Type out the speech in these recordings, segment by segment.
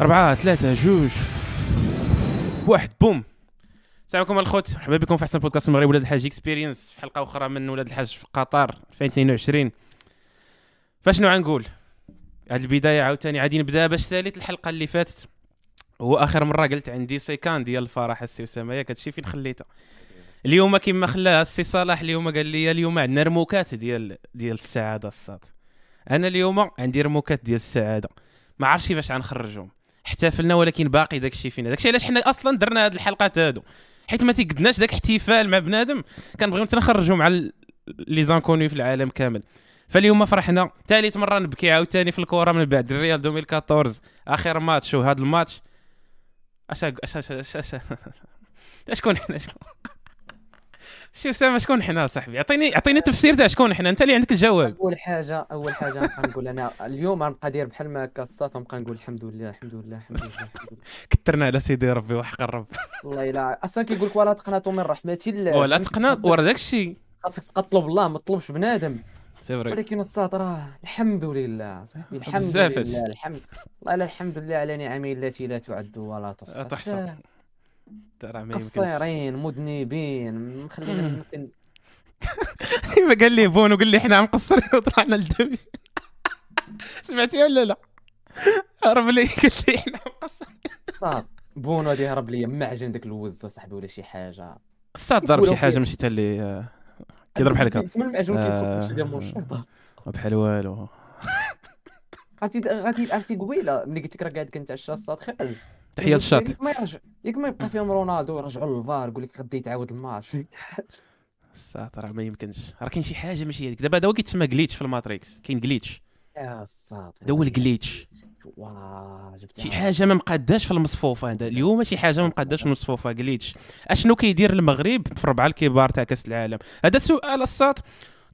أربعة ثلاثة جوج. واحد بوم. السلام عليكم الخوت. مرحبا بكم في أحسن بودكاست المغرب ولاد الحاج Experience في حلقة أخرى من ولاد الحاج في قطر 2022 فاشنو غنقول؟ هاد البداية عاوتاني غادي نبدأ باش ساليت الحلقة اللي فاتت. هو آخر مرة قلت عندي سيكان ديال الفرح السي أسامة. ياك هادشي فين خليتها؟ اليوم كما خلاها السي صلاح اليوم قال لي اليوم عندنا رموكات ديال ديال السعادة الصاط. أنا اليوم عندي رموكات ديال السعادة. ما عرفتش كيفاش غنخرجهم. احتفلنا ولكن باقي داك الشيء فينا. داك الشيء علاش حنا أصلا درنا هاد الحلقات هادو؟ حيت ما تيقدناش داك احتفال مع بنادم كنبغيو نخرجوا مع les inconnus في العالم كامل. فاليوم فرحنا ثالث مرة نبكي عاوتاني في الكره من بعد. الريال 2014 آخر ماتش وهذا الماتش. اش اش اش اش اش شكون حنا؟ شكون شي اسامه شكون حنا صاحبي؟ عطيني عطيني تفسير تاع شكون حنا؟ انت اللي عندك الجواب. أول حاجة أول حاجة نبقى نقول أنا اليوم غنبقى داير بحال ما هكا ونبقى نقول الحمد لله الحمد لله الحمد لله كثرنا على سيدي ربي وحق الرب. والله الا أصلا كيقول لك ولا تقنطوا من رحمه الله ولا خاصك- ورا داك الشيء خاصك تبقى تطلب الله ما تطلبش بنادم. c'est vrai. ولكن الصاط راه الحمد لله صاحبي الحمد لله الحمد والله الحمد لله على نعمه التي لا تعد ولا لا تحصى. تحصى. ترى ما يمكنش. قصيرين مذنبين مخلينا ممكن. ما قال لي بونو قال لي إحنا مقصرين وطلعنا لل demi سمعتي ولا لا؟ هرب لي قال لي إحنا مقصرين. صاط. بونو غادي يهرب ليا معجن داك الوز صاحبي ولا شي حاجة. الصاط ضرب شي حاجة ماشي اللي آه، كيضرب بحال هكا. من المعجون آه. كيدخل شي ديال بحال والو. عرفتي عرفتي عرفتي قبيلة. ملي قلت لك راه قاعد كنتعشى الصاط خير. تحية للشاط ياك ما يرجع ياك ما يبقى فيهم رونالدو يرجعوا للفار يقول لك غادي يتعاود الماتش. الصاط راه ما يمكنش. راه كاين شي حاجة ماشي هذيك. دابا هذا هو كيتسمى glitch في ال Matrix. كاين glitch يا الصاط هذا هو ال glitch شي حاجة ما مقاداش في المصفوفة هذا. اليوم شي حاجة ما مقاداش في المصفوفة. glitch أشنو كيدير المغرب في ربعه الكبار تاع كأس العالم؟ هذا سؤال الصاط.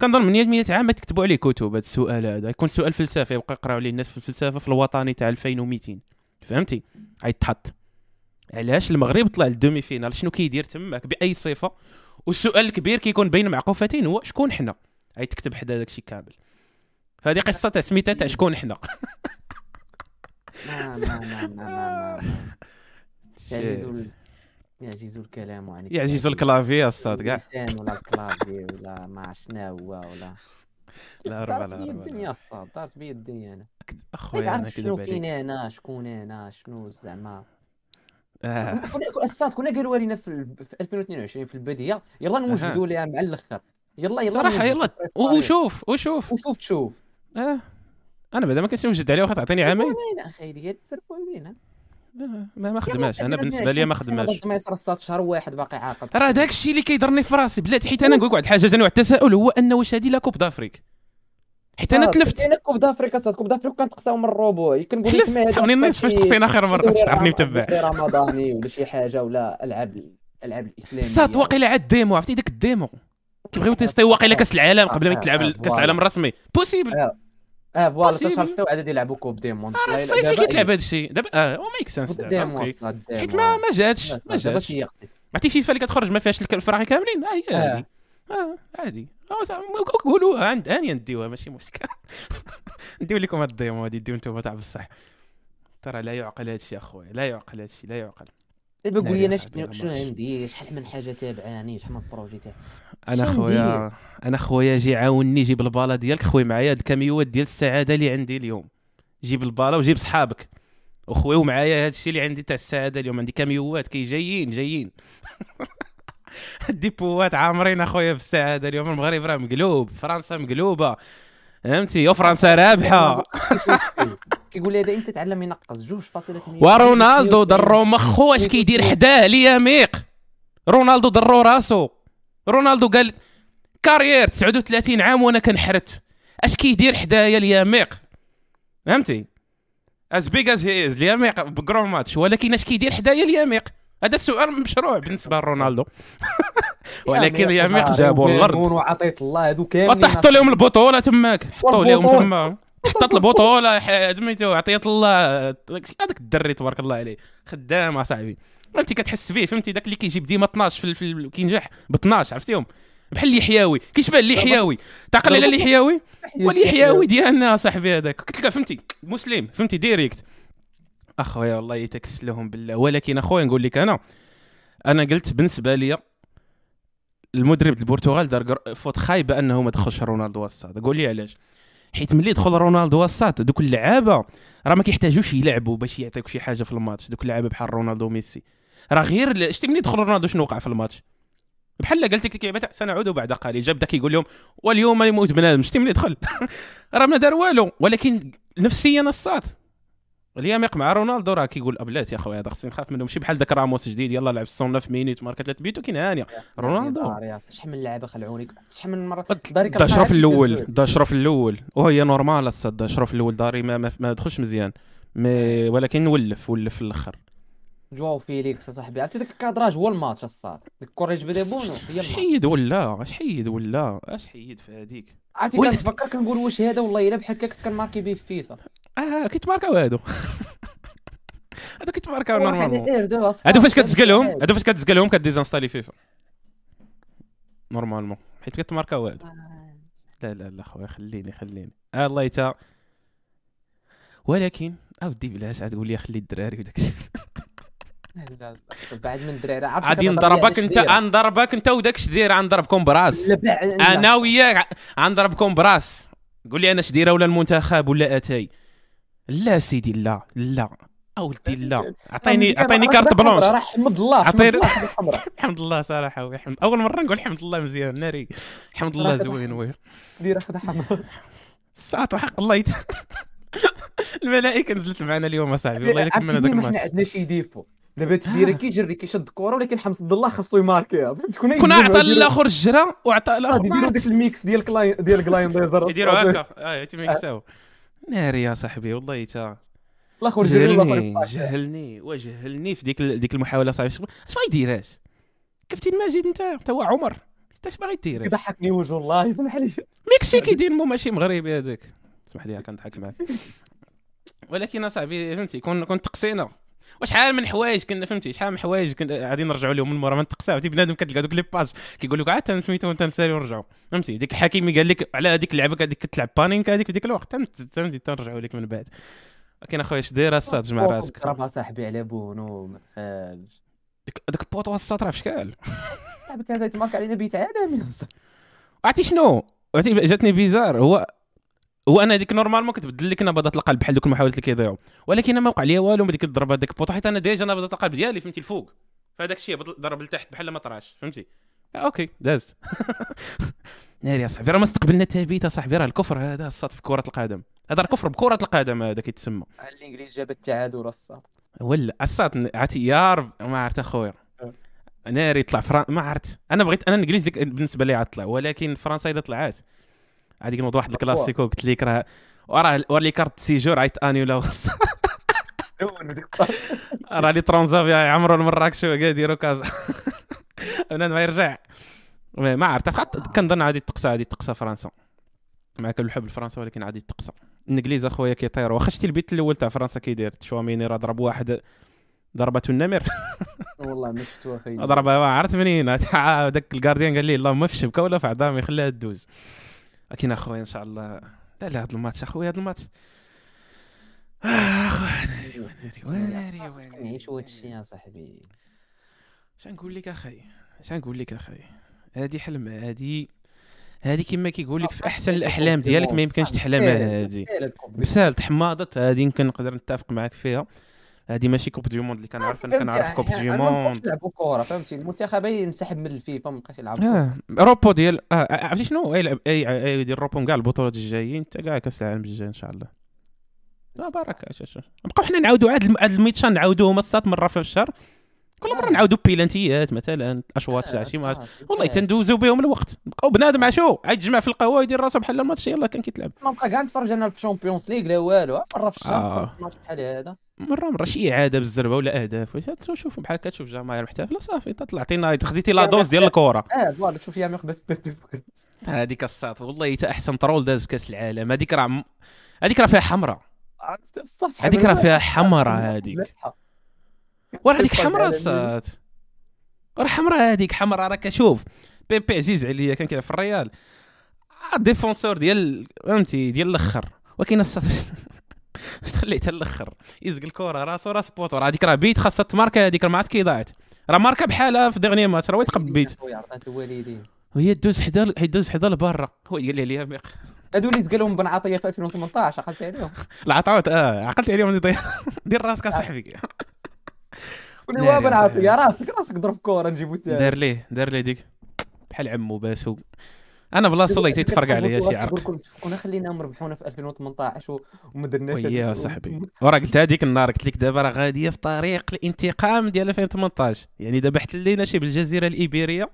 كنظن من 100 عام تكتبوا عليه كتب هذا السؤال هذا. يكون سؤال فلسفي يبقى يقراو عليه الناس في الفلسفة في الوطني تاع 2200 فهمتي؟ غيتحط علاش المغرب طلع لل demi-finale؟ شنو كيدير تماك بأي صفة؟ والسؤال الكبير كيكون بين معقوفتين هو شكون حنا؟ غي تكتب حدا داكشي كامل. فهذه قصة تاع سميتها تاع شكون حنا. ما ما ما ما ما ما يعجز ال- يعجز الكلام عن يعجز ال clavier الصاط كاع. اللسان ولا ال clavier ولا ما شنو هو ولا. لا ربع لا بيا ربع الدنيا الصاد دارت بيا الدنيا أنا. اخويا أنا شنو فينا أنا شكون أنا شنو زعما آه. كنا الصاد كنا قالوا لنا في ال- في 2022 في البديه يلا نوجدوا لها مع الآخر يلا يلا صراحة يلا. الطريق. وشوف وشوف. وشوف تشوف. آه. أنا بعدا ما كنتش نوجد عليه واخا تعطيني عامين أخي ديال تسربوا وين آه، ما ما خدماش. أنا بالنسبة لي ما خدماش. ما يصير الصاد شهر واحد باقي عاقل. راه داك الشيء اللي كيضرني في راسي. بلاتي حيت أنا نقول لك واحد الحاجة جاني واحد التساؤل هو ان واش هذه لا كوب دافريك؟ حيت أنا تلفت. أنا كوب دافريكا كوب دافريكا كنتقساو من الروبو. كنقول لك حلف ما هذا تعاوني الناس فاش تقصينا آخر مرة باش تعرفني متبع. رمضاني ولا شي حاجة ولا ألعاب الالعاب الإسلامية. الصاد واقيلا عاد ديمو عرفتي؟ داك الديمو. كيبغيو تيستيو واقيلا كاس العالم قبل ما آه، يتلعب آه، كاس العالم الرسمي. بوسيبل آه، آه فوالا possible. شهر 6 عاد يلعبوا كوب ديمون راه الصيفي كيتلعب هذا الشيء دابا آه ميك سنس دابا ديمون حيت ما ما جاتش ما جاتش عرفتي فيفا اللي كتخرج ما فيهاش الفراغي كاملين آه هي آه عادي آه م- قولوها عند اني نديوها ماشي مشكل نديو لكم هاد ال démo هادي ديو نتوما تاع بصح ترى لا يعقل هادشي اخويا لا يعقل هادشي لا يعقل دابا قول لي أنا شنو. عندي؟ شحال من حاجة تابعاني؟ شحال من projet تاع أنا خويا أنا خويا جي عاوني جيب البالا ديالك. خويا معايا هاد الكاميوات ديال السعادة اللي عندي اليوم. جيب البالا وجيب صحابك. وخويا ومعايا هاد الشيء اللي عندي تاع السعادة اليوم. عندي كاميوات كي جايين جايين. الديبوات عامرين أخويا بالسعاده اليوم. المغرب راه مقلوب فرنسا مقلوبة. فهمتي؟ وفرنسا رابحة. كيقول لي هذا إمتى تعلم ينقص 2.8 ورونالدو ضرو مخو اش كيدير حداه لياميق؟ رونالدو ضرو راسو. رونالدو قال كارير 39 عام وأنا كنحرت. اش كيدير حدايا الياميق فهمتي؟ از بيغ از هي از الياميق بكرو ماتش. ولكن اش كيدير حدايا الياميق هذا السؤال مشروع بالنسبة لرونالدو. ولكن الياميق جابوا الأرض. وعطيت الله هادو كاملين وطحطوا لهم البطولة تماك. حطوا لهم. تما حطت البطوله سميتو عطيت الله. هذاك الدري تبارك الله عليه. خدام أصاحبي. فهمتي؟ كتحس به فهمتي؟ داك اللي كيجيب ديما 12 في, ال- في كينجح ب 12 عرفتيهم بحال اليحيوي كيشبه اليحيوي تعقل على اليحيوي واليحيوي ديالنا صاحبي هذاك. قلت لك فهمتي؟ مسلم فهمتي؟ direct. أخويا والله يتكسلهم بالله. ولكن أخويا نقول لك أنا أنا قلت بالنسبة لي المدرب البرتغال دار faute خايبه انه ما دخلش رونالدو وسط. قول لي علاش. حيت ملي دخل رونالدو وسط دوك اللعابة راه ما كيحتاجوش يلعبوا باش يعطيوك شي حاجة في الماتش. دوك اللعابة بحال رونالدو وميسي. راه غير شتي ملي دخل رونالدو شنو وقع في الماتش؟ بحال قالت لك اللعبه تاع سنعود بعد قليل. جاب داك يقول لهم واليوم يموت بنادم. شتي ملي دخل. راه ما دار والو. ولكن نفسيا الصات اليامق مع رونالدو راه كيقول أبلات يا خويا هذا خصني نخاف منه ماشي بحال داك راموس جديد يلا لعب 109 مينوت ماركا 3 بيوت وكاين هانيه رونالدو. شحال من لعابه خلعوني. شحال من مرة؟ داري دا كنلقى شرف عاد الأول كيدير دا شرف الأول. وهي نورمال الصاد دا شرف الأول. داري ما, ما, ما دخلش مزيان. مي ولكن ولف ولف في الأخر. جواو فيليكس صاحبي. عرفتي داك الكادراج هو الماتش الصاد. ديك الكره اللي جبدها بونو هي اش الماتش حيد ولا؟ اش حيد ولا؟ اش حيد في هذيك؟ عرفتي كنتفكر كنقول واش هذا والله إلا بحال هكا كنت كنماركي به في فيفا. آه كيتماركاو هادو. هادو كيتماركاو normalement. normalement هادو فاش كتسقلهم هادو. فاش كتسقلهم كديزانستالي فيفا. normalement. حيت كتماركاو هادو. لا لا لا خويا خليني خليني. آه والله تا. ولكن اودي بلاش عاد تقول لي خلي الدراري وداك الشيء. بعد من الدراري. عرفتي غادي نضربك انت شديرة. نضربك انت وداك الشدير غنضربكم براس. أنا وياك غنضربكم براس. قول لي أنا شديره ولا المنتخب ولا أتاي. لا سيدي لا لا. أولدي لا. عطيني عطيني كارت بلونش. حمد الله حمد عطيني- الله الحمد لله صراحة حمد. أول مرة نقول الحمد لله مزيان ناري. الحمد لله صراحة. زوين وي دير خذ حمراء. ساعات وحق الله. الملائكة نزلت معنا اليوم أصاحبي. والله الا كملنا ذاك الماتش عندنا شي ديفو دابا تدير كيجري كيشد الكره ولكن حمد الله خاصو يماركيها فهمت كنا عطى الآخر الجرا وعطى الآخر يديروا ديك الميكس ديال كلاين ديال كلايندايزر يديروا هكا. آه يتميكساو ناري يا صاحبي والله تا. الآخر جهلني. جهلني وجهلني في ديك ديك المحاولة صاحبي. اش ما يديرهاش؟ كابتن ماجد انت انت هو عمر. انت اش باغي دير كيضحكني وجه الله يسمح لي. مكسيكي دين مو ماشي مغربي هذاك. اسمح لي كنضحك معاك. ولكن اصاحبي فهمتي كون كون تقسينا وشحال من حوايج كنا فهمتي؟ شحال من حوايج كنا غادي نرجعوا لهم من مورا؟ ما نتقساو عرفتي؟ بنادم كتلقى دوك لي باج كيقول لك عاد سميتو انت نسالي ونرجعوا فهمتي؟ ديك الحكيمي قال لك على هذيك اللعبة هذيك كتلعب بانينك هذيك في ديك الوقت فهمتي؟ تنرجعوا لك من بعد. ولكن أخويا اش داير الصاد جمع راسك؟ ضربها صاحبي على بونو ما ديك ديك البوط وسط راه في شكال. صاحبي كان يتمارك علينا بيت عالمي. عرفتي شنو؟ عرفتي جاتني bizarre هو هو أنا هذيك normalement كتبدل لك نبضات القلب بحال دوك المحاولات اللي كيضيعوا. ولكن أنا ما وقع لي والو ملي كنت ضرب هذاك البوطه حيت أنا déjà نبضات القلب ديالي فهمتي الفوق. فهذاك الشيء ضرب لتحت بحال ما طراش فهمتي؟ آه، OK داز. ناري يا صاحبي راه ما استقبلنا تا but صاحبي راه الكفر هذا الساط في كرة القدم. هذا كفر بكرة القدم هذا كيتسمى. الانجليز جاب التعادل الصاد ولا الصاد عرفتي؟ يا رب ما عرفت أخويا. ناري طلع فران ما عرفت. أنا بغيت أنا الانجليز بالنسبة لي عاد طلع ولكن فرنسا الا طلعت عادي نوض واحد الكلاسيكو قلت لك راه وراه ورا لي كارت سيجور عيط انيولا راه لي ترونزافيا يعمروا المراكش وكاع يديروا كازا بنادم ما يرجع. ما عرفت. كنظن عادي تقصى عادي تقصى فرنسا. مع كل الحب لفرنسا ولكن عادي تقصى. الإنجليز أخويا كيطيروا واخا شتي البيت الأول تاع فرنسا كيدير؟ تشواميني راه ضرب واحد ضربته النمر. والله ما شفتو أخي ضربها ما عرفت منين. داك الجارديان قال لي اللهم في الشبكه ولا في عظامي خليها تدوز. لكن اخويا إن شاء الله. لا لا هذا الماتش اخويا هذا الماتش. آه، اخويا ناري وناري وناري وناري نعيشوا هاد الشيء يا صاحبي. اش نقول لك أخي؟ اش نقول لك أخي؟ هذه حلم هذه هذه كما كيقول لك في أحسن الأحلام ديالك ما يمكنش تحلمها هذه بسال تحماضت هذه يمكن نقدر نتفق معك فيها. هذه ماشي Coupe du monde اللي كنعرف أنا كنعرف Coupe du monde. يلعبوا كره فهمتي؟ المنتخب ينسحب من الفيفا ما بقاش يلعب آه repos ديال آه عرفتي شنو؟ يلعب يدير repos كاع البطولات الجايين حتى كاع كأس العالم الجاي إن شاء الله. لا اش نبقاو حنا نعاودوا عاد عاد الميتشان نعاودوهم الساط مرة في الشهر. كل مرة نعاودوا بينالتيات مثلا أشواط تاع شي ماتش والله تندوزو بهم الوقت. نبقاو بنادم عاشو عاد يتجمع في القهوة يدير راسو بحال الماتش يلاه كان كيتلعب. ما بقى كاع نتفرج أنا في الشامبيونز ليغ لا والو. مرة في الشهر آه. ماتش بحال هذا. مرة مرة. شي إعادة بالزربة ولا أهداف. واش تشوف بحال كتشوف جماهير محتفله صافي طلعتينا خديتي لا دوز ديال الكره آه فوالا تشوف يا ميخ بس. بيبي هذيك الساط والله حتى أحسن ترول داز في كأس العالم. هذيك راه هذيك راه فيها حمراء. هذيك راه فيها حمراء هذيك وراه هذيك حمراء السات راه حمراء هذيك حمراء راه كشوف بيبي عزيز عليا كان كيلعب في الريال. ديفونسور ديال فهمتي ديال الأخر. ولكن تخليه حتى الأخر؟ يزق الكرة راسو راس بوطو راه هذيك راه بيت خاصها تماركا هذيك راه ما عرفت كي ضاعت. راه ماركا بحالها في ديغني ماتش راه يتقب بيت خويا عطات الوالدين. وهي دوز حدا هي دوز حدا لبرا. هو قال لي عليها ميق. هادو اللي زقلهم بن عطية في 2018 عقلت عليهم. العطاوت آه عقلت عليهم دير راسك اصاحبي ولي ناري وا بن صحيح. عطيه راسك راسك ضرب كوره نجيبو تاني دار ليه دار ليه ديك بحال عمو باسو أنا بلاصه الله يتفرق عليا شي عرق كنا خليناهم ربحونا في 2018 و- وما درناش هاد- صاحبي وراه قلت هذيك النهار قلت لك دابا راه غاديه في طريق الانتقام ديال 2018 يعني دابا حتى لينا شي بالجزيره الايبيريه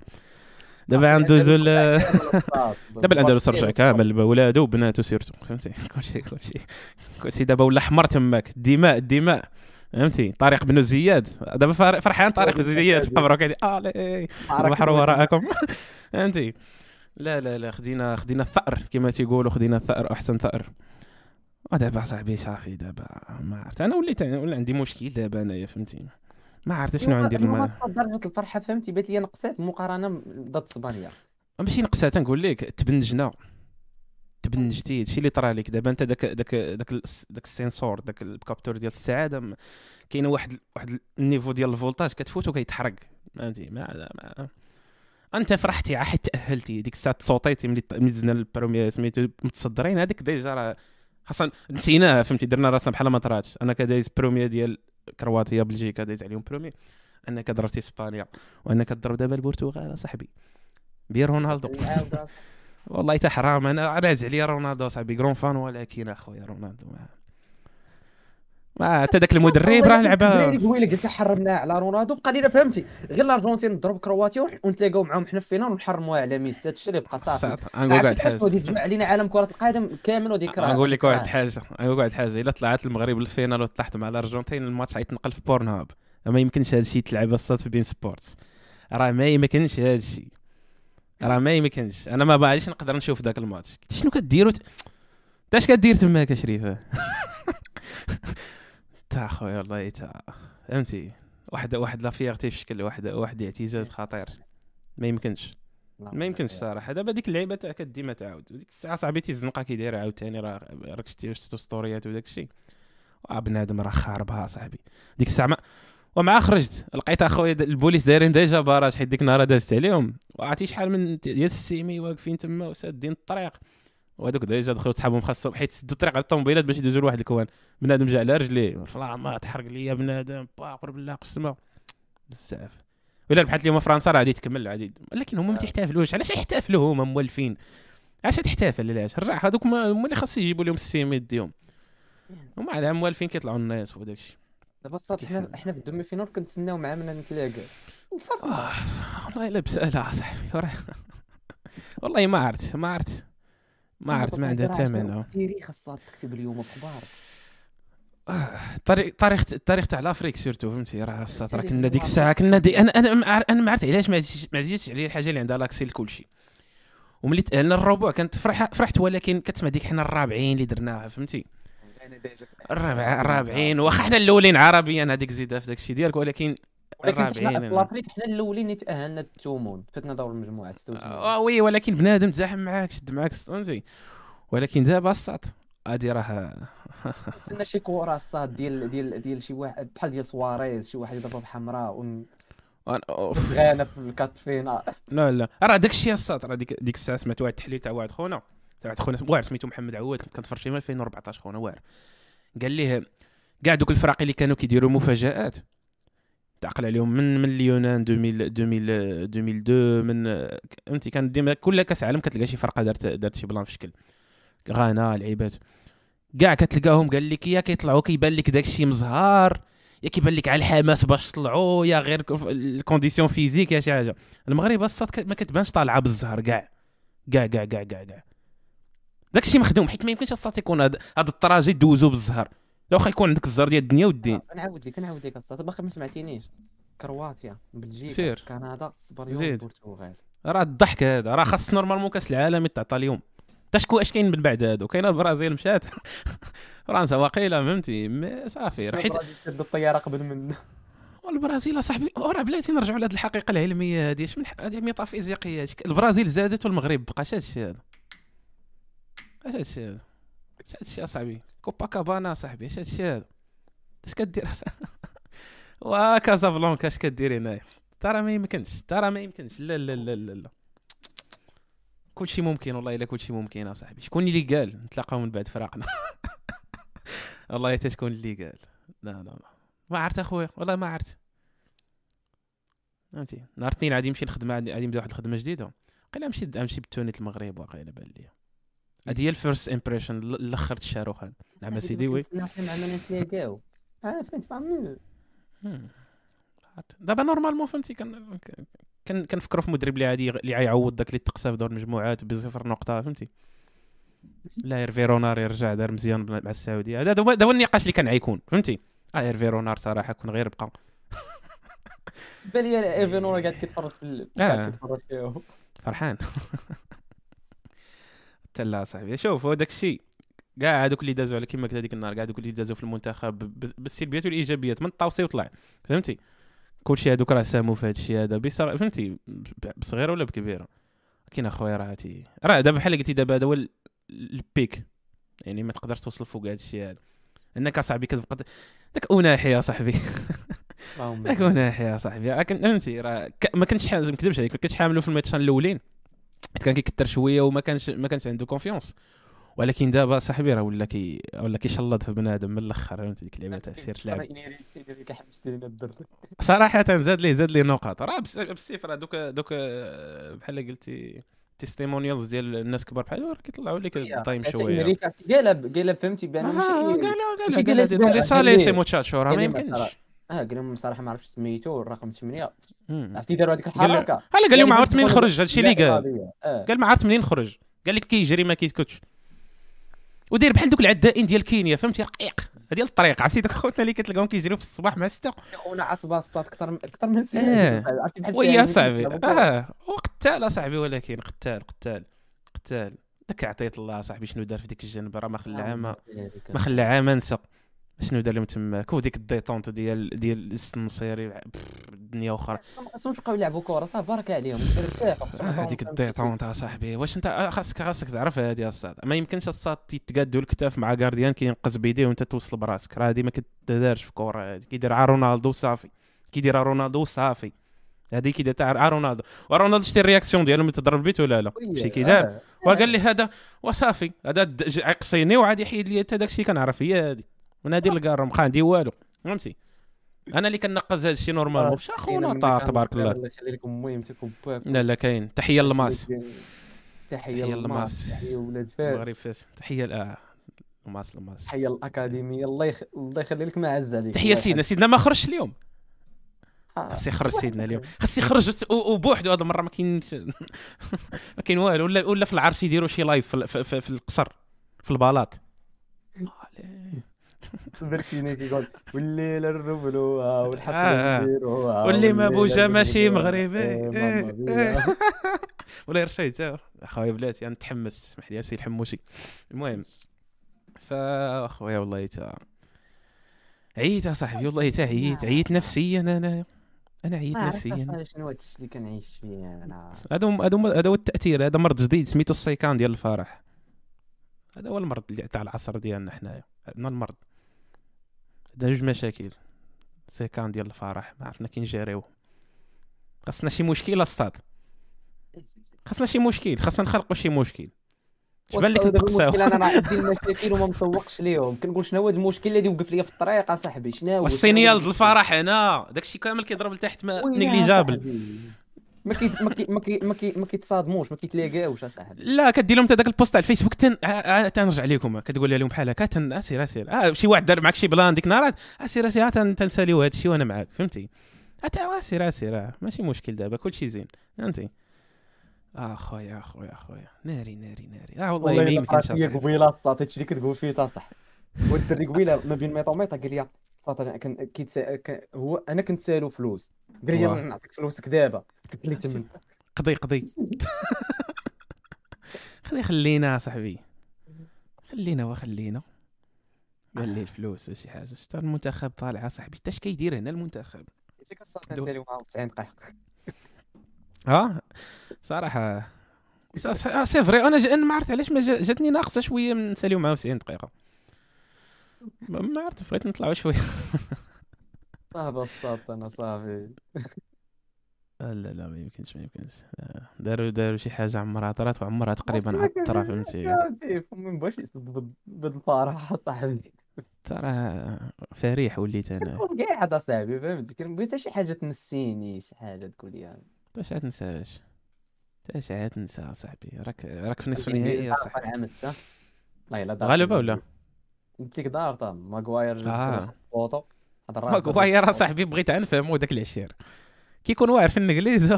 دابا غندوزو دابا الاندلس رجع كامل بولادو وبناتو سيرتو فهمتي كلشي كلشي كلشي دابا ولا حمر تماك الدماء الدماء فهمتي؟ طارق بن زياد. دابا فرحان طارق بن زياد. في هادي الي البحر وراءكم. فهمتي؟ لا لا لا. خدينا خدينا الثأر كما تيقولوا خدينا الثأر أحسن ثأر. ودابا صاحبي صافي دابا ما عرفت. أنا وليت ولا عندي مشكل دابا أنايا فهمتي؟ ما عرفت شنو عندي اليوم الم... درجة الفرحة فهمتي؟ بات لي نقصات مقارنة ضد إسبانيا. ماشي نقصها تنقول لك تبنجنا. تبنجتي هادشي اللي طرا لك دابا؟ انت داك داك داك داك ال senseur داك ال capteur ديال السعاده كاين واحد واحد ال niveau ديال ال voltage كتفوت وكيتحرق. فهمتي؟ ما, ما انت فرحتي عا حيت تأهلتي ديك الساعة تصوتيتي ملي دزنا ال premier سميتو متصدرين هذيك ديجا راه خاصنا نسيناها فهمتي؟ درنا راسنا بحال ما طراتش. أنا كدايز premier ديال كرواتيا بلجيكا دايز عليهم premier. أنك ضربتي إسبانيا وأنك تضرب دابا البرتغال اصاحبي بير رونالدو. والله حتى حرام. أنا عز عليا رونالدو صاحبي grand fan ولكن اخويا رونالدو. ما ما حتى ذاك المدرب راه الدراري قويله قلت حرمنا على رونالدو بقى لينا فهمتي؟ غير الارجنتين تضرب كرواتيا ون- ونتلاقاو معاهم حنا في finale ونحرموها على ميسي هادشي اللي بقى صافي. نقول واحد الحاجة تجمع علينا عالم كرة القدم كامل وذيك راه نقول لك واحد الحاجة نقول لك واحد الحاجة إلا طلعت المغرب لل finale وطلعت مع الأرجنتين الماتش غيتنقل في Pornhub ما يمكنش هذا الشيء تلعب الصاد في بين سبورتس. راه ما يمكنش هذا الشيء راه ما يمكنش. أنا ما بعرفش نقدر نشوف ذاك الماتش. قلت شنو كديروا ت- انت اش كدير تماك يا شريفه تا خويا والله تا. فهمتي؟ واحد واحد لا فيغتي في شكل واحد واحد اعتزاز خطير. ما يمكنش. ما يمكنش صراحة. دابا ديك اللعيبة تاع كديما تعاود. وديك الساعة صاحبي تيزنقه كي داير عاوتاني راه راك شتي ستوريات وداك الشيء. بنادم راه خاربها صاحبي. ديك الساعة ما ومع خرجت. لقيت أخويا البوليس دايرين ديجا barrage حيت ديك النهار دازت عليهم. وعرفتي شحال من ديال السيمي واقفين تما وسادين الطريق. وهذوك ديجا دخلوا سحابهم خاصهم حيت سدوا الطريق على الطوموبيلات باش يدوزوا لواحد ال coin. بنادم جا على رجليه والله ما تحرق ليا بنادم باقر بالله قسمه. بزاف. ولا ربحت اليوم فرنسا راه غادي تكمل عادي ولكن هما ما تيحتفلوش. علاش يحتفلوا هما موالفين علاش تحتفل؟ علاش؟ رجع هذوك ما- هما اللي خاص يجيبوا لهم السيمي يديهم. هما على موالفين كيطلعوا الناس وداك الشيء. دابا الصاد حنا حنا في ال demi-finale كنتسناو مع من نتلاقى آه، والله إلا بسالة صاحبي والله ما عرفت ما عرفت. ما عرفت ما عندها حتى معنى التاريخ الصاد تكتب اليوم أخبار الطريق التاريخ التاريخ تاع l'Afrique surtout فهمتي؟ راه الساط راه كنا ديك الساعة كنا دي أنا أنا أنا ما عرفت علاش ما عزيزش عليا الحاجة اللي عندها l'accès لكلشي وملي تاهلنا الربع كنت فرح فرحت ولكن كتسمع ديك حنا الرابعين اللي درناها فهمتي؟ الرابع الرابعين. واخا حنا الأولين عربيا هذيك زيدها في داك الشيء ديالك؟ ولكن ولكن حنا. l'Afrique حنا الأولين اللي تاهلنا التومون. فتنا دور المجموعة 86 آه oui ولكن بنادم تزاحم معاك شد معاك فهمتي؟ ولكن دابا الساط. هادي راه نستنى شي كره الصاد ديال ديال ديال شي واحد بحال ديال سواريز شي واحد يضربها بحمراء. ونتغانا في ال quart finale لا لا. راه داك الشيء الساط راه ديك ديك الساعة سمعت واحد التحليل تاع واحد خونا. واحد خونا واعر سميتو محمد عواد كنت كنتفرج فيه من 2014 خونا واعر. قال ليه كاع دوك الفرق اللي كانوا كيديروا مفاجآت. تعقل عليهم من من اليونان 2000 2000 2002 من فهمتي؟ كان ديما كل كأس عالم كتلقى شي فرقة دارت دارت شي plan في شكل. غانا لعيبات. كاع كتلقاهم قال لك يا كيطلعوا كيبان لك داك الشيء مزهار يا كيبان لك على الحماس باش طلعوا يا غير ال condition physique يا شي حاجة. المغرب الصاد ما كتبانش طالعة بالزهر كاع كاع كاع كاع كاع داك الشيء مخدوم حيت ما يمكنش الصاد يكون هاد هاد الطراجي دوزو بالزهر. لو واخا يكون عندك الزهر ديال الدنيا والدين. نعاود لك نعاود لك الصاد باقي ما سمعتينيش. كرواتيا بلجيكا سير. كندا اسبانيا زيد. والبرتغال راه الضحك هذا. راه خاص normalement كاس العالم يتعطى اليوم. تا شكون اش كاين من بعد هادو؟ كاينة البرازيل مشات. فرنسا واقيلا فهمتي؟ mais صافي. حيت شد الطيارة قبل من والبرازيل اصاحبي راه بلاتي نرجعوا لهاد الحقيقة العلمية هادي. اش من هادي ميتافيزيقيه. البرازيل زادت والمغرب بقاش هادشي هذا. اش هادشي هذا اش هادشي اصاحبي كوبا كابانا صاحبي اش هادشي هذا اش كدير وا كازابلانكا اش كدير هنايا ترى ما يمكنش ترى ما يمكنش لا لا لا لا, لا. كلشي ممكن والله الا كلشي ممكن اصاحبي شكون اللي قال نتلاقاو من بعد فراقنا والله حتى شكون اللي قال لا لا لا ما عرفت اخويا والله ما عرفت فهمتي نهار اثنين غادي نمشي نخدم غادي نبدا واحد الخدمه جديده قيلا نمشي نمشي بالتونيت المغرب واقيلا بان ليا هذه هي الفيرست امبريشن الأخر الشاروخان نعم سيدي وي. آه فهمت مع دابا نورمالمون فهمتي كان كان كنفكروا في مدرب اللي غادي اللي غيعوض داك اللي تقسى في دور المجموعات بصفر نقطة فهمتي. لا إيرفي رونار يرجع دار مزيان مع السعودية. هذا هو النقاش اللي كان غيكون فهمتي. آه إيرفي رونار صراحة كون غير بقى. بالي إيرفي رونار قاعد كيتفرج في قاعد كيتفرج فيه فرحان. لا صاحبي شوف هو داك الشيء. كاع هذوك اللي دازوا على كما قلت هذيك النهار كاع هذوك اللي دازوا في المنتخب بالسلبيات والإيجابيات من الطاوسي وطلع. فهمتي؟ كلشي هذوك راه ساهموا في هذا الشيء هذا. بصغير فهمتي؟ بصغيرة ولا بكبيرة؟ كاين اخويا راه هاتي راه دابا بحال قلتي دابا هذا هو ال pic. يعني ما تقدرش توصل فوق هذا الشيء هذا. إنك أصاحبي كتبقى داك اناحي يا صاحبي. داك اناحي يا صاحبي. فهمتي؟ راه ما كنتش ما نكذبش عليك ما كنتش حاملو في الماتشان الأولين. كان كيكثر شوية وما كانش ما كانش عنده confiance ولكن دابا صاحبي راه ولا كي ولا كيشلط في بنادم من الآخر فهمتي ديك اللعبه تاع سير تلعب صراحة زاد ليه زاد ليه نقاط راه بالسيف راه دوك دوك بحال قلتي testimonials ديال الناس كبار بحال راه كيطلعوا لك التايم شوية قالب قالب فهمتي بان ماشي قال قال قال لي صالي sí muchacho راه ما يمكنش آه قال لهم صراحة ما عرفتش سميتو الرقم 8 عرفتي داروا هذيك الحركة؟ قال قال لهم ما عرفت منين خرج هادشي اللي قال. قال ما عرفت منين خرج. قال لك كيجري ما كيسكتش ودير بحال دوك العدائين ديال كينيا فهمتي؟ رقيق. هذه الطريق عرفتي دوك خوتنا اللي كتلقاهم كيجريو في الصباح مع الستة؟ خونا عصبة الصاد أكثر أكثر من سنه آه. عرفتي بحال ويا صاحبي. آه. وقتال أصاحبي ولكن قتال قتال قتال. داك عطيت الله صاحبي شنو دار في ديك الجنب راه ما خلى عام ما خلى عام أنسى. شنو دار لهم تماك وديك ال détente ديال ديال النصيري الدنيا أخرى. خاصهمش يبقاو يلعبوا كره صافي بارك عليهم. ارتاحوا هذيك ال détente أصاحبي. واش أنت خاصك خاصك تعرف هذه الصاد ما يمكنش الصاد تيتقادوا الكتاف مع gardien كينقز بيديه وأنت توصل براسك. راه هذه ما كتدارش في كره هذه كيديرها رونالدو صافي كيديرها رونالدو صافي هذه كي تاع رونالدو. ورونالدو شتي la réaction ديالو ملي تضرب البيت ولا لا؟ شي كي دار وقال لي هذا وصافي. هذا عقصيني وعاد يحيد لي حتى داك الشيء كنعرف. هي هذه. ونادي الكار ما عندي والو. فهمتي؟ أنا اللي كنقز هذا الشيء normal واش اخونا طار تبارك الله. الله يخلي لكم المهم لا لا كاين. تحية للماس تحية للماس تحية ولاد فاس. المغرب فاس. تحية لا لماس لماس. تحية الاكاديميه الله يخ... الله يخلي لك معز عليك. تحية سيدنا. سيدنا ما خرجش اليوم. آه، خاص يخرج سيدنا اليوم. خاص يخرج وبوحدو. هذا المرة ما كاينش ما كاين والو. ولا ولا في العرس يديروا شي live في, في, في, في القصر. في البلاط. بركيني كيقول والليلة نربلوها والحفلة نديروها واللي ما بوجا ماشي مغربي. إيه، إيه. ولا رشيد أخويا بلاتي أنا نتحمس اسمح لي سي الحموشي. المهم. فا اخويا والله تا. عييت اصاحبي والله تا عييت. عييت نفسيا أنا أنا عييت نفسيا. شنو هادشي اللي كنعيش فيه. أنا هذا هذا هو التأثير هذا مرض جديد سميتو السيكان ديال الفرح. هذا هو المرض تاع العصر ديالنا حنايا. عندنا المرض. عندنا جوج مشاكل. سيكان ديال الفرح ما عرفنا كي نجيريو. خاصنا شي مشكل اصطاد خاصنا شي مشكل خاصنا نخلقوا شي مشكل. بان لك نقصاو أنا عندي المشاكل وما مسوقش ليهم. كنقول شنو هو المشكل الذي وقف لي في الطريق؟ أصاحبي شنو هو؟ الصينيه الفرح هنا. داكشي كامل كيضرب لتحت ما négligeable. ما كي ما كي ما كي ما كي ما كيتصادموش ما كيتلاقاوش أصاحبي. لا كدير لهم داك ال post على الفيسبوك تن تنرجع لكم كتقول لهم بحال هكا تن اسير اسير آه شي واحد دار معك شي بلان ديك النهار اسير اسير تنساليو هذا الشيء وأنا معاك فهمتي؟ اسير اسير ماشي مشكل دابا كلشي زين فهمتي؟ اخويا اخويا اخويا ناري ناري ناري. آه والله ما يمكنش اصاحبي قبيلة صاطيت شي كتقول فيه تصح. والدري قبيلة ما بين ميطا وميطا قال لي صاطا كان هو أنا كنت سالو فلوس. قال لي نعطيك فلوسك دابا قلت لي تمن قضي قضي. خلي خلينا صاحبي. خلينا وخلينا. قال لي الفلوس ولا شي حاجة شتا المنتخب طالع صاحبي؟ حتى اش كيدير هنا المنتخب؟ معاهم 90 دقيقة. آه صراحة. c'est vrai أنا ما عرفت علاش ما جاتني ناقصة شوية من نساليو معاه 90 دقيقة. ما عرفت بغيت نطلعوا شوية. صافي الصاد أنا صافي لا لا ما يمكنش ما يمكنش. داروا داروا شي حاجة عمرها طرات وعمرها تقريبا عطرة فهمتي؟ فمي مبغاش يصد بالفرح صاحبي. ترى فريح وليت أنا. كاع هذا صاحبي فهمتي كنبغي حتى شي حاجة تنسيني شي حاجة تقول لي. باش تنساش اش عاد تنسى صاحبي. راك راك في النصف النهائي صاحبي. العام السا غالبا ولا؟ قلت لك دار ماغواير آه. فوتو ماغواير صاحبي بغيت نفهمو داك العشير. كيكون واعر في الإنجليز.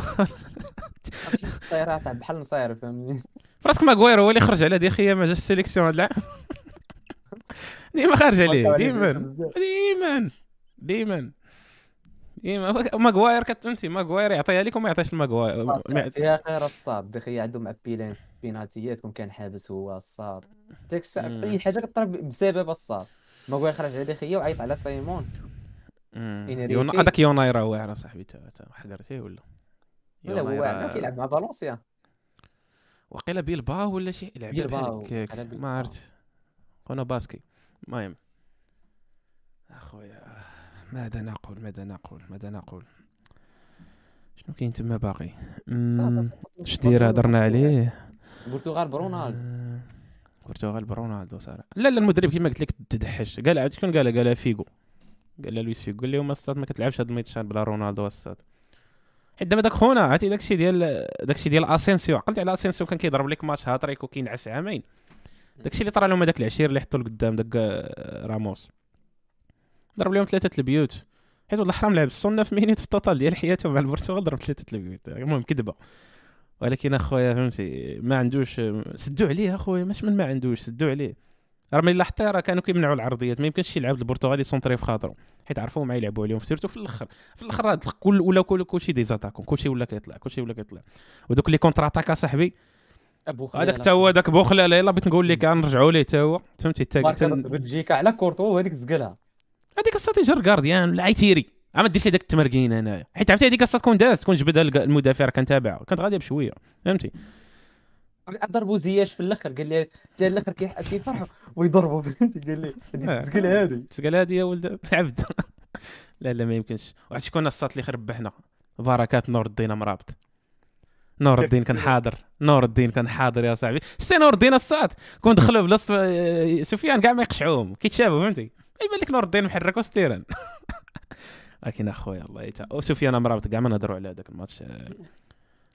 صاحبي بحال نصير فهمني فراسك ماغواير هو اللي خرج على دي خيا ما جاش السيليكسيون هاد العام. ديما خارج عليه ديما ديما ديما. ديما ماغواير كتفهمتي ماغواير يعطيها لك وما يعطيش الماغواير فيها خير الصاد دخي عنده مع بيلانت بيناتيات كون كان حابس هو الصاد ديك الساعة أي حاجة كطرا بسبب الصاد ماغواير خرج على دخيا وعيط على سايمون. هذاك يونايرا واعر صاحبي تا حقرتيه ولا؟ لا هو واعر كيلعب مع فالونسيا. وقيلا بيلباو ولا شي؟ لعب بيلباو ما عرفت. كنا parce que المهم. أخويا. ماذا نقول؟ ماذا نقول؟ ماذا نقول؟ شنو كاين تما باقي؟ اش دير هضرنا عليه. البرتغال برونالدو. البرتغال برونالدو صراحة. لا لا المدرب كما قلت لك تدحش. قال عاد شكون قال؟ قال فيغو. قال لويس فيغو. قال لهم الصاد ما كتلعبش هاد الميتشان بلا رونالدو الصاد حيت دابا داك خونا عرفتي داكشي ديال داكشي ديال أسينسيو. عقلتي على أسينسيو كان كيضرب لك match hat-trick وكينعس عامين داكشي اللي طرا لهم هذاك العشير اللي حطوا لقدام داك راموس. ضرب لهم ثلاثة البيوت. حيت والله حرام لعب. 9 minutes في ال total ديال حياته مع البرتغال ضرب ثلاثة البيوت. المهم كذبة. ولكن أخويا فهمتي ما عندوش سدوا عليه أخويا. مش من ما عندوش سدوا عليه. راه ملي لاحظتي راه كانوا كيمنعوا العرضيات. ما يمكنش شي لعاب البرتغالي سونطري في خاطرو. حيت عرفوا ما يلعبوا عليهم. سيرتو في الأخر في الأخر هاد كل ولا كل كلشي دي زاتاكون. كلشي ولا كيطلع كلشي ولا كيطلع. ودوك لي كونتر اتاك صاحبي هذاك تا هو داك بوخلا يلاه بغيت نقول لك نرجعوا ليه تا هو. فهمتي؟ تا بلجيكا على كورتو وهذيك زقلها. هذيك الصات يجر كارديان ولا عيتيري ما ديرش لي داك التمرقين هنايا حيت عرفتي هذيك الصات تكون داز تكون جبدها المدافع كان تابعه كانت غاديه بشوية. فهمتي؟ ضربوا زياش في الأخر قال لي حتى الأخر كيفرحوا ويضربوا فهمتي؟ قال لي تسقل هذه تسقل هذه يا ولد. العبد لا لا ما يمكنش. واحد شكون الصات اللي خرب بحنا بركات نور الدين مرابط نور الدين كان حاضر. نور الدين كان حاضر يا صاحبي. سي نور الدين الصاد. كون دخلوا بلاصه آه، سفيان كاع ما يقشعوهم. كيتشابهوا فهمتي؟ يبان لك نور الدين محرك وستيران لكن اخويا الله يتا. وسفيان مرابط كاع ما نهضروا على هذاك الماتش.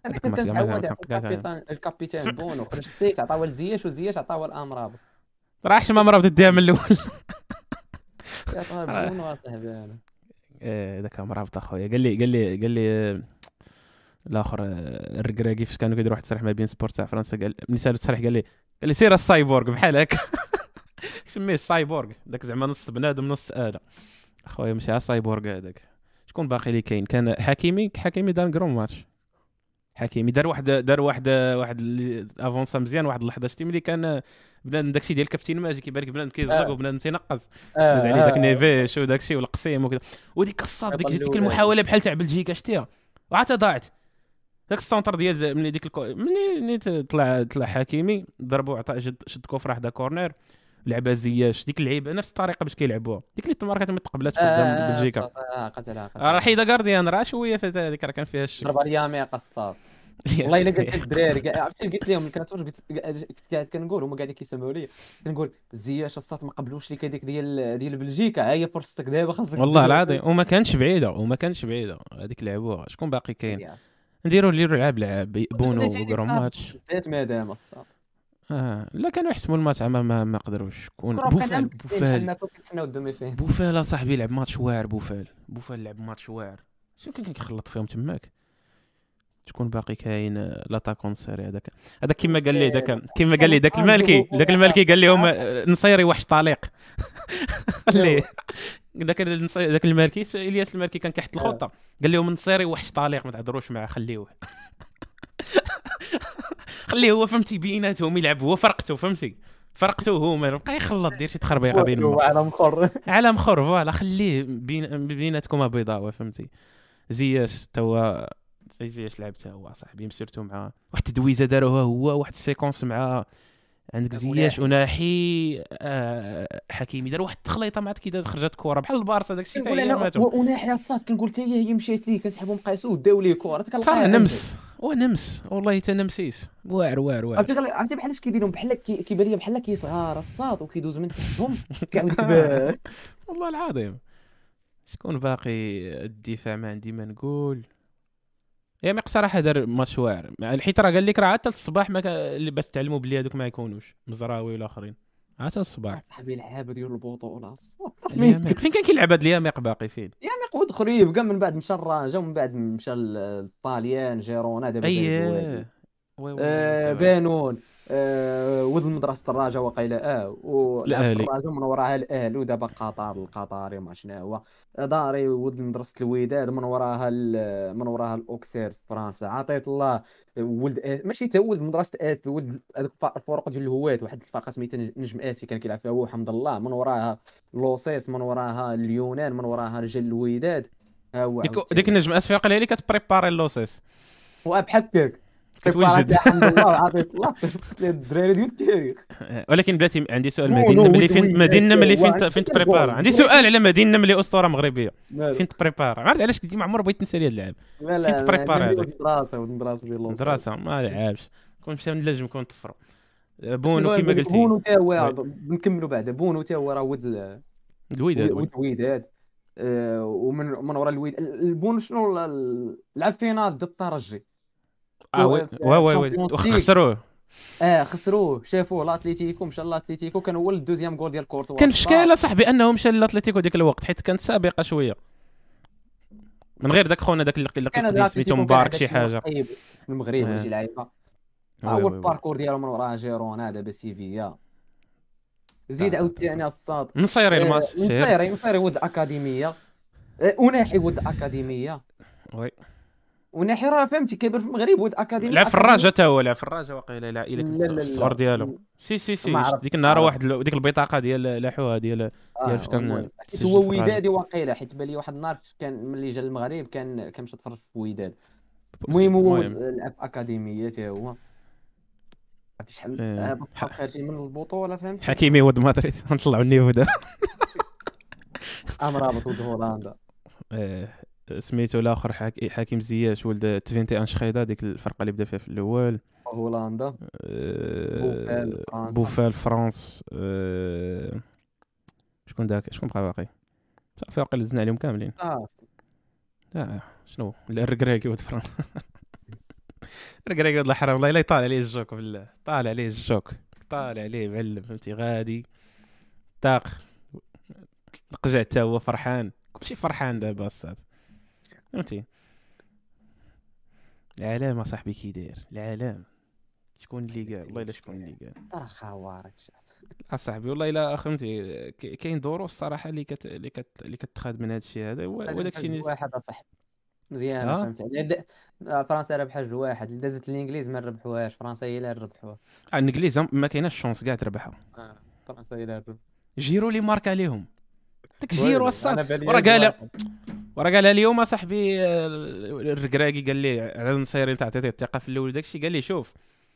أنا كنت نتعود الكابيتان الكابيتان بونو خرج سيت عطاوه لزياش وزياش عطاوه لامرابط راه شما مرابط ديها من الأول. يا بونو اصاحبي أنا. إيه ذاك مرابط اخويا قال لي قال لي قال لي الآخر الركراكي فاش كانوا كيديروا واحد التصريح ما بين سبورت تاع فرنسا؟ قال ملي سالو التصريح قال لي قال لي سير السايبورغ بحال هكا سميه السايبورغ داك زعما نص بنادم نص اله أخويا ماشي السايبورغ هذاك. شكون باقي اللي كاين؟ كان حكيمي حكيمي دار كرون ماتش. حكيمي دار واحد دار واحد واحد افونسا مزيان واحد اللحظة. شتي ملي كان بنادم داكشي ديال كابتن ماجي كيبان لك بنادم كيزلق آه. وبنادم تينقز. آه. داز عليه داك آه. نيفيش وداكشي والقسيم وكذا. وديك الصاد ديك, ديك المحاولة بحال تاع بلجيكا شتيها وعاد ضاعت. داك السونتر ديال ملي ديك الكو... ملي طلع طلع حكيمي ضربوا عطى شد شد كوفر واحدة كورنير لعبها زياش. ديك اللعيبة نفس الطريقة باش كيلعبوها. ديك اللي تماركات ما تقبلاتش قدام بلجيكا راه حيدة كارديان راه شوية في هذيك راه كان فيها الشك ضربة اليامي قصاب والله إلا قلت للدراري عرفتي قلت لهم؟ كانت كنت قاعد كنقول هما قاعدين كيسمعوا لي. كنقول زياش الصات ما قبلوش ليك هذيك ديال ديال بلجيكا. ها هي فرصتك دابا خاصك والله العظيم وما كانتش بعيدة وما كانش بعيدة. هذيك لعبوها. شكون باقي كاين؟ نديروا نديروا لعب لعب بونو وكرو ماتش. بدات مادام الصاد آه لا كانوا يحسموا الماتش ما ما, ما قدروش. كون بوفال بوفال. بوفال صاحبي لعب ماتش واعر بوفال. بوفال لعب ماتش واعر. شنو كان كيخلط فيهم تماك. شكون باقي كاين l'attaque النصيري. هذاك هذاك كيما قال لي ذاك كيما قال لي ذاك المالكي ذاك المالكي قال لهم نصيري وحش طليق. قال لي ذاك ذاك المالكي إلياس المالكي كان كيحط الخطة. قال لهم نصيري وحش طليق ما تهضروش معاه خليوه. خليه هو فهمتي بيناتهم يلعب هو فرقته فهمتي؟ فرقته هو ما بقى يخلط دير شي تخربيقة بينهم. عالم خر عالم خر فوالا خليه بين بيناتكم بيضاء فهمتي؟ زياش توا زي زياش لعبتها هو صاحبي مسيرته مع واحد التدويزه داروها هو واحد السيكونس مع عندك زياش وناحي آه حكيمي دار واحد التخليطة مع كي دار خرجت كره بحال البارسا داك الشيء تاع وناحيه الصاد كنقول حتى هي مشات ليه كنسحبهم قاسو وداو ليه كره صح نمس. هو نمس. والله حتى نمسيس. واعر واعر واعر. عرفتي عرفتي بحال اش كيديروا بحال كي- كيبان لي بحال كي صغار الصاد وكيدوز من تحتهم كيعاود والله العظيم. شكون باقي الدفاع؟ ما عندي ما نقول. الياميق صراحة دار ماتش واعر حيت راه قال لك راه حتى الصباح ما اللي باش تعلموا بلي هذوك ما يكونوش. مزراوي والاخرين حتى الصباح صاحبي لعابه ديال البطوله فين كان كيلعب هاد الياميق باقي فين؟ يا ميقود خريب كاع من بعد مشى الرجا ومن بعد مشى للطاليان جيرونا دابا دار الجوالي. اي وي وي آه، وي بانون. آه، ولد مدرسة الرجاء وقيله آه الأهلي. الرجاء من وراها الاهلي ودابا قطر القطري ما شنو هو. داري ولد مدرسة الوداد من وراها من وراها الاوكسير في فرنسا. عطيت الله ولد آس ماشي تا ولد مدرسة اسبي ولد هذوك الف- الفرق ديال الهوات واحد الفرقة سميتها نج- نجم اسبي كان كيلعب فيها هو حمد الله من وراها لوسيس من وراها اليونان من وراها رجال الوداد ها هو ديك. ديك النجم اسفي قال لي كتبريباري اللوسيس وبحال هكاك كتوجد الحمد لله الله الدراري ديال التاريخ. ولكن بلاتي عندي سؤال مدينة ملي فين مدينة ملي فين فين تبريبارا؟ عندي سؤال على مدينة ملي أسطورة مغربية. فين تبريبارا؟ عرفت علاش ديما عمر بغيت نسالي لا لا فين هذاك؟ في دراسه ولد دراسه ديال. دراسه ما لعبش. كون مشى من اللجم كون طفروا بونو كيما كيما قلتي. بونو تا هو oui. بنكملوا بعدا بونو تا هو راه ال- الوداد الوداد ومن من ورا الوداد البونو شنو؟ لعب finale ضد الترجي آه oui oui oui oui. خسروه. آه خسروه. شافوه لاتليتيكو مشى لاتليتيكو كان هو ال deuxième goal ديال كورتوا. كان في شكاله صاحبي انه مشى لاتليتيكو ديك الوقت حيت كانت سابقة شوية. من غير داك خونا داك اللي لك سميتو مبارك شي حاجة. طيب في المغرب آه. يجي لعيبة. oui ها هو. ال parcours ديالو من وراها جيرونا دابا سيفيا زيد تا- تا- عاوتاني الصاد. نصيري آه، الماتش نصيري نصيري ولد الأكاديمية. آه، وناحي ولد الأكاديمية. oui. وناحي راه فهمتي كبر في المغرب ولد أكاديمية لعب في الراجا تا هو لعب في الراجا واقيلا في لا. الصغر ديالو si si si ديك النهار ما واحد ديك البطاقه ديال لاحوها ديال آه، ديال فاش كان هو. ودادي واقيلا حيت بان لي واحد النهار كان ملي جا للمغرب كان كان مشى تفرج في وداد. المهم هو لعب في أكاديمية تا هو. عرفتي شحال إيه. آه، خارجين من البطولة فهمتي؟ حكيمي ولد مدريد نطلعوا ال niveau دابا أمرابط ولد هولندا آه، سميتو الآخر حك... حكيم زياش ولد تفينتي انشخيدا ديك الفرقة اللي بدا فيها في الأول. هولندا. آه، بوفال فرنسا. بوفال فرانس آه، شكون داك؟ شكون بقى باقي؟ صافي واقيلا زدنا عليهم كاملين. آه. آه شنو؟ الركراكي ولد فرنسا. الركراكي ولد الحرام. والله الا يطالع عليه الجوك بالله. طالع عليه الجوك. طالع عليه معلم فهمتي؟ غادي. طاق. القجع حتى هو فرحان. كلشي فرحان دابا الصاد فهمتي العالم اصاحبي كي داير العالم شكون اللي قال؟ والله إلا شكون اللي قال. راه خوارج. اصاحبي والله إلا فهمتي كاين دروس صراحة اللي كت... اللي كت... اللي كتخاد من هذا. الشيء هذا وداك الشيء واحد اصاحبي مزيان آه. فهمت يعني آه، فرنسا ربحها جوج واحد. اللي دازت الإنجليز ما ربحوهاش فرنسا هي اللي ربحوها آه، الإنجليز ما كايناش chance كاع تربحها فرنسا هي اللي ربحوها جيرو اللي marque عليهم. داك جيرو الصاد. جوج قال. وراه قالها اليوم اصاحبي آه، الركراكي قال لي على النصيري أنت عطيتيه الثقة في الأول داك الشيء قال لي شوف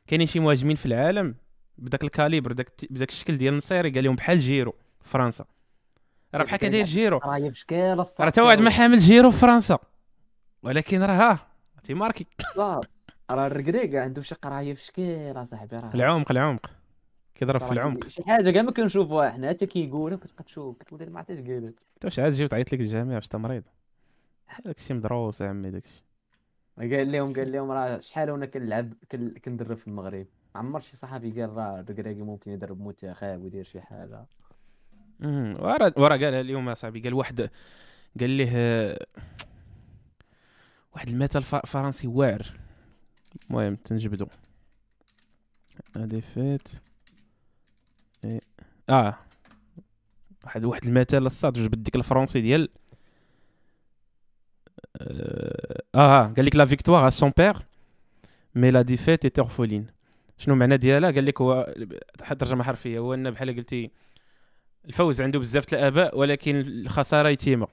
كاينين شي مهاجمين في العالم بداك ال calibre بداك بداك الشكل ديال النصيري قال لهم بحال جيرو في فرنسا. راه بحال كداير جيرو. راه هي بشكال الصاد راه تا واحد ما حامل جيرو في فرنسا. ولكن راه ها تي marquer راه الركراكي عنده شي قرايه في شكال أصاحبي راه. العمق العمق. كيضرب في العمق. شي حاجة كاع ما كنشوفوها حنا حتى كيقولوا كتبقى تشوف كتولي ما عرفتش قالت. انت واش عاد تجي وتعيط لك الجامع واش انت مريض داك الشيء مدروس عمي داك الشيء قال لهم قال لهم راه شحال وأنا كنلعب كن- كندرب في المغرب. عمر شي صحفي قال راه الركراكي ممكن يدرب منتخب ويدير شي حاجة. امم ورا ورا قالها اليوم اصاحبي قال واحد قال ليه آه، واحد المثل ف- فرنسي واعر. المهم تنجبدو. هادي فات. إيه. آه. واحد واحد المثل الصاد جبد ديك الفرنسي ديال آه قال لك la victoire a cent pères mais la défaite est orpheline شنو معنى ديالها قال لك هو حد ترجمة حرفية هو ان بحال قلتي الفوز عنده بزاف الآباء ولكن الخسارة يتيمة.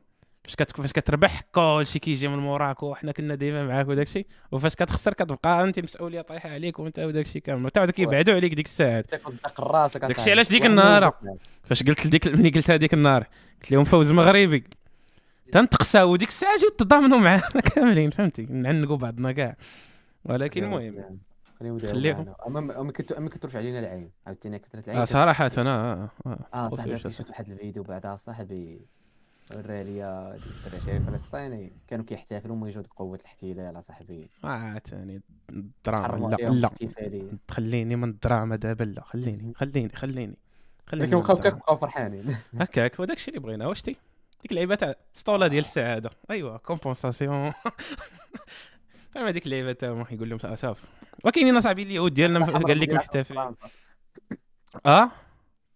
فاش كت... فاش كتربح كلشي كيجي من موراك وحنا كنا ديما معاك وداك الشيء. وفاش كتخسر كتبقى أنت المسؤوليه طايحة عليك وأنت وداك الشيء كامل. حتى كيبعدوا عليك ديك الساعات. داك داكشي علاش ديك النهار؟ فاش قلت لديك ملي قلت هذيك النهار قلت لهم فوز مغربي. تنتقساو وديك الساعة جيو تضامنوا معانا كاملين فهمتي؟ نعنقوا بعضنا كاع. ولكن المهم خليهم. اما ما كت- ما كتروش علينا العين عاوتاني كثرت العين. آه صراحة أنا آه، آه. آه خوصي صاحبي شفت واحد الفيديو بعدها صاحبي ورا ليا ديك الدراري الفلسطيني كانوا كيحتفلوا وما يجوا قوة الاحتلال صاحبي. آه ثاني الدراما لا لا. خليني من الدراما دابا لا. خليني خليني خليني خليني. لكن من بقاو فرحانين. هكاك وداك الشيء اللي بغينا. واش تي؟ ديك اللعيبة تاع سطوله ديال السعادة. ايوا كومبونساسيون فاهم هذيك اللعيبة تاعهم يقول لهم اسف وكاينين أصاحبي اليهود ديالنا قال لك محتفلين آه؟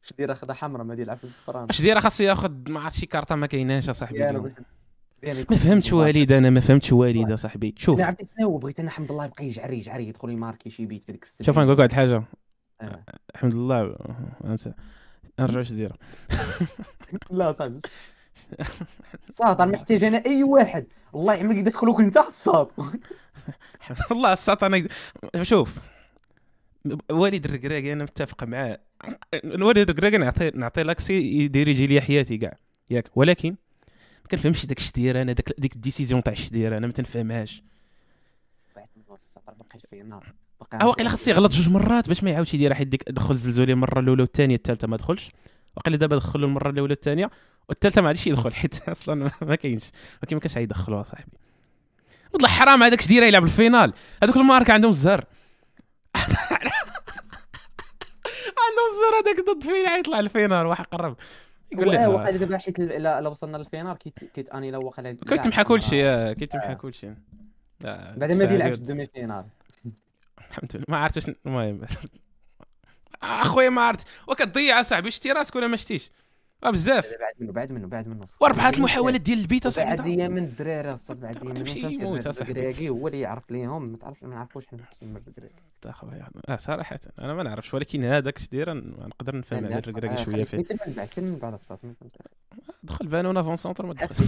اش دايرة خدا حمراء ما ديال عفوا فرنسا. اش داير خاصو ياخذ ما عرفت شي كارطة ما كايناش أصاحبي ما فهمتش. والد أنا ما فهمتش والد أصاحبي. شوف. أنا عرفتي شنو بغيت أنا حمد الله يبقى يجعري يجعري يدخل يماركي شي بيت في ديك السبيل. شوف نقول لك واحد الحاجة آه. الحمد لله. أنسى. نرجع اش دايره لا صاحبي. ساطر محتاج أنا أي واحد. الله يعمرك يدخلوك أنت الساط والله الساط أنا شوف والد الركراكي أنا متفق معاه. والد الركراكي نعطي نعطي لاكسي يدير يجي لي حياتي كاع. ياك. ولكن ما كنفهمش داك الشدير أنا داك ديك الديسيزيون تاع الشدير أنا ما تنفهمهاش. آه واقيلا خاص يغلط جوج مرات باش ما يعاودش يدير حيت ديك دخل الزلزوليه المره الأولى والثانية الثالثه ما دخلش. واقيلا دابا دخلوا المرة الأولى والثانية والثالثة ما عادش يدخل حيت أصلا ما كاينش. ولكن ما كانش يدخلوها صاحبي والله حرام هذاك شدير يلعب الفينال. هذوك الماركه عندهم الزهر. عندهم الزهر هذاك ضد فينا يطلع الفينال واحد قرب. يقول لك وقال دابا حيت ال- الا وصلنا للفينال كيت أني لو وقع كيتمحى كل شيء آه، كيتمحى كل شيء. آه، بعد ما الساعة يلعب ديال- في الدومي فينال الحمد لله. ما عرفتش المهم. اخويا ما عرفت وكتضيع اصاحبي شتي راسك ولا ما شتيش آه، بزاف بعد منه بعد منه بعد منه وربحات المحاولات ديال البيت اصاحبي بعد أيام من الدراري الصاد بعد أيام يمشي منهم يموت فهمتي أصاحبي. الركراكي هو اللي يعرف ليهم ما تعرفش ما نعرفوش حنا احسن من الركراكي اخويا آه صراحة أنا ما نعرفش ولكن هذاك شدير نقدر نفهم على الركراكي شوية فيه من بعد من بعد الصاد دخل بانونا فون سونتر ما دخل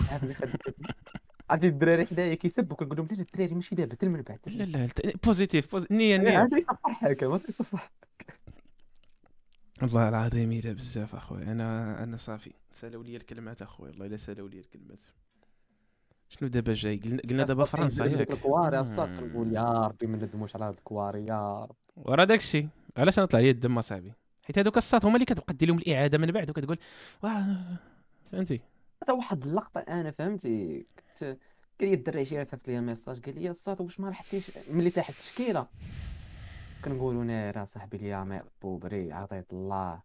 عرفتي الدراري حدايا كيسبوا كنقول لهم لا الدراري ماشي دابا حتى من بعد لا لا بوزيتيف بوز- نيه نيه هذا يصفر هكا ما يصفر والله العظيم الا بزاف أخويا. أنا أنا صافي. سألوا لي الكلمات أخويا. والله إلا سألوا لي الكلمات. شنو دابا جاي؟ قلنا دابا فرنسا ياك. الكواري الصاد مم. كنقول يا ربي ما ندموش على هاد الكواري يا رب. ورا داك الشيء. علاش أنا طلع لي الدم أصاحبي؟ حيت هذوك الساط هما اللي كتبقى دير لهم الإعادة من بعد وكتقول واه فهمتي؟ حتى واحد اللقطة أنا فهمتي. كنت قال لي الدري شي صيفط لي ميساج قال لي الصاد واش ما لحقتيش ملي تلاحت التشكيلة. كنقولوا نارا صاحبي اليامي بوبري عطيت الله.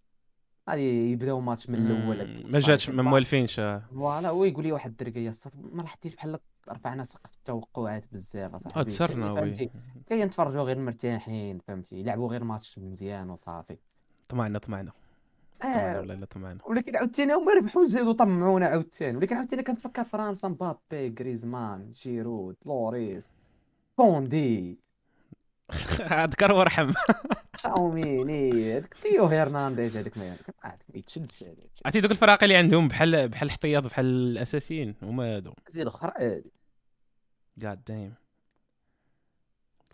غادي يبداو ماتش من الأول ما جاتش ما موالفينش. آه. فوالا ويقول لي واحد لي الصاد ما لحقتيش بحال رفعنا سقف التوقعات بزاف اصاحبي هاد سرنا وي فهمتي؟ كاين نتفرجوا غير مرتاحين فهمتي؟ يلعبوا غير ماتش مزيان وصافي. طمعنا طمعنا. آه والله إلا طمعنا. ولكن عاوتاني هما ربحوا زادوا طمعونا عاوتاني. ولكن عاوتاني كنتفكر فرنسا مبابي غريزمان جيرود لوريس كوندي. اذكر وأرحم. تشاوميني هذاك تيو هرنانديز هذاك ما يتشدش عرفتي دوك الفراق اللي عندهم بحال بحال الاحتياط بحال الأساسيين هما هادو. زيد الآخر عادي جاد دايم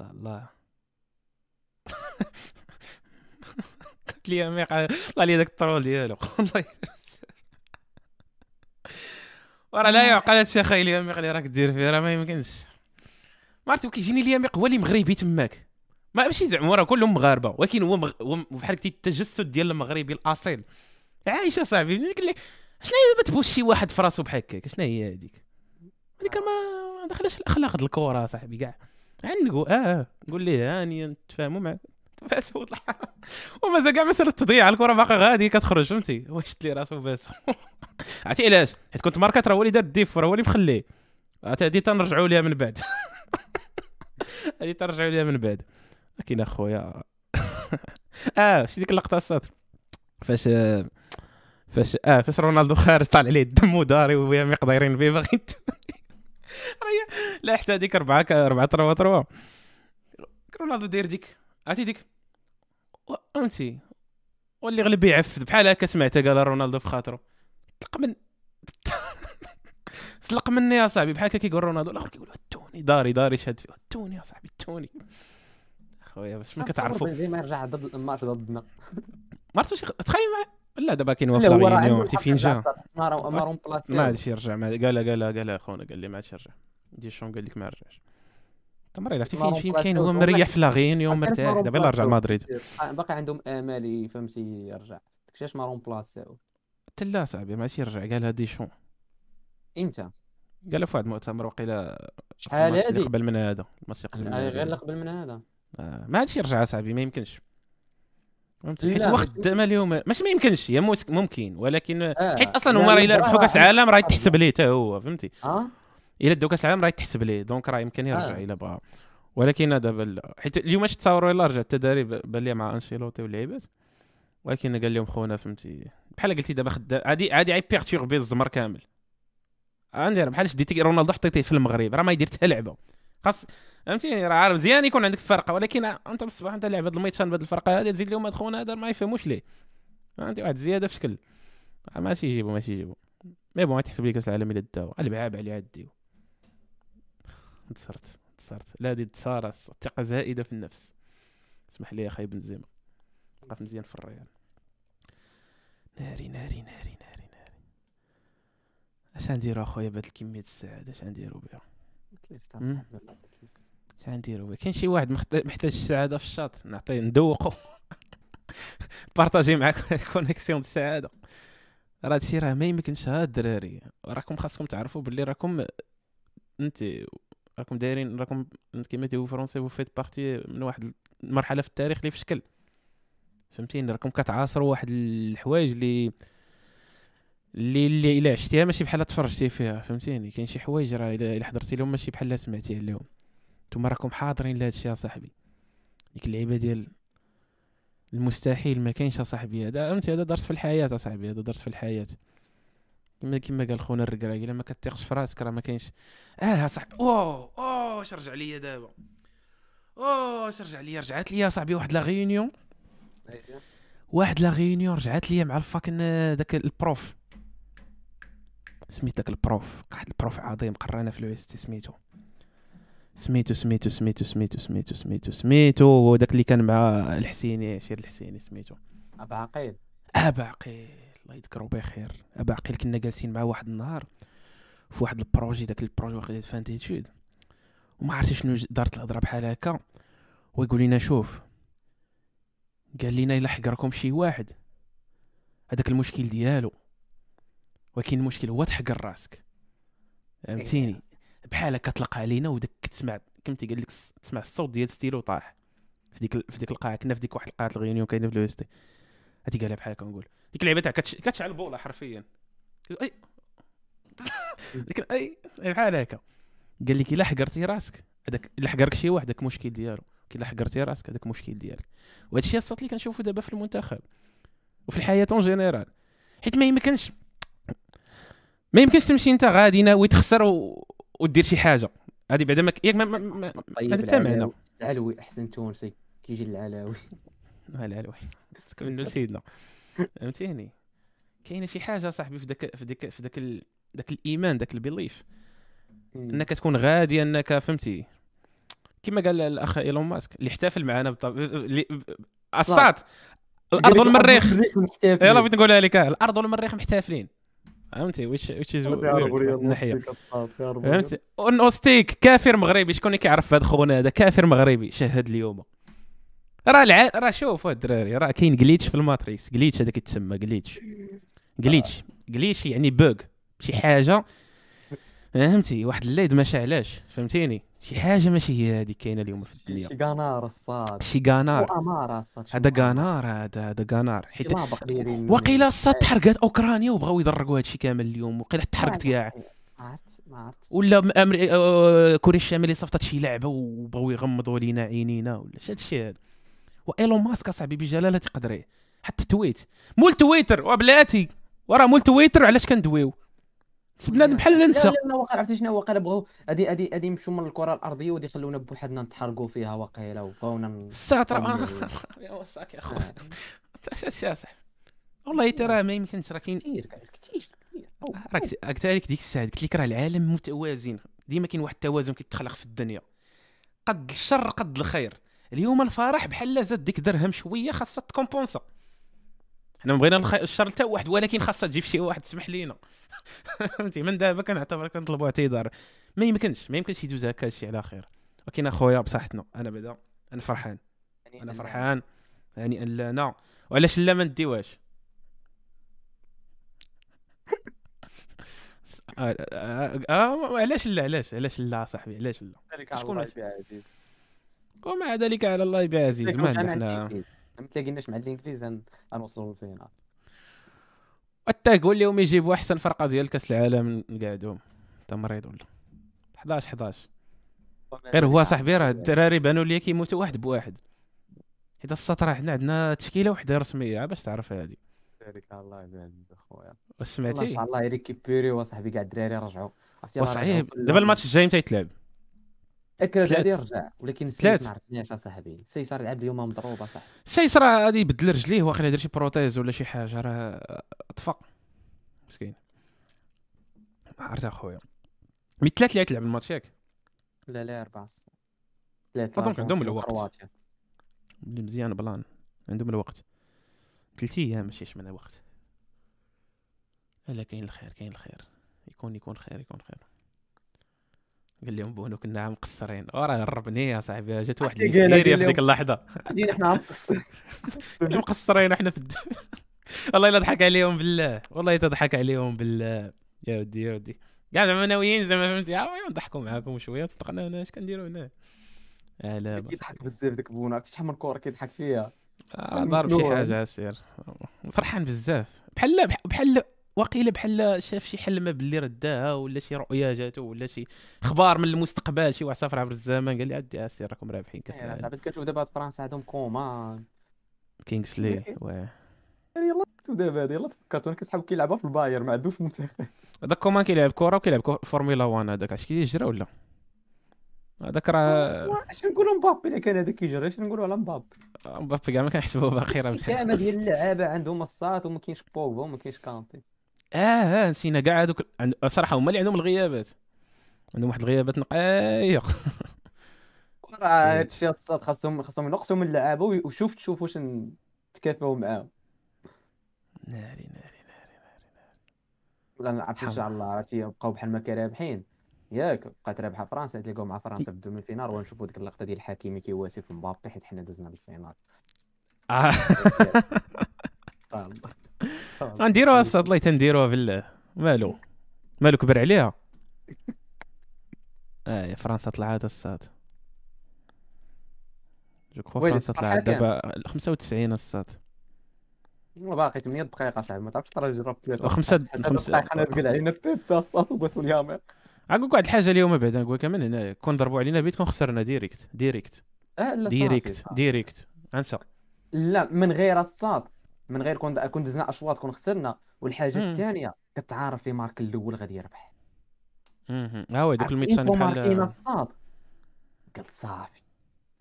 الله. قلت لي امي قال- طلع لي داك الطرول ديالو. والله وراه لا يعقل هادشي اخاي الياميق اللي راك دير فيه راه ما يمكنش. ما عرفتي كيجيني الياميق هو اللي مغربي تماك. ما ماشي زعما راه كلهم مغاربه ولكن هو مغ... بحال قلتي التجسد ديال المغربي الأصيل. عايشة صاحبي ديك اللي شنو هي تبوش شي واحد في راسو بحال هكاك؟ شنو هي هذيك هذيك ما دخلش الأخلاق د الكره صاحبي كاع. عنقوا آه آه قول ليه هانيا تفاهموا معاك. بس وطلع ومازال كاع مسألة تضييع الكره باقا غادي كتخرج فهمتي؟ شد لي راسو بس؟ عرفتي علاش؟ حيت كنت ماركات راه هو اللي دار الديف راه هو اللي مخليه. عرفتي؟ هادي تنرجعوا ليها من بعد. هادي تنرجعوا ليها من بعد. لكن أخويا آه شتي ديك اللقطة السطر فاش فاش آه فاش رونالدو خارج طالع عليه الدم وداري ويا مقديرين به باغي لا حتى هذيك أربعة ك- أربعة تروا تروا رونالدو داير ديك عرفتي ديك؟ فهمتي؟ واللي غلب يعفد بحال هكا سمعتها قال رونالدو في خاطرو طلق من سلق مني يا صاحبي. بحال هكا كيقول رونالدو الأخر كيقول التوني داري داري شاد فيه. التوني يا صاحبي التوني خويا باش ما كتعرفوا بنزيما يرجع ضد الماتش ضدنا. ما عرفتش تخيل ما لا دابا كاين La Réunion عنده عرفتي فين جا؟ ما رون ما عادش يرجع ما قال قال قال أخونا قال لي ما عادش يرجع. ديشان قال لك ما رجعش. مريض عرفتي فين فين كاين هو مريح في La Réunion مرتاح. دابا يلاه رجع لمدريد باقي عندهم امال فهمتي يرجع. داكشي ما رون حتى لا صاحبي ما عادش يرجع. قالها ديشان إمتى؟ قالها في واحد المؤتمر وقيلا شحال هادي قبل من هذا الماتش قبل من آه، غير هذا اللي قبل من هذا. آه، ما عادش يرجع صاحبي ما يمكنش. فهمتي حيت هو خدام اليوم ماشي ما يمكنش هي ممكن ولكن آه، حيت أصلا لا، هما راه إلا لا، ربحوا كاس العالم راه يتحسب ليه حتى هو فهمتي؟ آه. إلا داو كاس العالم راه يتحسب ليه donc راه يمكن يرجع آه. إلا بغا ولكن دابا. حيت اليوم اش تصاوروا الا رجع؟ التدريب بان لي مع أنشيلوتي واللعيبات ولكن قال لهم خونا فهمتي؟ بحال قلتي دابا خدام عادي غادي perturber الزمر كامل. عندي بحال شديتي رونالدو حطيتيه في المغرب راه ما يدير حتى لعبة. خاص فهمتي راه عارف مزيان يكون عندك فرقة ولكن أنت بالصباح أنت لاعب هاد الميتشان بهاد الفرقة هادي تزيد لهم هاد خونا هذا ما يفهموش ليه. عندي واحد زيادة في شكل. آه، ماشي يجيبو ماشي يجيبو. مي بون تحسب لي كأس العالم الا داو البعاب عليه عديو انتصرت انتصرت. لا هادي انتصار ثقه زائدة في النفس. اسمح لي أخي بنزيما. وقف مزيان في الريال. ناري ناري ناري ناري. اش غنديرو اخويا بهاد الكمية السعاده اش غنديرو بها. اش غنديرو بها كاين شي واحد محتاج السعاده في الشاط نعطيه ندوقو. partager معاك connexion السعاده راه هادشي راه ما يمكنش ها الدراري. راكم خاصكم تعرفوا باللي راكم انت راكم دايرين راكم كيما تيقولوا français vous faites partie من واحد المرحله في التاريخ اللي في شكل فهمتيني؟ راكم كتعاصروا واحد الحوايج اللي اللي اللي إلا عشتيها ماشي بحال تفرجتي فيها فهمتيني؟ كاين شي حوايج راه الا حضرتي لهم ماشي بحال سمعتي عليهم نتوما راكم حاضرين لهذا الشيء صاحبي. ديك اللعيبة ديال المستحيل ما كاينش صاحبي. هذا فهمتي؟ هذا درس في الحياة يا صاحبي هذا درس في الحياة. كما كما قال خونا الركراكي إلا ما كتيقش في راسك راه ما كاينش. آه صاحبي أوه أوه واش رجع ليا دابا؟ أوه واش رجع ليا؟ رجعت ليا صاحبي واحد لا غيونيون أيوة. واحد la réunion رجعت ليا مع ال fucking داك ال prof. سميت داك ال prof. واحد ال prof عظيم. قرانا في الويست سميتو سميتو سميتو سميتو سميتو سميتو سميتو سميتو هو داك اللي كان مع الحسيني عشير الحسيني سميتو أبا عقيل. أبا عقيل. الله يذكرو بخير. أبا عقيل كنا جالسين معاه واحد النهار في واحد ال projet. داك ال projet واخد fin d'études وما عرفتش شنو دارت الهضره بحال هكا. ويقول لنا شوف. قال لنا إلا حقركم شي واحد. هذاك المشكل ديالو. ولكن المشكل هو تحقر راسك. فهمتيني؟ بحال هكا طلق علينا وداك تسمع كمتي قال لك تسمع الصوت ديال ستيلو طاح في ديك في ديك القاعة كنا في ديك واحد القاعة ال réunion كاينة في الويستي هادي قالها بحال هكا نقول. ديك اللعيبة تاع كتش... كتشعل بوله حرفيا. أي لكن أي بحال هكا. قال لك إلا حقرتي راسك هذاك إلا حقرك شي واحد داك المشكل ديالو. إلا حقرتي راسك هذاك المشكل ديالك. وهذا الشيء الصوت اللي كنشوفه دابا في المنتخب. وفي الحياة en général حيت ما يمكنش ما يمكنش تمشي انت غادي ناوي تخسر و... ودير شي حاجة. هذه بعدا ما ياك ما, ما, ما... طيب هذا حتى معنى. العلوي أحسن تونسي. كيجي العلاوي. لا لا الوحيد كملنا لسيدنا فهمتيني؟ كاينة شي حاجة صاحبي في داك في داك في داك ال... داك الإيمان داك ال belief إنك تكون غادي إنك فهمتي؟ كما قال الأخ إيلون ماسك اللي احتفل معنا بالطب... اللي... الصات الأرض والمريخ. يلا بغيت نقولها لك. الأرض والمريخ محتفلين. فهمتي؟ وش وش از الناحيه فهمتي؟ agnostique كافر مغربي شكون اللي كيعرف هذا خونا هذا؟ كافر مغربي شهد اليوم. راه الع... راه شوف الدراري راه كاين glitch في ال Matrix. glitch هذا كيتسمى glitch جليتش جليتش يعني بوغ شي حاجة. فهمتي؟ واحد الليد ما شعلاش فهمتيني؟ شي حاجة ماشي هي هذه كاينة اليوم في الدنيا. شي قنار الصاد. شي واماره الصاد هذا قنار هذا هذا قنار حيت وقيلا الصاد تحرقات أوكرانيا وبغاو يضرقوا هادشي كامل اليوم. وقيلا تحرقت كاع عرفت ما عرفت ولا أمري... آه، كوريا الشمالية صيفطت شي لعبة وبغاو يغمضوا لينا عينينا ولا شي هادشي هذا. وإيلون ماسك أصاحبي بجلالة تقدريه حتى tweet. مول تويتر وبلاتي. وراه مول تويتر علاش كندويو؟ بنادم بحال ننسى. لا لا واقع عرفتي شنو واقع بغاو هادي هادي هادي يمشوا من الكرة الأرضية ودي يخلونا بوحدنا نتحرقوا فيها واقيلا الساط راه والله. يا وساك يا آه. خويا اش هادشي اصاحبي والله ترى ما يمكنش راه كاين كثير كثير كثير راك قلت لك ديك الساعة قلت لك راه العالم متوازن. ديما كاين واحد التوازن كيتخلق في الدنيا. قد الشر قد الخير. اليوم الفرح بحال زاد ديك درهم شوية خاصها تكومبونسا. حنا بغينا الشر حتى واحد ولكن خاصها تجي شي واحد تسمح لينا. فهمتي؟ من دابا كنعتبر كنطلبوا اعتذار ما يمكنش ما يمكنش يدوز هكا الشيء على خير. ولكن أخويا بصحتنا أنا بعدا أنا فرحان. يعني أنا فرحان. هانئا لنا وعلاش لا ما نديوهاش؟ آه, آه, آه علاش لا علاش علاش لا صاحبي علاش لا؟ شكون ومع ذلك على الله يبيع عزيز لكن ما حنا. ما تلاقيناش مع الانجليز غن- غنوصلوا للفينال حتى قول لهم يجيبوا أحسن فرقة ديال كأس العالم نقعدوا انت مريض ولا 11 11 غير هو صاحبي راه الدراري بانوا لي كيموتوا واحد بواحد. حيت السط راه حنا عندنا تشكيلة وحدة رسمية باش تعرف هذه على الله عزيز اخويا والله إن وسمعتي شاء الله ي récupérer وصاحبي كاع الدراري رجعوا وصعيب دابا الماتش الجاي متى يتلعب؟ ثلاث. غادي يرجع ولكن ثلاث. ما عرفناش أصاحبي. السيس راه لعب اليوم مضروب أصاحبي. السيس راه غادي يبدل رجليه واقيلا يدير شي prothèse ولا شي حاجة راه طفى مسكين. ما عرفت اخويا mais ثلاث اللي غتلعب الماتش ياك؟ لا لا أربع الساعة. ثلاثة donc عندهم الوقت. اللي مزيان plan. عندهم الوقت. ثلاث أيام ماشي شمن وقت لا كاين الخير كاين الخير. يكون يكون خير يكون خير. قال لهم بونو كنا مقصرين. وراه ربني يا صاحبي جات واحد الهستيريا في ديك اللحظة. جينا حنا مقصر كنا مقصرين إحنا في الد... والله الا ضحك عليهم بالله. والله تضحك عليهم بالله. يا ودي يا ودي. كاع زعما ناويين زعما فهمتي ها نضحكوا معاكم شوية صدقنا أنا اش كنديروا هنا؟ لا كيضحك بزاف داك بونو عرفتي شحال من كره كيضحك فيها؟ راه ضارب شي. حاجة سير. فرحان بزاف بحال بحال واقيلا بحال شاف شي حلمه باللي رداها ولا شي رؤية جاتو ولا شي أخبار من المستقبل شي واحد سافر عبر الزمن قال لي عدي اسير راكم رابحين كاس يعني العالم. صاحبي كتشوف دابا فرنسا عندهم كومان كينغسلي واه. يعني يلا تو دابا هادي يلا تفكرت وأنا كنسحب كيلعبها في الباير ما عندوش منتخب. هذاك كومان كيلعب كرة وكيلعب فورمولا 1 هذاك اش كيجرى ولا؟ هذاك راه اش نقولوا مبابي؟ اللي كان هذاك كيجري اش نقولوا على مبابي؟ مبابي كاع ما كنحسبوه باقي راه كامل ديال اللعابة عندهم الساط وما كاينش بوغبا وما كاينش كانتي. آه آه نسينا كاع هذوك صراحة هما اللي عندهم الغيابات. عندهم واحد الغيابات نقايه راه هادشي خاصهم خاصهم ينقصوا من اللعابة وشوف تشوف واش نتكافاو معاهم. ناري ناري ولا عرفتي إن شاء الله عرفتي بقاو بحال ما كرابحين ياك بقات رابحه فرنسا تلاقاو مع فرنسا في ال demi-finale ونشوفوا ديك اللقطة ديال حكيمي كيواسي في مبابي حيت حنا دزنا لل finale. آه. الله. غنديروها الصاط الله تنديروها بالله مالو. مالو كبر عليها. آه يا فرنسا طلعت الصاط je crois فرنسا طلعت. دابا 95 الصاط ما باقي 8 دقائق اصاحبي ما تعرفش ترى جربت وخمسة خمسة دقائق أنا تقول علينا بيبي الساط وباسوا اليامير عقول واحد الحاجة اليوم بعدا نقول كمان هنا كون ضربوا علينا بيت كون خسرنا ديريكت ديريكت أه لا ديريكت. ديريكت أنسى. لا من غير الساط من غير كون كون دزنا أشواط كون خسرنا. والحاجة. الثانية كتعرف لي مارك الأول غادي يربح. مهم. ها هو دوك الميتشان بحال الساط قلت صافي.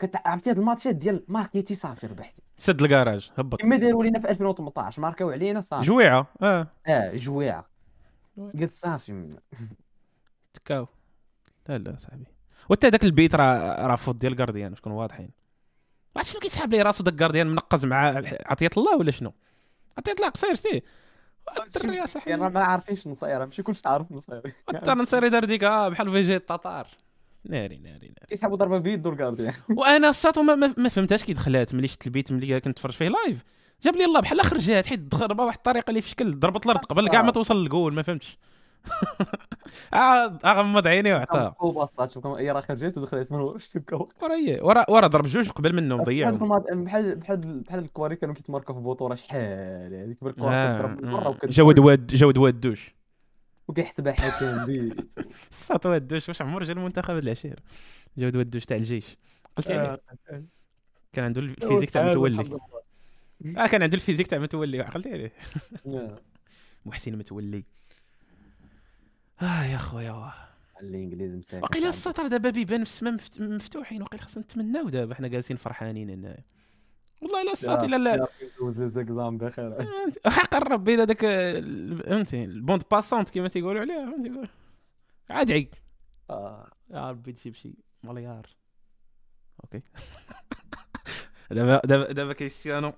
كنت عرفتي هاد الماتشات ديال ماركيتي صافي ربحتي. سد الكراج هبط. كما داروا لينا في 2018 ماركاو علينا صافي. جويعة. آه. آه جويعة. وي. قلت صافي. تكاو. لا لا صاحبي. وحتى داك البيت راه راه فوت ديال الكارديان باش نكونوا واضحين. ما عرفتش شنو كيسحاب ليه راسو داك الكارديان منقز مع عطية الله ولا شنو؟ عطية الله قصير سي. الدري يا صاحبي. أنا ما عارفينش نصير ماشي كلشي عارف نصير حتى نصير دار ديك آه بحال فيجي التتار ناري ناري ناري. كيسحبوا ضربة بيدو الكارديان وأنا الساط ما, ما, فهمتهاش كي دخلات ملي شفت البيت ملي كنت نتفرج فيه لايف جاب لي الله بحال خرجات حيت ضربه واحد الطريقة اللي في شكل ضربت الأرض قبل كاع ما توصل للجول ما فهمتش. اغمض عيني وعطاها وباصات شوف هي راه خرجت ودخلت من ورا شتي ورا هي ورا ورا ضرب جوج قبل منه مضيع بحال بحال بحال بحال الكواري كانوا كيتماركوا في بطوله شحال هذيك بالكره آه، كتضرب من برا آه. وكت- جود واد وادوش وكيحسبها حكم بيت صات وادوش واش عمر جا المنتخب هاد العشير جود وادوش تاع الجيش. قلت يعني كان عنده ال physique تاع متولي. آه كان عنده ال physique تاع متولي عقلت عليه. محسن متولي. آه يا خويا واه. الإنجليز مساكن وقيلا السطر دابا بيبان في السما مفت- مفتوحين وقيلا خاصنا نتمناو دابا حنا جالسين فرحانين هنايا والله لا الصاد لا. لا دوز les exams بخير. حق الرب إذا داك ال- فهمتي ال bande passante كما تيقولوا عليها فهمتي؟ عاد عيق آه. يا ربي تجيب شي. مليار أوكي. دابا دابا دابا كريستيانو.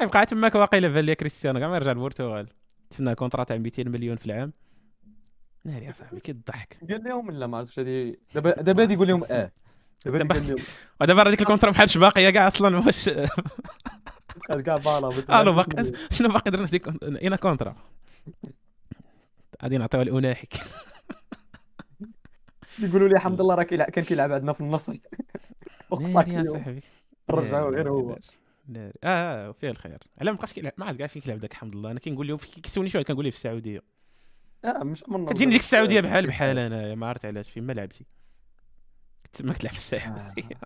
يبقى تماك واقيلا بان لي كريستيانو كاع ما يرجع للبرتغال تسنى كونترا تاع 200 مليون في العام. ناري يا صاحبي كي الضحك. قال لهم لا ما عرفتش هذه. دابا دابا هادي يقول لهم آه. دابا قال لهم ودابا راه ديك الكونترا بحالش باقيه كاع أصلا واش قال كاع بالا ألو باقي شنو باقي درنا في ديك اين كونترا؟ غادي نعطيوها لاناحك يقولوا لي الحمد لله راه كيلعب كان كيلعب عندنا في النصر ناري يا صاحبي. رجعوا غير هو. ناري، ناري. آه آه، فيه الخير. على ما بقاش كيلعب ما عاد كاع فين كيلعب داك الحمد لله. أنا كنقول لهم كيسولني شوية كنقول ليه في السعودية. آه مش من كتجيني ديك السعودية بحال بحال أنا ما عرفت علاش فين ما لعبتي. كنت ما كتلعب في السعودية.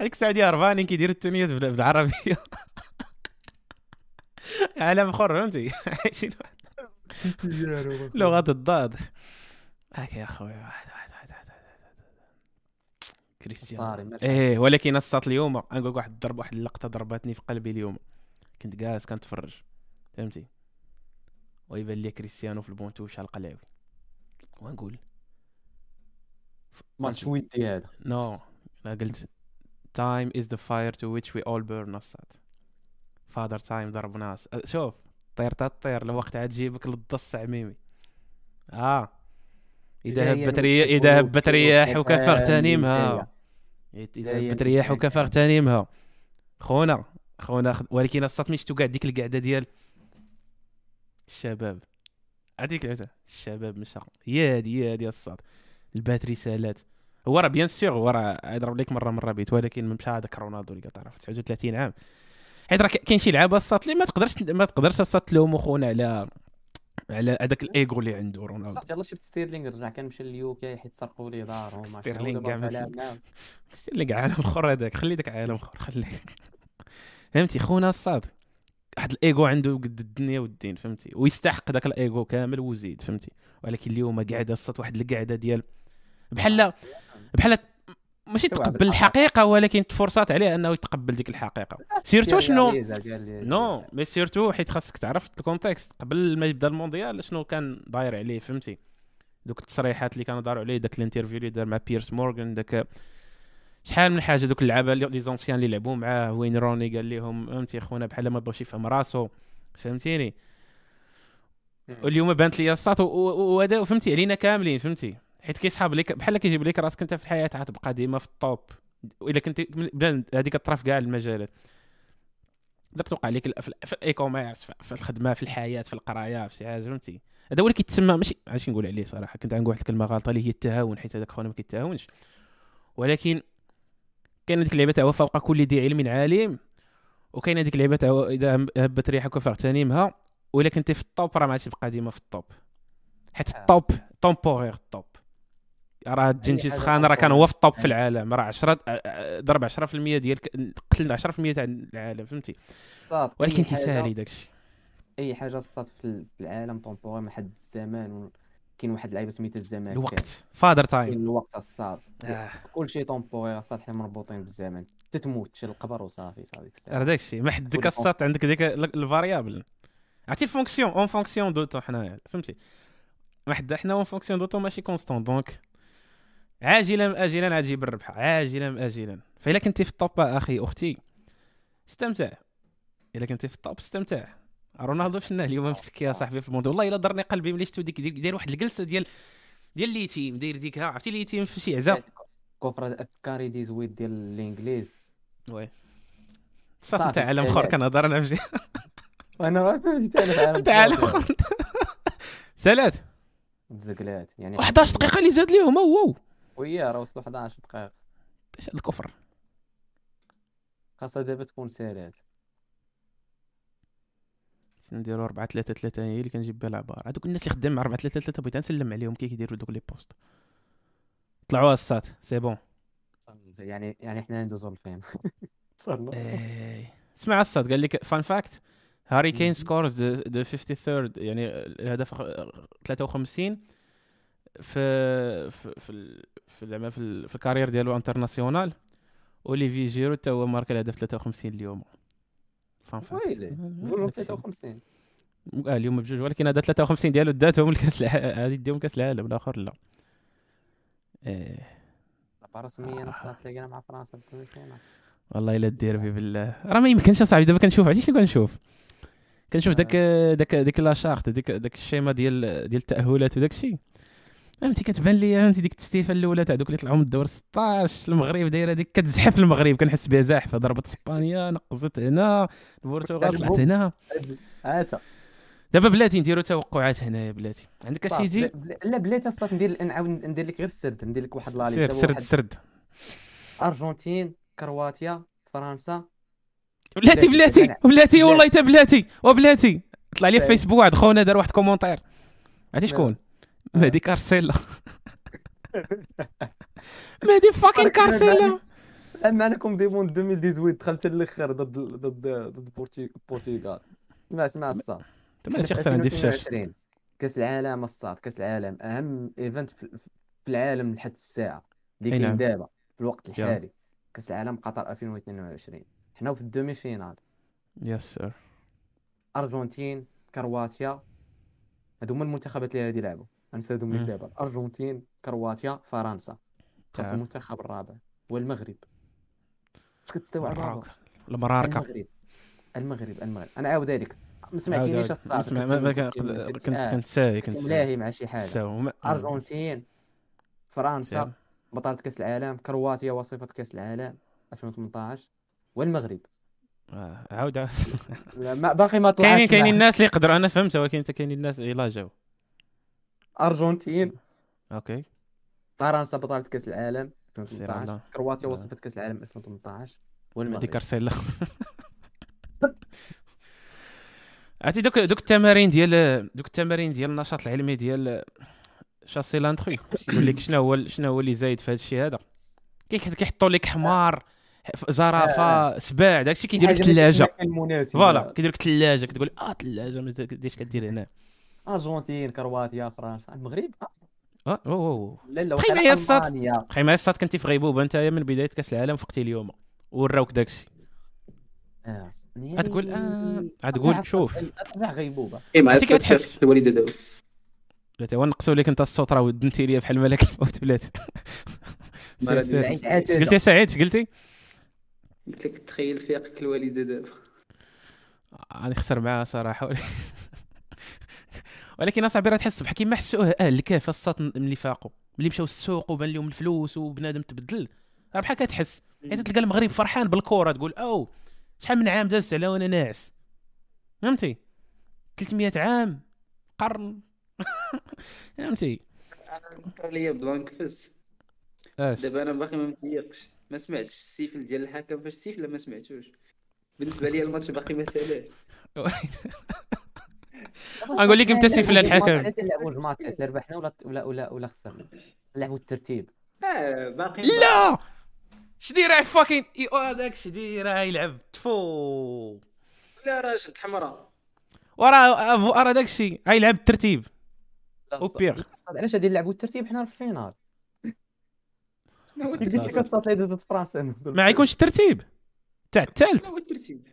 هذيك السعودية هربانين كيديروا التونيات بال- بالعربية. عالم آخر فهمتي؟ عايشين لغة الضاد. هاك يا خويا واحد واحد واحد. كريستيانو. إيه ولكن الصات اليوم نقول لك واحد الضرب واحد اللقطة ضربتني في قلبي اليوم. كنت جالس كنتفرج فهمتي؟ ويبان لي كريستيانو في البونتو شحال قلاوي ونقول. ماتش ودي هذا؟ نو أنا قلت time is the fire to which we all burn الصاد father time ضرب ناس. أه، شوف طير تطير الوقت عاد جيبك للضص عميمي. آه. إذا هبت رياح إذا هبت رياحك والقلب فاغتنمها هي اذا هبت رياحك المشاكل. فاغتنمها خونا خونا ولكن الصات مشتو كاع ديك القعدة ديال الشباب. هذيك العزة. الشباب مشى يا هادي يا هادي الصاد ال batterie سالات هو راه bien sûr هو راه يضرب لك مرة مرة بيت. ولكن مشى هذاك رونالدو اللي تعرف 39 عام. حيت راه كاين شي لعابه الصات اللي ما تقدرش ما تقدرش الصات تلومو خونا على على هذاك الإيغو اللي عنده رونالدو. صافي يلاه شفت ستيرلينغ رجع كنمشي لل UK حيت سرقوا لي دارهم ما ستيرلينغ كاع عالم آخر هذاك خلي داك عالم آخر خليه فهمتي خونا الصاد واحد الإيغو عنده قد الدنيا والدين فهمتي؟ ويستحق داك الإيغو كامل وزيد فهمتي؟ ولكن اليوم قاعدة الصاد واحد القعده ديال بحال بحال ماشي تقبل الحقيقة ولكن تفرصات عليه أنه يتقبل ديك الحقيقة. surtout شنو؟ non mais surtout حيت خاصك تعرف ال contexte قبل ما يبدأ المونديال شنو كان داير عليه فهمتي؟ دوك التصريحات اللي كانوا داروا عليه داك ال interview اللي دار مع بيرس مورغان داك شحال من حاجة دوك اللعابة les anciens اللي لعبوا معاه وين روني قال لهم فهمتي خونا بحال ما بغاوش يفهم راسو فهمتيني؟ واليوم بانت لي الصات وهذا فهمتي علينا كاملين فهمتي؟ حيت كيسحاب لك بحال كيجيب لك راسك انت في الحياة غتبقى ديما في ال top. واذا كنت هذيك الطرف كاع المجالات. تقدر توقع لك في ال- في ال e-commerce في الخدمة في الحياة في القراية في شي حاجة فهمتي؟ هذا هو اللي كيتسمى ماشي عرفتي نقول عليه صراحة كنت غنقول واحد الكلمة غلطة اللي هي التهاون حيت هذاك خونا ما كيتهاونش. ولكن كاين هذيك اللعبه تاع فوق كل ذي علم عالم وكاين هذيك اللعبه تاع إذا هبت ريحك فاغتنمها وإلا كنتي في الطوب راه ما تبقى ديما في الطوب حيت آه. الطوب طومبورير الطوب راه جنجيز خان راه كان هو في الطوب في. العالم. راه 10 ضرب 10% ديال قتل 10% تاع العالم فهمتي؟ ولكن كيسالي داكشي أي حاجة صات في ال- في العالم طومبوري حد الزمان كاين واحد اللعيبة سميتها الزمان الوقت. فادر تايم الوقت الصاد. آه. كل شيء طومبوري صات حنا مربوطين بالزمان تتموت شي القبر وصافي صافي. راه داكشي ما حد ديك كل الساط عندك ديك ال- ال variable. عرفتي fonction en fonction du temps حنايا. فهمتي؟ ما حد حنا en fonction du temps ماشي constant donc عاجلا ام اجلا عاد الربح عاجلا ام اجلا فإلا كنتي في ال top أخي أختي استمتع. إلا كنتي في ال top استمتع. رونالدو شنا اليوم مسك يا صاحبي في الموندو والله إلا ضرني قلبي ملي شفتو ديك دير واحد الجلسة ديال ديال اليتيم داير ديك ها عرفتي اليتيم في شي عزا كفر كاري زويد ديال الإنجليز. oui. صافي. انت عالم آخر. كنهضر أنا في وأنا ما فهمت أنا في عالم انت عالم. آخر. سالات تزقلات يعني 11 دقيقة اللي زاد ليهم wow ويا راه وصلوا 11 دقيقة. هاد الكفر؟ خاصها دابا تكون سالات خصنا نديرو 4 3 3 هي اللي كنجيب بها العبار هذوك الناس اللي خدام 4 3 3 بغيت نسلم عليهم كي كيديروا دوك les posts. طلعوا السات c'est bon. يعني يعني حنا ندوزو للفين صرنا إيه. اسمع السات قال لك fun fact هاري كين. scores the 53 يعني الهدف 53 في في في ال- في زعما في, ال- في ال carrière ديالو internationale اوليفي جيرو حتى هو مارك الهدف 53 اليوم. ويلي بجوج 53 آه اليوم بجوج. ولكن هذا 53 ديالو داتهم لكاس الع- هذه ديهم كأس العالم الآخر لا. لعبة رسميا الصاد تلاقينا مع فرنسا والله إلا الديربي بالله. راه ما يمكنش اصاحبي دابا كنشوف. عرفتي شنو كنشوف؟ كنشوف داك داك ديك la charte ديك داك ال schéma ديال ديال التأهلات وداك الشيء. فهمتي كتبان لي فهمتي ديك التستيفه الأولى تاع دوك اللي طلعوا من الدور 16 المغرب دايرة ديك كتزحف المغرب كنحس بها زاحفه ضربت إسبانيا نقزت هنا البرتغال طلعت هنا. هاتا دابا بلاتي نديروا توقعات هنايا بلاتي. عندك. اسيدي لا بلاتي الساط ندير نعاود ندير لك غير السرد ندير لك واحد لا سرد سرد سرد. أرجنتين كرواتيا فرنسا. بلاتي بلاتي، بلاتي. والله تا بلاتي وبلاتي. طلع لي في. فيسبوك واحد خونا دار واحد commentaire. عرفتي شكون. مهدي كارسيلا. مهدي fucking كارسيلا. اما أنا coupe du monde 2018 دخلت الآخر ضد ضد ضد البرتغال اسمع اسمع الساط انت ماشي خسر عندي فشاش 2022 كأس العالم الساط كأس العالم. أهم event في العالم لحد الساعة. اللي أي كاين نعم. دابا في الوقت. الحالي. كأس العالم قطر 2022 حنا في ال demi-finale. yes sir أرجنتين كرواتيا. هادو هما المنتخبات اللي غادي يلعبوا غنسردهم لك. دابا الارجنتين كرواتيا فرنسا. خاص. المنتخب الرابع والمغرب. اش كتستوعب المراركه المغرب. المغرب المغرب. أنا عاود لك ما سمعتينيش. الصاد اسمع ما كنت كنت ساهي كنت ساهي ملاهي مع شي حاجة أرجنتين فرنسا. بطلة كأس العالم. كرواتيا وصيفة كأس العالم. 2018 والمغرب. آه، عاود. عاود باقي ما طلعتش كاينين كاينين الناس اللي يقدروا. أنا فهمت ولكن أنت كاينين الناس الا جاو أرجنتين. أوكي. فرنسا بطلة كأس العالم. سير 2018 الله. كرواتيا آه. وصيفة كأس العالم 2018 مهدي والمغرب كارسيلا؟ عرفتي دوك دوك التمارين ديال دوك التمارين ديال النشاط العلمي ديال chassez l'intrus يقول لك شنو هو شنو هو اللي زايد في هذا الشيء هذا؟ كي- كيحطوا لك حمار زرافة سباع داكشي كيدير لك حاجة ماشي ثلاجه في المكان المناسب. voilà كيدير لك ثلاجه كتقول آه ثلاجه ما ديرش كدير هنا. أرجنتين كرواتيا فرنسا المغرب. آه، آه أوه، أوه. لا لا بخي وقيلا معايا الصاد. أخي ما الصاد كنتي في غيبوبة. أنت من بداية كأس العالم فقتي اليوم. وراوك داكشي. آه، غتقول آه غتقول شوف. غيبوبة. عرفتي الصوت كتحس. الوالده دابا بلاتي هو نقصوا لك أنت الصوت راه ودنتي ليا بحال ملك الموت بلاتي. قلتي سعيد اش قلتي؟ قلت لك تخيل فيقك الوالده دابا غادي نخسر معاه صراحة. ولكن- راه تحس بحال كيما حسوا أهل الكهف الساط ملي فاقوا ملي مشاو السوق وبان لهم الفلوس وبنادم تبدل. راه بحال كتحس حيت تلقى المغرب فرحان بالكره تقول أو شحال من عام دازت على وأنا ناعس. فهمتي؟ 300 عام قرن. فهمتي؟ طرا ليا بلا نقفز اش دابا أنا باقي ما متيقش. ما سمعتش ال sifflet ديال الحكم فاش ال sifflet ما سمعتوش. بالنسبة لي الماتش باقي ما سالاش غنقول لك إمتى سيف الحكم. نلعبوا ماتشات لا ربحنا ولا ولا ولا ولا خسرنا نلعبوا الترتيب. آه باقي لا! شديره فاكين اي هذاك شديره يلعب تفو. لا راه شد حمراء وراه وراه داك الشيء غيلعب الترتيب. لا، أو الص- بيغ. لا، الصاد علاش غادي نلعبوا الترتيب حنا في الفينال شنو هو قلت الترتيب لك الساط اللي دازت فرنسا ما غيكونش الترتيب تاع الثالث شنو هو الترتيب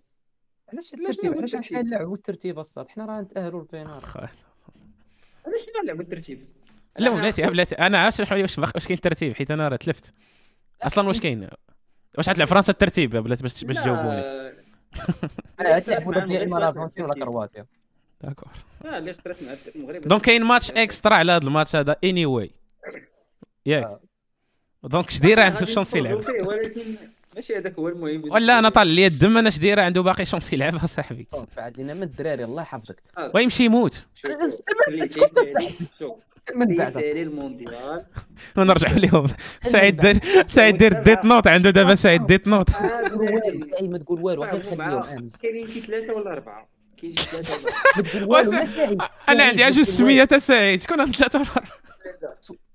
علاش لا، الترتيب؟ هو علاش الترتيب؟ حنا نلعبوا الترتيب الساط حنا راه نتاهلوا لل finale علاش نلعبوا الترتيب؟ لا بلاتي بلاتي أنا عارف شحال واش واش كاين ترتيب. حيت أنا راه تلفت أصلا واش كاين؟ واش غتلعب فرنسا الترتيب بلاتي باش باش تجاوبوني لا. تلعبوا دابا يا اما الارجنتين ولا كرواتيا. d'accord. آه اللي خسرت مع المغرب donc كاين ماتش إكسترا على هذا الماتش هذا اني واي ياك. آه. دونك شديره عنده غادي شونس يلعب؟ ولكن ماشي هذاك هو المهم. ولا أنا. طال لي الدم أنا شديره عنده باقي شونس يلعبها صاحبي. صافي عاد لينا من الدراري الله يحفظك. آه، ويمشي يموت؟ من بعد المونديال ونرجع لهم. سعيد دار سعيد دير ديت نوت عنده دابا سعيد ديت نوت. أي ما تقول والو كاينين شي ثلاثة ولا أربعة؟ كاين شي ثلاثة أنا عندي تقول السميه تاع سعيد. شكون هاد ثلاثة ولا أربعة؟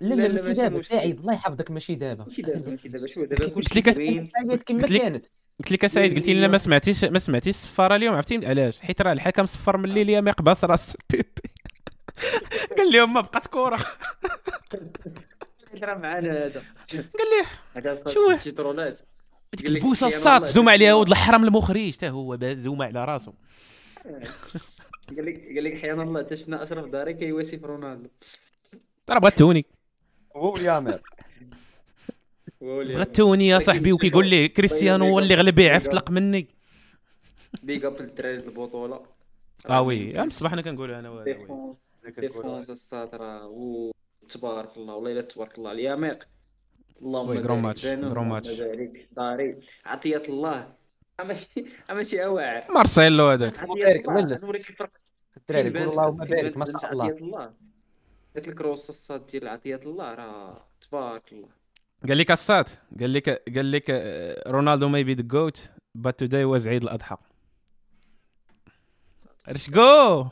لا لا، ماشي دابا. سعيد الله يحفظك ماشي دابا. ماشي دابا ماشي دابا. شوف دابا قلت كلشي زوين. كما قلت لك- كانت. قلت لك سعيد قلت لي لا ما سمعتيش ما سمعتيش الصفارة اليوم عرفتي؟ علاش؟ حيت راه الحكم صفر من الليل يا مقباس راس بيبي قال لهم ما بقات كورة. راه معانا هذا. قال ليه هذا شو؟ شي ترولات ديك البوسة الله زوم عليها. ولد الحرام المخرج حتى هو زوم على راسو. قال لك قال لك أحيانا الله تشفنا أشرف داري كيواسي في رونالدو. راه بغا توني هو يامر بغا توني يا صاحبي وكيقول لي كريستيانو هو اللي غلب يعرف طلق مني. بيغ اب للدراري د البطوله آه وي ام الصباح أنا كنقول أنا. ديفونس ديفونس الساطرة و تبارك الله والله الا تبارك الله. اليميق اللهم grand match، grand match. داري عطية الله. ماشي ماشي اواعر مارسيلو هذاك. الله. ملس. نوريك الفرق الدراري بانت- اللهم بارك ما شاء الله. داك ال cross الساط ديال عطية الله راه تبارك الله. قال لك الساط قال لك قال لك آه، رونالدو maybe the GOAT but today was عيد الاضحى رشقو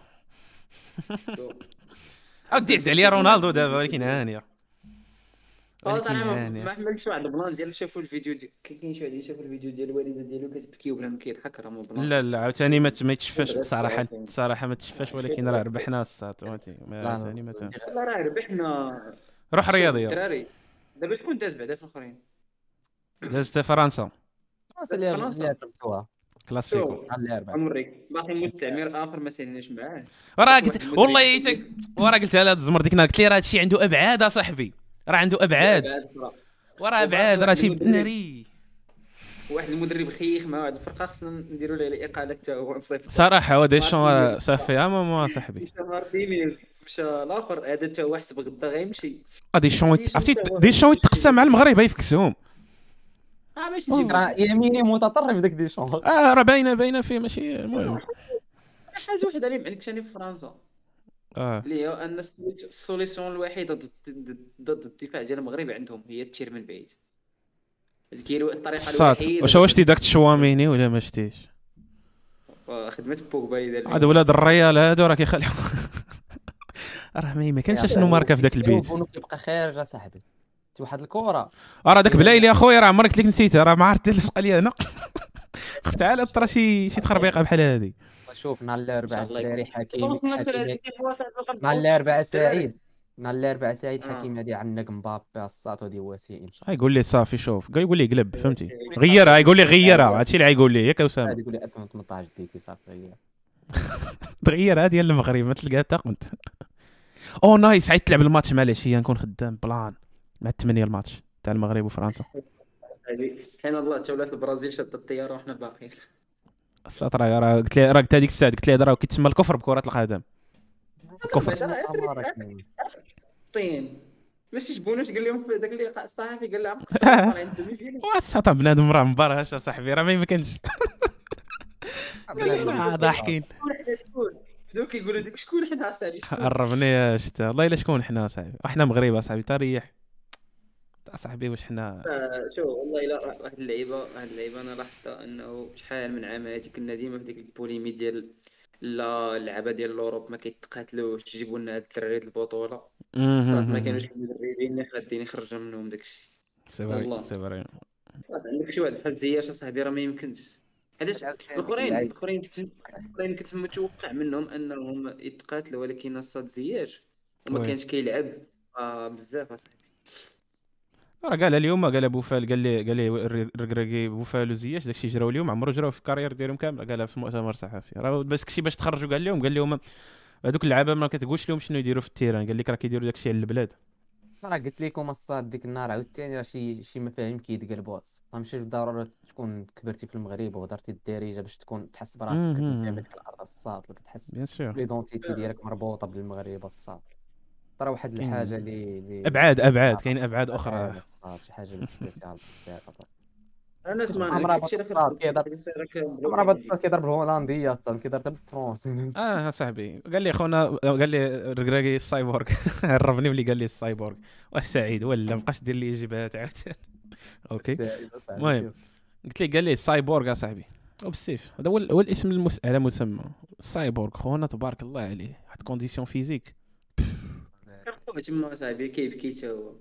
عاود دعس عليا رونالدو دابا ولكن هانيه ولكن أنا ما- هانيه ما حملتش واحد البلان ديال شافوا الفيديو ديال كاين شي واحد شافوا الفيديو ديال الوالده ديالو كتبكي وبلا ما كيضحك راه مو بلان لا لا عاوتاني ما ت- ما يتشفاش ثلاثين. صراحة ما تشفاش ولكن راه ربحنا الساط فهمتي؟ ما لا، لا. عاوتاني ما لا راه ربحنا روح شوف، رياضية. الدراري. دابا شكون داز بعدا في الآخرين؟ دازت فرنسا. اللي فرنسا. اللي عرفتوها كلاسيكو. الاربعه غنوريك باقي مستعمر آخر ما سالناش معاه. وراه واحد قلت المدرب. والله تك... وراه قلتها لهاد الزمر ديك النهار قلت لي راه هادشي عنده أبعاد أصاحبي. راه عنده أبعاد. وراه أبعاد راه شي ناري. واحد المدرب خيخ مع واحد الفرقه خصنا نديروا ليه الإقالة حتى هو نصيفط صراحة هو ديشون صافي أما ما صاحبي. مشى مارتينيز مشى الآخر هذا حتى هو حسب غدا غيمشي ديشون عرفتي؟ ديشون. يتقسم مع المغرب يفكسهم. آه باش نجيب راه يميني متطرف داك ديشون آه راه باينه باينة فيه ماشي المهم. حاجة وحده اللي ما عندكش أنا في فرنسا. آه. اللي هو أن ال solu- ال solution الوحيده ضد ضد- ضد الدفاع ديال المغرب عندهم هي ال tir من بعيد. هذيك هي الو- الطريقة الوحيده واش هو شتي داك تشواميني ولا ما شتيش؟ باش- خدمة بوغبا اللي دار هادو ولاد الريال هادو راه كيخلعوا راه ما ما كانش شنو ماركة في ذاك البيت؟ كيبقى خارج اصاحبي شي واحد الكره آه راه داك بلايلي أخويا راه عمرك قلت لك نسيتها راه ما عرفت لصق لي أنا. اخت عاد طرا شي شي تخربيقة بحال هادي. شوف نهار الاربعاء الدراري حكيم نهار الاربعاء سعيد. نهار الاربعاء سعيد آه. حكيم هادي عندك مبابي الساط ودي وسيم. يقول لي صافي؟ شوف يقول لي قلب فهمتي؟ غيرها يقول لي غيرها هادشي اللي غايقول لي ياك اسامه هادي يقول لي 2018 ديتي صافي تغيرها ديال المغرب ما تلقاها حتى كنت أو نايس عيد تلعب الماتش مع العشيه نكون خدام plan. مع الثمانيه الماتش تاع المغرب وفرنسا. حين الله تا ولات البرازيل شادة الطيارة وحنا باقيين. الساط راه راه قلت لي راه قلت هذيك الساعة قلت لي هذا راه كيتسمى الكفر بكرة القدم كفر. الصين ماشي شبونوش قال لهم؟ في ذاك اللقاء الصحفي قال فينال الساط بنادم راه مبارهاش اصاحبي راه ما يمكنش. ضاحكين شكون حنا شكون؟ بداو كيقولوا ديك شكون حنا صاحبي؟ يا شتا. والله إلا شكون حنا صاحبي؟ إحنا مغرب اصاحبي تريح. صاحبي واش حنا آه، شوف والله إلا واحد اللعيبه واحد اللعيبة أنا لاحظت إنه شحال من عام هادي كنا ديما في ديك ال polémique ديال لا اللعابة ديال l'Europe ما كيتقاتلوش تجيبوا لنا هاد الدراري البطولة. صراحة ما كانوش المدربين اللي خادين يخرجوا منهم داكشي. c'est vrai والله. c'est vrai عندك شي واحد بحال زياش اصاحبي راه ما يمكنش. علاش الاخرين الأخرين كنت الأخرين كنت متوقع منهم إنهم يتقاتلوا ولكن الصاد زياش. وما. كانش كيلعب. آه بزاف أصاحبي. راه قال اليوم قال بوفال قال لي قال لي الركراكي بوفال وزياش داكشي جراو اليوم عمرو جراو في ال carrière ديالهم كامله قالها في مؤتمر صحفي. راه بس كشي باش تخرجوا قال لهم قال لهم هذوك اللعابة ما كتقولش لهم شنو يديروا في ال terrain قال لك راه كيديروا داكشي على البلاد. راه قلت لكم الصاد ديك النهار عاوتاني راه شي شي مفاهيم كيتقلبوا ماشي بالضرورة تكون كبرتي في المغرب وهضرتي الدارجة باش تكون تحس براسك. كتنتمي لديك الأرض الصاد ولا كتحس bien sûr. l'identité ديالك مربوطة بالمغرب الصاد. ترى واحد الحاجة اللي اللي أبعاد أبعاد كاين أبعاد أخرى. شي حاجة spéciale بزاف أنا أسمع بطل راه كيضرب. الهولنديه الصاد كيضرب بالفرنسي آه صاحبي. قال لي خونا قال لي الركراكي السايبورغ. عرفني ملي قال لي السايبورغ. والسعيد ولا مابقاش دير لي اجابات عاوتاني. OK. المهم. قلت لي قال لي السايبورغ اصاحبي وبالسيف. هذا هو ال- هو الاسم المس... على مسمى. السايبورغ خونا تبارك الله عليه. واحد condition physique تما صاحبي كيبكي تا هو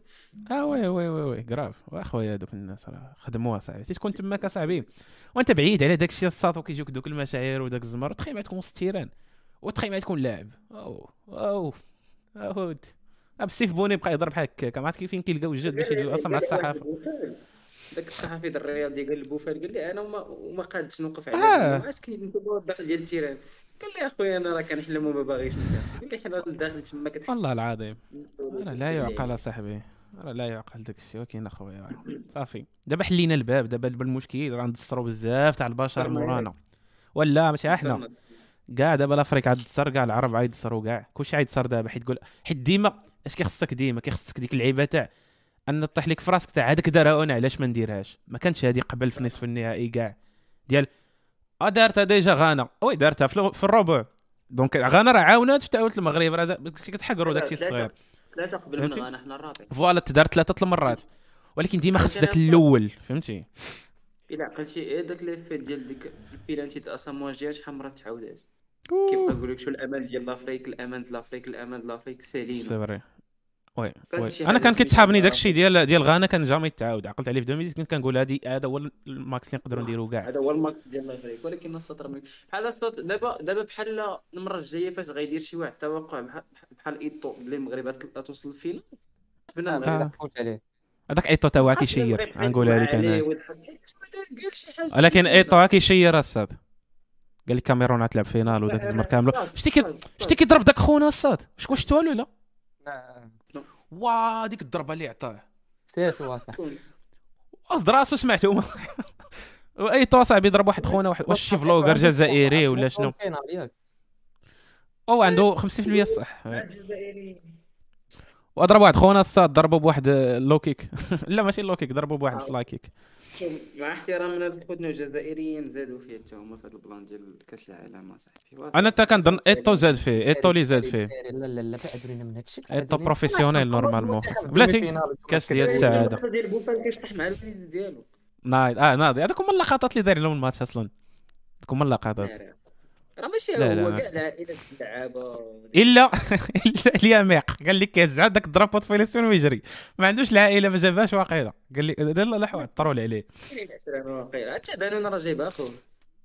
آه oui oui oui oui grave وأخويا دوك الناس راه خدموها صاحبي. تكون تماك اصاحبي وأنت بعيد على داك الشيء الساط وكيجيوك دوك المشاعر وداك الزمر تخيل تكون وسط ال terrain وتخيل ما تكون لاعب. أو أو أهود. بالسيف بوني بقى يضرب بحال هكاك ما عرفت كيف فين كيلقاو الجد باش يدوي أصلا مع الصحافة. داك الصحفي ديال الرياضي قال البوفال قال لي أنا وما وما قادش نوقف على آه. علاش كنت انت الداخل ديال ال terrain. قال لي أخويا أنا راه كنحلم وما باغيش نكمل قال لي حنا الداخل تما كتحس. والله العظيم. راه لا يعقل اصاحبي راه لا يعقل داك الشيء ولكن أخويا صافي. دابا حلينا الباب دابا المشكل راه ندسروا بزاف تاع البشر مورانا. ولا ماشي حنا اللعيبة. كاع دابا لافريك عاد تصر كاع العرب عاد يتصروا كاع. كلشي عاد يتصر دابا حيت تقول حيت ديما اش كيخصك ديما؟ كيخصك ديك اللعيبة تاع أن طيح لك في راسك تاع هذاك دارها وأنا علاش ما نديرهاش؟ ما كانتش هذه قبل في نصف النهائي كاع. ديال آه دارتها ديجا غانا. وي دارتها في, الربع. دونك غانا راه عاونات في تأويل المغرب. راه كتحقروا داكشي الصغير. ثلاثة قبل من؟ غانا حنا الرابع. فوالا تدار ثلاثة المرات. ولكن ديما خص عندنا داك. الأول فهمتي؟ إلا عقلتي إيه داك ليفي ديال ديك البيلانتي تاع اساموا جات شحال مرة تعاودات؟ كيف نقول لك شو الامان ديال لافريك الامان ديال لافريك الامان ديال لافريك سالينا سي فري. وي أنا كان اللي كيتسحابني داك الشيء ديال ديال غانا كان جامي تعاود عقلت عليه في 2010 كنت كنقول هادي هذا هو ال max اللي نقدروا نديرو كاع. هذا هو ال max ديال l'Afrique ولكن السطر من بحال دابا دابا بحال المرة الجاية فاش غيدير شي واحد توقع بحال إيطو بلي المغرب غتوصل لل finale المغرب. آه. عليه. هذاك إيطو تا هو خاص كيشير المغرب غنقولها لك أنا. ولكن إيطو ها كيشير الصاد. قال لك كاميرون غتلعب finale وداك الزمر كامل. شتي كي شتي كيضرب داك خونا الصاد؟ شكون شفتوها ولا لا وا ديك الضربة اللي عطاه. سيس واصح قصد راسو سمعتو. ايطو صاحبي ضرب واحد خونا واحد واش شي vlogger جزائري ولا شنو؟ أو عنده 50% صح. وضرب واحد خونا الصاد ضربه بواحد low kick. لا ماشي low kick ضربه بواحد fly kick. مع احترامنا لخوتنا الجزائريين زادوا فيه حتى هما في هذا ال plan ديال كاس العالم أصاحبي. أنا حتى كنظن إيطو زاد فيه إيطو اللي زاد فيه. لا لا لا بعد لينا من هادشي. إيطو professionnel normalement بلاتي كاس ديال السعادة. ديال بوفال كيشطح مع الفريز ديالو. نايض آه ناضي هذوك هما اللقطات اللي دايرين لهم الماتش أصلا. هذوك هما اللقطات. راه ماشي لا، لا، هو كاع العائله اللعابه إلا إلا اليميق قال لك كيهز عاد داك ال drapeau في فلسطين ويجري ما عندوش العائله ما جابهاش واقيلا قال لي لا لا لا عطروا لي عليه. واقيلا حتى بانون راه جايبها اخوه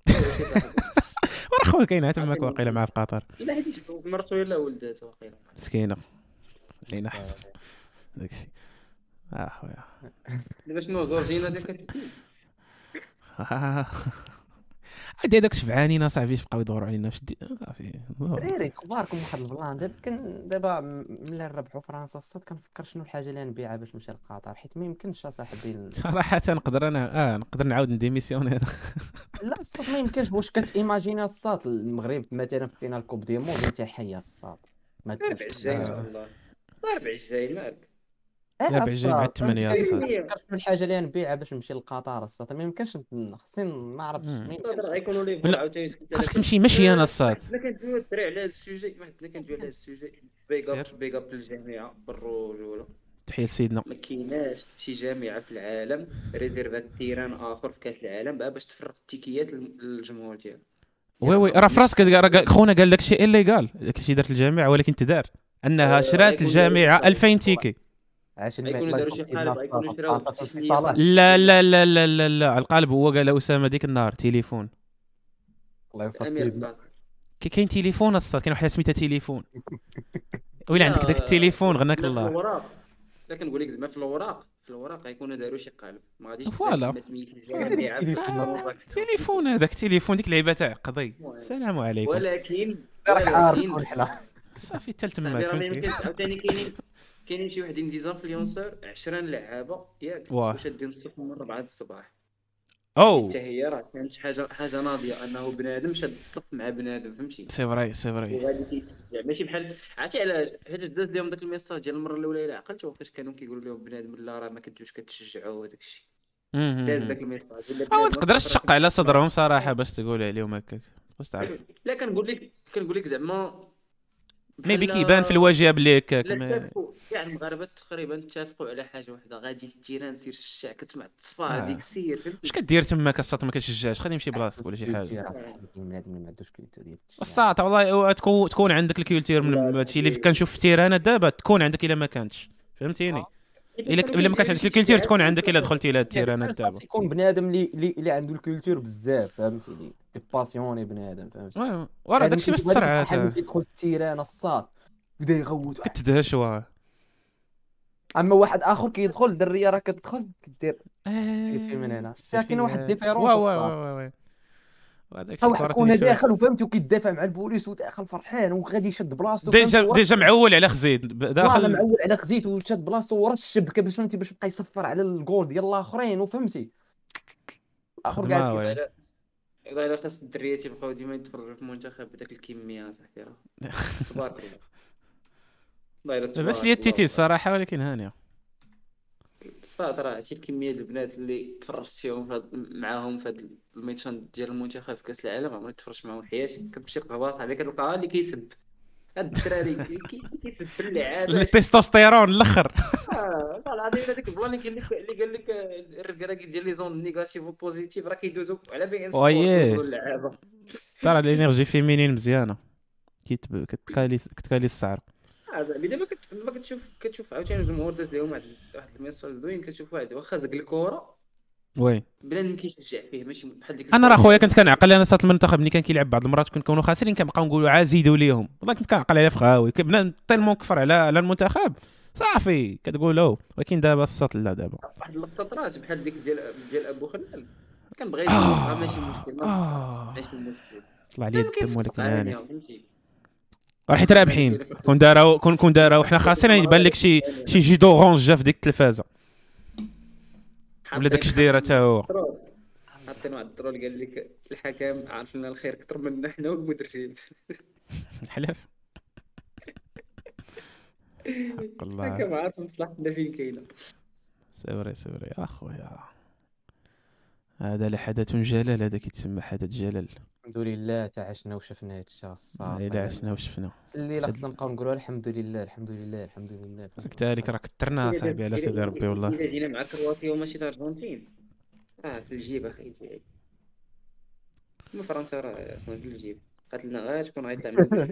وراه خويا كاين تماك واقيلا معاه في قطر. إلا حيت مرتو ولا ولداتو واقيلا. مسكينة. لينا داك الشيء. آه خويا. دابا شنو جورجينا تا كتبكي عادي هذاك شبعانين اصاحبي بقاو يدوروا علينا واش دي- صافي دريري كباركم واحد ال plan دابا كان دابا ملي ربحوا فرنسا الصاد كنفكر شنو الحاجة اللي نبيعها باش نمشي لقطر حيت ما يمكنش أصاحبي صراحة نقدر أنا آه نقدر نعاود نديميسيوني لا الصاد ما يمكنش. واش كتيماجينا الصاد المغرب مثلا في finale coupe du monde أنت حيه الصاد ما الجاي ان آه. شاء الله ربع الجاي مالك ربع الجاي مع الصاد، الثمانية الحاجة اللي نبيعها باش نمشي لقطر الصاد ما يمكنش خصني ما عرفتش. ما يمكنش. غيكونوا لي لا، عاوتاني خاصك تمشي ماشي أنا الصاد حنا كندويو الدراري على هذا ال sujet حنا كندويو على هذا ال sujet. big up. big up للجامعه بالرجوله تحية لسيدنا. ما كايناش شي جامعه في العالم ريزيرفات تيران آخر في كأس العالم بقى باش تفرغ التيكيات لل- للجمهور ديالها وي وي راه في راسك راه قال- خونا قال داك الشيء اللي قال داك الشيء دارت الجامعة ولكن تدار أنها آه، شرات غيكون الجامعة داير- 2000 تيكي. عشان ما-. لا لا لا لا لا لا على القالب هو قال اسامه ديك النهار تليفون. الله ينصر. الطاق كي كاين تليفون الصاد كاين واحد سميتها تليفون. ويلا لا، عندك داك التليفون غناك الله. لا كنقول لك زعما في الوراق. في الوراق غيكونوا داروا شي قالب. ما غاديش voilà. سميت. تليفون هذاك تليفون ديك اللعيبه تاع قضي السلام عليكم. ولكن. صافي حتى تماك عاوتاني كاينين كاينين شي وحدين des influenceurs 20 لعابة ياك. وشادين الصف من 4 الصباح. أو. حتى هي راه كانت حاجة حاجة ناضيه أنه بنادم شاد الصف مع بنادم فهمتي؟ c'est vrai c'est vrai وغادي كيتشجع. ماشي بحال عرفتي علاش حيت داز لهم داك ال message ديال المرة الأولى إلا عقلتو فاش كانوا كيقولوا لهم بنادم لا راه ما كنتوش كتشجعوا وداك الشيء. داز داك ال message. أو بنادم تقدر الصف راه تشق على. صدرهم صراحة باش تقول عليهم هكاك. واش تعرف. لا كنقول لك كنقول لك زعما بحال- كيبان في الواجهة بلي هكاك كاع المغاربه تقريبا اتفقوا على حاجة واحدة غادي لل terrain سير الشع كتسمع التصفى آه. هذيك سير فهمتي اش كدير تماك الساط ما كتشجعش؟ خليه يمشي بلاصتك ولا شي حاجة. أصاحبي، بنادم اللي ما عندوش culture ديال التشجيع. الساط والله تكون تكون عندك ال culture من هادشي اللي. كنشوف في terrain دابا تكون عندك إلا ما كانتش. فهمتيني؟ إلا إلا ما كانش عندك الكولتير تكون عندك إلا دخلتي لهاد التيران خاص دابا. يكون بنادم اللي اللي اللي عنده الكولتور بزاف فهمتيني؟ باسيوني بنادم فهمتي واه، وراه داكشي باش حاول يدخل التيران الصاد. بدا يغوت كتدهش واه أما واحد آخر كيدخل الدريه راه كتدخل كدير في من هنا. السلفيات. كاين واحد الديفيرونس وا وا الصراحة. وا وا وهذاك ها الشيء واحد كرة كون. داخل وفهمتي وكيدافع مع البوليس وداخل فرحان وغادي يشد بلاصتو. ديجا؟ ديجا معول على خزيد. ب- داخل معول على خزيت وشاد بلاصتو ورا الشبكة باش فهمتي باش بقى يصفر على الجول ديال الاخرين وفهمتي. آخر خدمة قاعد والله الا خاص الدريات يبقاو ديما يتفرجوا في المنتخب بداك الكمية صاحبي راه تبارك الله. إلا باش ليا التيتي الله. الصراحه ولكن هانيه الصاد راه هادشي الكمية ديال البنات اللي تفرجت فيهم فهاد معاهم في هاد الميتشات ديال المنتخب في كأس العالم عمري تفرجت معاهم في حياتي كتمشي قبا صاحبي كتلقاها اللي كيسب. الدراري كي- كي- كيسب في اللعابة. التستوستيرون الأخر. آه، والله العظيم هذاك البلان اللي قال لك اللي قال لك آه، الركراكي ديال les ondes négatives و positives راه كيدوزو على بين وياه. يوصلوا للعابه ترى ال énergie féminine مزيانة. كيتب... كتكالي كتكالي السعر. هذا اللي دابا كت- دابا كتشوف كتشوف عاوتاني الجمهور داز لهم واحد واحد ال message زوين كتشوف واحد واخا زق الكره oui. بنادم كيشجع فيه ماشي بحال ديك أنا راه خويا كنت كنعقل أنا صات المنتخب ملي كان كيلعب بعض المرات كنكونوا خاسرين كنبقاو نقولوا عا زيدوا ليهم. والله كنت كنعقل عليه في غاوي بنادم تيلمون كفر على على المنتخب. صافي كتقول له ولكن دابا الصات لا دابا. واحد اللقطات بحال ديك ديال ديال أبو خلال. كنبغي آه. راه ماشي مشكل ما آه. ماشي مشكل؟ طلع لي ما الدم ولكن هاني راه حيت رابحين. كون داراو كون كون داراو حنا خاسرين يبان لك شي شي جي دورونج جا في ديك التلفازة. ولا داك الشديره تا هو. حاطين واحد ال troll قال لك الحكم عارف لنا الخير أكثر منا حنا والمدرب الحلف الله. الحكم عارف مصلحتنا فين كاينة. sorry sorry أخويا. هذا لحدث جلل هذا كيتسمى حدث جلل الحمد لله تا عشنا وشفنا هادشي الصافي إلا عشنا وشفنا. الليلة سد- خصنا نبقاو نقولوا الحمد لله الحمد لله الحمد لله. كذلك راه كثرنا صاحبي على سيدي ربي والله. إلا جينا مع كرواتيا وماشي الارجنتين راه في الجيب أخي ما فرنسا راه أصلا في الجيب. قاتلنا غير شكون غيطلع من الجوج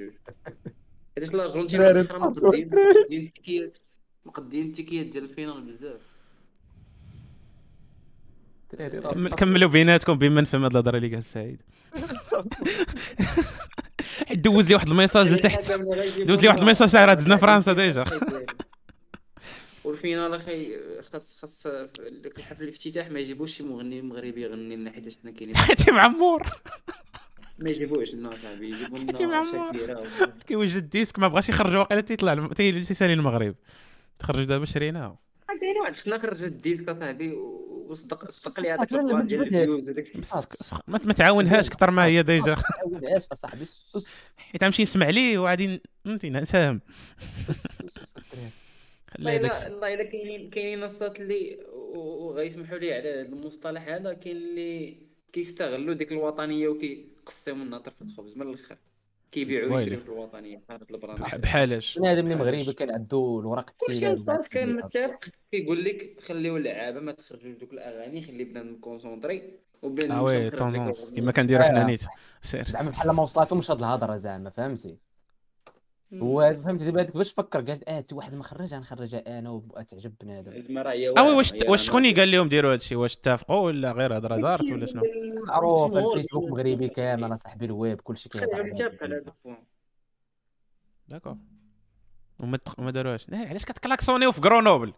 حيت الأرجنتين مقدين مقدين التيكيات مقدين التيكيات ديال ال finale بزاف. الدراري كملوا بيناتكم بما نفهم هاد الهضرة اللي قال سعيد. حيت دوز لي واحد ال message لتحت. دوز لي واحد ال message تاع راه دزنا فرنسا déjà. وال finale أخي خاص خاص ديك الحفل الافتتاح ما يجيبوش شي مغني مغربي يغني لنا حيت حنا كاينين. حاتم عمور. ما يجيبوش لنا صاحبي يجيبوا لنا. شاكيرا كيوجد ال disque ما بغاش يخرج واقيلا تيطلع تيسالي المغرب. تخرج دابا شريناه كاين واحد خصنا خرج ال disque اصاحبي وصدق صدق لي هذاك لا، لا، البلان ما ديال. الفيوز بس- ما ما تعاونهاش أكثر ما هي ديجا. عاود عاش أصاحبي. سوس حيت غنمشي نسمع ليه وغادي فهمتي. خلي والله هذاك الا والله إلا كاينين كاينين النصات اللي وغيسمحوا لي على هذا المصطلح هذا كاين اللي كيستغلوا ديك الوطنية وكيقسموا منها طرف الخبز من الآخر. كيبيعوا ويلي. ويشريوا في الوطنيه البراند بح- بحالاش بنادم اللي. مغربي كان عنده الورق كلشي الصاد كان متفق. كيقول لك خليو اللعابة ما تخرجوش دوك الأغاني خلي بنادم كونسونطري وبنادم آه oui الأغنية. كما كنديروا حنا آه. نيت. سير. زعما بحال ما وصلاتهمش هاد الهضرة زعما فهمتي؟ هو فهمتي دابا هذاك باش فكر قال آه واحد ما خرجها نخرجها أنا وتعجب بنادم زعما راه هي آه واش واش شكون اللي قال لهم ديروا هادشي؟ واش اتفقوا ولا غير هضره دارت ولا شنو؟ معروف الفيسبوك مغربي كامل صاحبي الويب كلشي كيهضر خلينا على متفق على هاد هذا ال point d'accord. وما ما داروهاش. لا، علاش كتكلاكسونيو في غرونوبل؟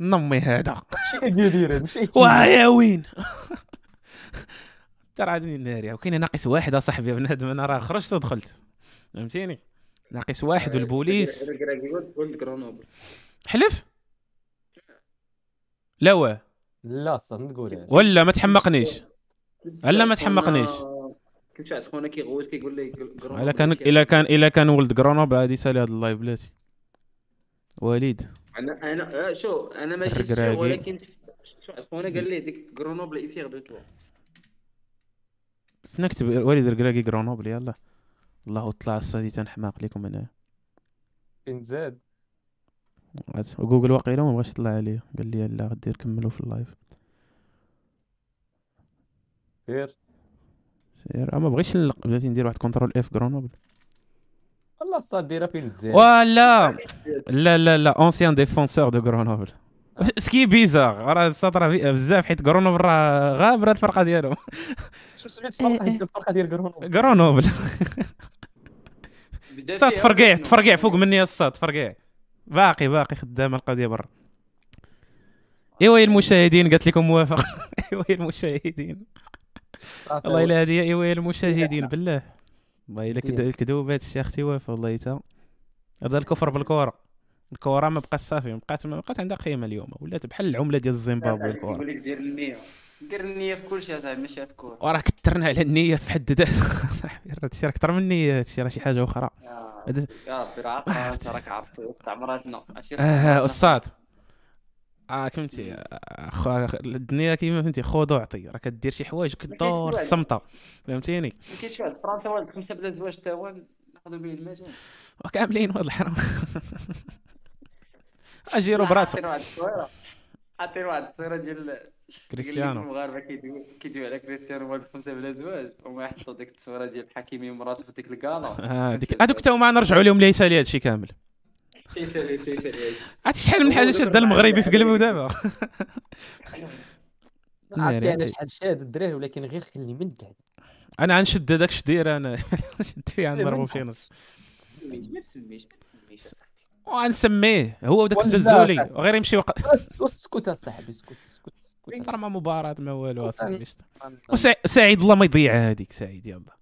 non mais هذا. ماشي كيدير ماشي وين؟ ترى عادني الناريه وكاين ناقص واحد أصاحبي بنادم أنا راه خرجت ودخلت. فهمتيني؟ ناقص واحد والبوليس. قول جرونوبل حلف؟ لا واه. لا ما تقولهاش ولا ما تحمقنيش. هلا ما تحمقنيش. كنت واحد خونا كيغوت كيقول لي إلا كان إلا كان إلا كان ولد غرونوبل غادي يسالي هذا ال live بلاتي. وليد. أنا أنا آه، شو أنا ماشي. شو ولكن شفت واحد خونا قال لي ديك جرونوبل est fier de toi بس نكتب وليد الكراكي غرونوبل يلا. الله طلع الصادي تنحماق لكم أنا. فين زاد وجوجل واقيلا ما بغاش يطلع عليا قال لي لا غدير كملوا في ال live. خير سير. ما بغيتش نلق بغيتي ندير واحد contrôle F غرونوبل والله الساط دايره فين زاد ولا! لا لا لا ancien défenseur de Grenoble ce qui est bizarre راه الساط بزاف حيت غرونوبل راه غابره الفرقه ديالهم شو سمعت الفرقه ديال ديال كرهون غرونوبل الساط تفرقع تفرقع فوق مني الساط تفرقع باقي باقي خدامه القضية برا. ايوا يا المشاهدين قالت لكم موافق. ايوا يا المشاهدين. والله إلا هذه ايوا يا المشاهدين بالله. والله إلا. الكذوب هذا الشيء أختي وافا والله تا. هذا الكفر بالكره الكره ما بقاش صافي ما بقات ما بقات عندها قيمة اليوم ولات بحال العملة ديال الكره نقول لك دير النية في كل شيء اصاحبي ماشي في الكورة وراه كثرنا على النية في حد ذاته صاحبي راه هادشي راه أكثر من النية هادشي راه شي حاجة أخرى. يا ربي راه عقرات راك عرفت استعمراتنا آه. أستاذ. آه فهمتي؟ آه، الدنيا كيما فهمتي؟ خذ وعطي راه كدير شي حوايج وكدور واحد. الصمتة. فهمتيني؟ ما كاينش واحد فرنسا والد خمسة بلا زواج تا هو ناخذوا به المجال. وكاملين هاد الحرام. أجيرو براسو حاطين واحد التصويرة حاطين واحد التصويرة ديال كريستيانو. المغاربة كيدويو كيدويو على كريستيانو والد خمسة بلا زواج. وما يحطوا ديك التصويرة ديال حكيمي مراته في ديك الكالا ديك هذوك تا هما نرجعوا لهم ليس لي هادشي كامل. تيسالي تيسالي عرفتي شحال من حاجة شادة المغربي في قلبه دابا؟ عرفتي. أنا شحال شاد الدراري ولكن غير خلي من بعد. أنا غنشد هذاك شدير أنا شد فيه غنضربو فيه نص. ما تسميش ما تسميش. وغنسميه هو وداك ولا الزلزولي. وغير يمشي وق... اسكت اصاحبي اسكت. اسكت راه ما مباراة ما والو وطن. أصاحبي. وسعيد الله ما يضيعها هذيك سعيد يلا.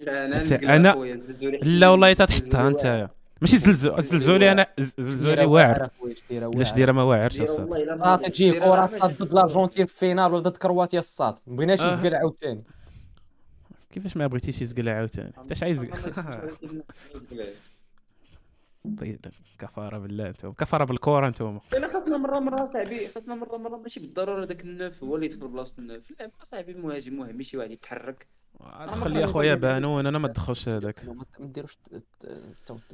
لا أنا الزلزولي. لا والله تتحطها انت واعر. ماشي زلزول الزلزولي أنا الزلزولي واعر. لاش دايره ما واعرش الساط صافي تجي كره صاد ضد الأرجنتين في ال finale ولا ضد كرواتيا الساط. ما بغيناش آه. نزقل عاوتاني. كيفاش ما بغيتيش يزقلها عاوتاني؟ إنت اش عايز. طيب كفارة بالله أنتم كفارة بالكره أنتم الا خاصنا مرة مرة صاحبي خاصنا مرة مرة ماشي بالضرورة داك ال neuf هو اللي يدخل بلاصة ال neuf لا بقى صاحبي مهاجم مهم. شي واحد يتحرك. خلي أخويا بانون أنا ما تدخلش هذاك. ما ديروش ت-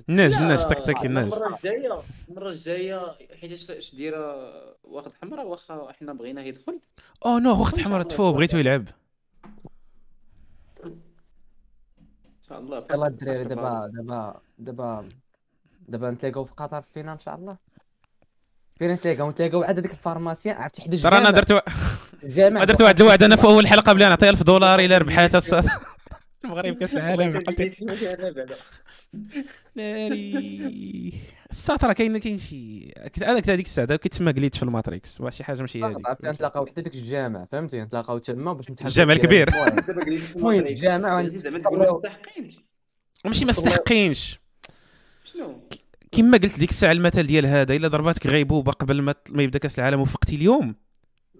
الناج تكتكي الناج المره الجايه المره الجايه حيت اش دايرة؟ واخد حمراء واخا حنا بغيناه يدخل. أو نو وقت إن شاء حمر الله تفو بغيتو يلعب. إن شاء الله يلا الدراري دابا دابا دابا دابا نتلاقاو في قطر في الفينال إن شاء الله. فين نتلاقاو؟ نتلاقاو عاد هذيك الفارماسيان عرفتي حدا ترى أنا الجامع درت الجامع درت واحد الوعد أنا في أول حلقة بلي نعطيها 1000 دولار إلا ربحات. المغرب كاس العالم ناري. الصاد راه كاين كاين شي هذاك هذيك الساعة كيتسمى جليتش في الماتريكس واش شي حاجة ماشي هذيك عرفتي نتلاقاو حتى ديك الجامع فهمتي؟ نتلاقاو تما باش نتحدثوا الجامع الكبير. المهم الجامع ماشي ما استحقينش شنو؟ كما قلت ديك الساعة المثل ديال هذا إلا ضرباتك غيبوبه قبل ما ما يبدأ كأس العالم وفقتي اليوم.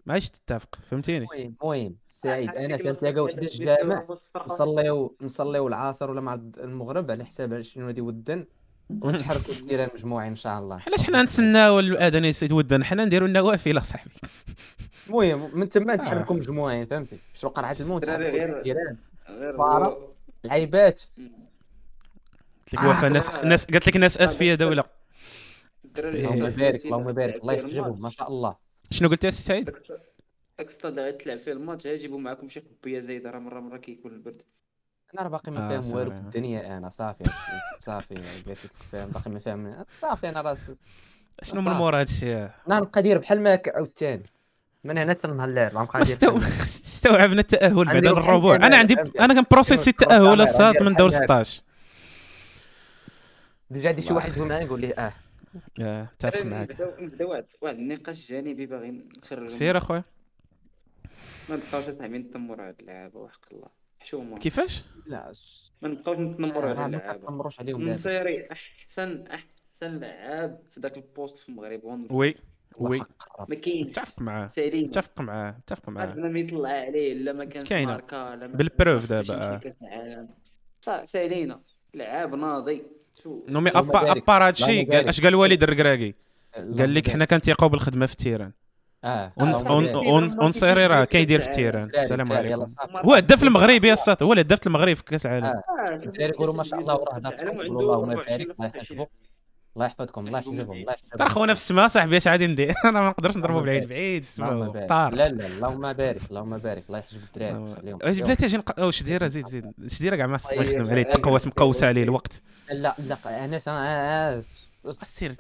ما عادش تتفق فهمتيني؟ المهم المهم سعيد أنا تنتلاقاو حدا الجامع نصليو نصليو العصر ولا مع المغرب على حساب شنو غادي ودن ونتحركوا التيران مجموعين إن شاء الله. علاش حنا نتسناو الأذان يتودن حنا نديروا النوافل اصاحبي المهم من تما نتحركوا مجموعين فهمتي؟ شنو قرعه الموت غير- غير العيبات قلت لك وفا ناس ناس قالت لك ناس أسفية دولة. اللهم بارك اللهم بارك الله يحجبهم ما. شاء الله شنو قلت يا سي سعيد داك الساط اللي غتلعب فيه الماتش ها جيبوا معكم شي قبية زايدة راه مره مرة كيكون البرد أنا راه باقي ما آه، فاهم والو في. الدنيا أنا صافي صافي قلت لك فاهم باقي ما فاهم صافي أنا راسي شنو من. مور هادشي أنا نبقى داير بحال ما عاوتاني من هنا حتى نهار اللعب غنبقى. استوعبنا التأهل بعد هذا كامل، أنا عندي؟ أنا كنبروسيسي التأهل الساط من دور بحال هكا. 16 déjà عندي شي. واحد يقول معايا نقول ليه آه. آه، متفق الدراري معاك. نبداو نبداو واحد واحد النقاش جانبي باغي نخرجو سير أخويا. ما نبقاوش اصاحبي نتنمروا على اللعابة وحق الله. حشومه كيفاش؟ لا ما نبقاوش نتنمروا على ما اللعابة. كنمروش عليهم. نصيري احسن أحسن لعاب في ذاك ال poste في المغرب. oui oui. ما كاينش. متفق معاه. سالين متفق معاه متفق معاه. عرفنا ما يطلع عليه لا ما كانش كاينة. ماركا لا ما بال preuve ما دابا. صح سالينا. لعاب ناضي. non mais à part. à part هادشي قال. أش قال والد الركراكي قال لك. حنا كنتيقوا بالخدمه في ال terrain آه. ون- ونصيري راه كيدير في. ال terrain السلام عليكم. هو هداف المغرب يا الساط هو اللي هداف المغرب في كأس العالم آه. الدراري يقولوا ما شاء الله وراه هداف العالم صعب. عنده اللهم 24 بارك الله 25. يحفظكم الله يحفظكم. الله يحفظهم ترى خونا في السماء صاحبي اش غادي ندير أنا ما نقدرش نضربو اللهم بعيد السماء طار. لا لا اللهم بارك اللهم بارك. الله يحفظ الدراري. خليهم. اش بلاتي أجي. واش دايره زيد زيد. اش دايره كاع ما طيب، نخدم عليه آه، تقواس مقوسه عليه الوقت. لا لا انس أنا سير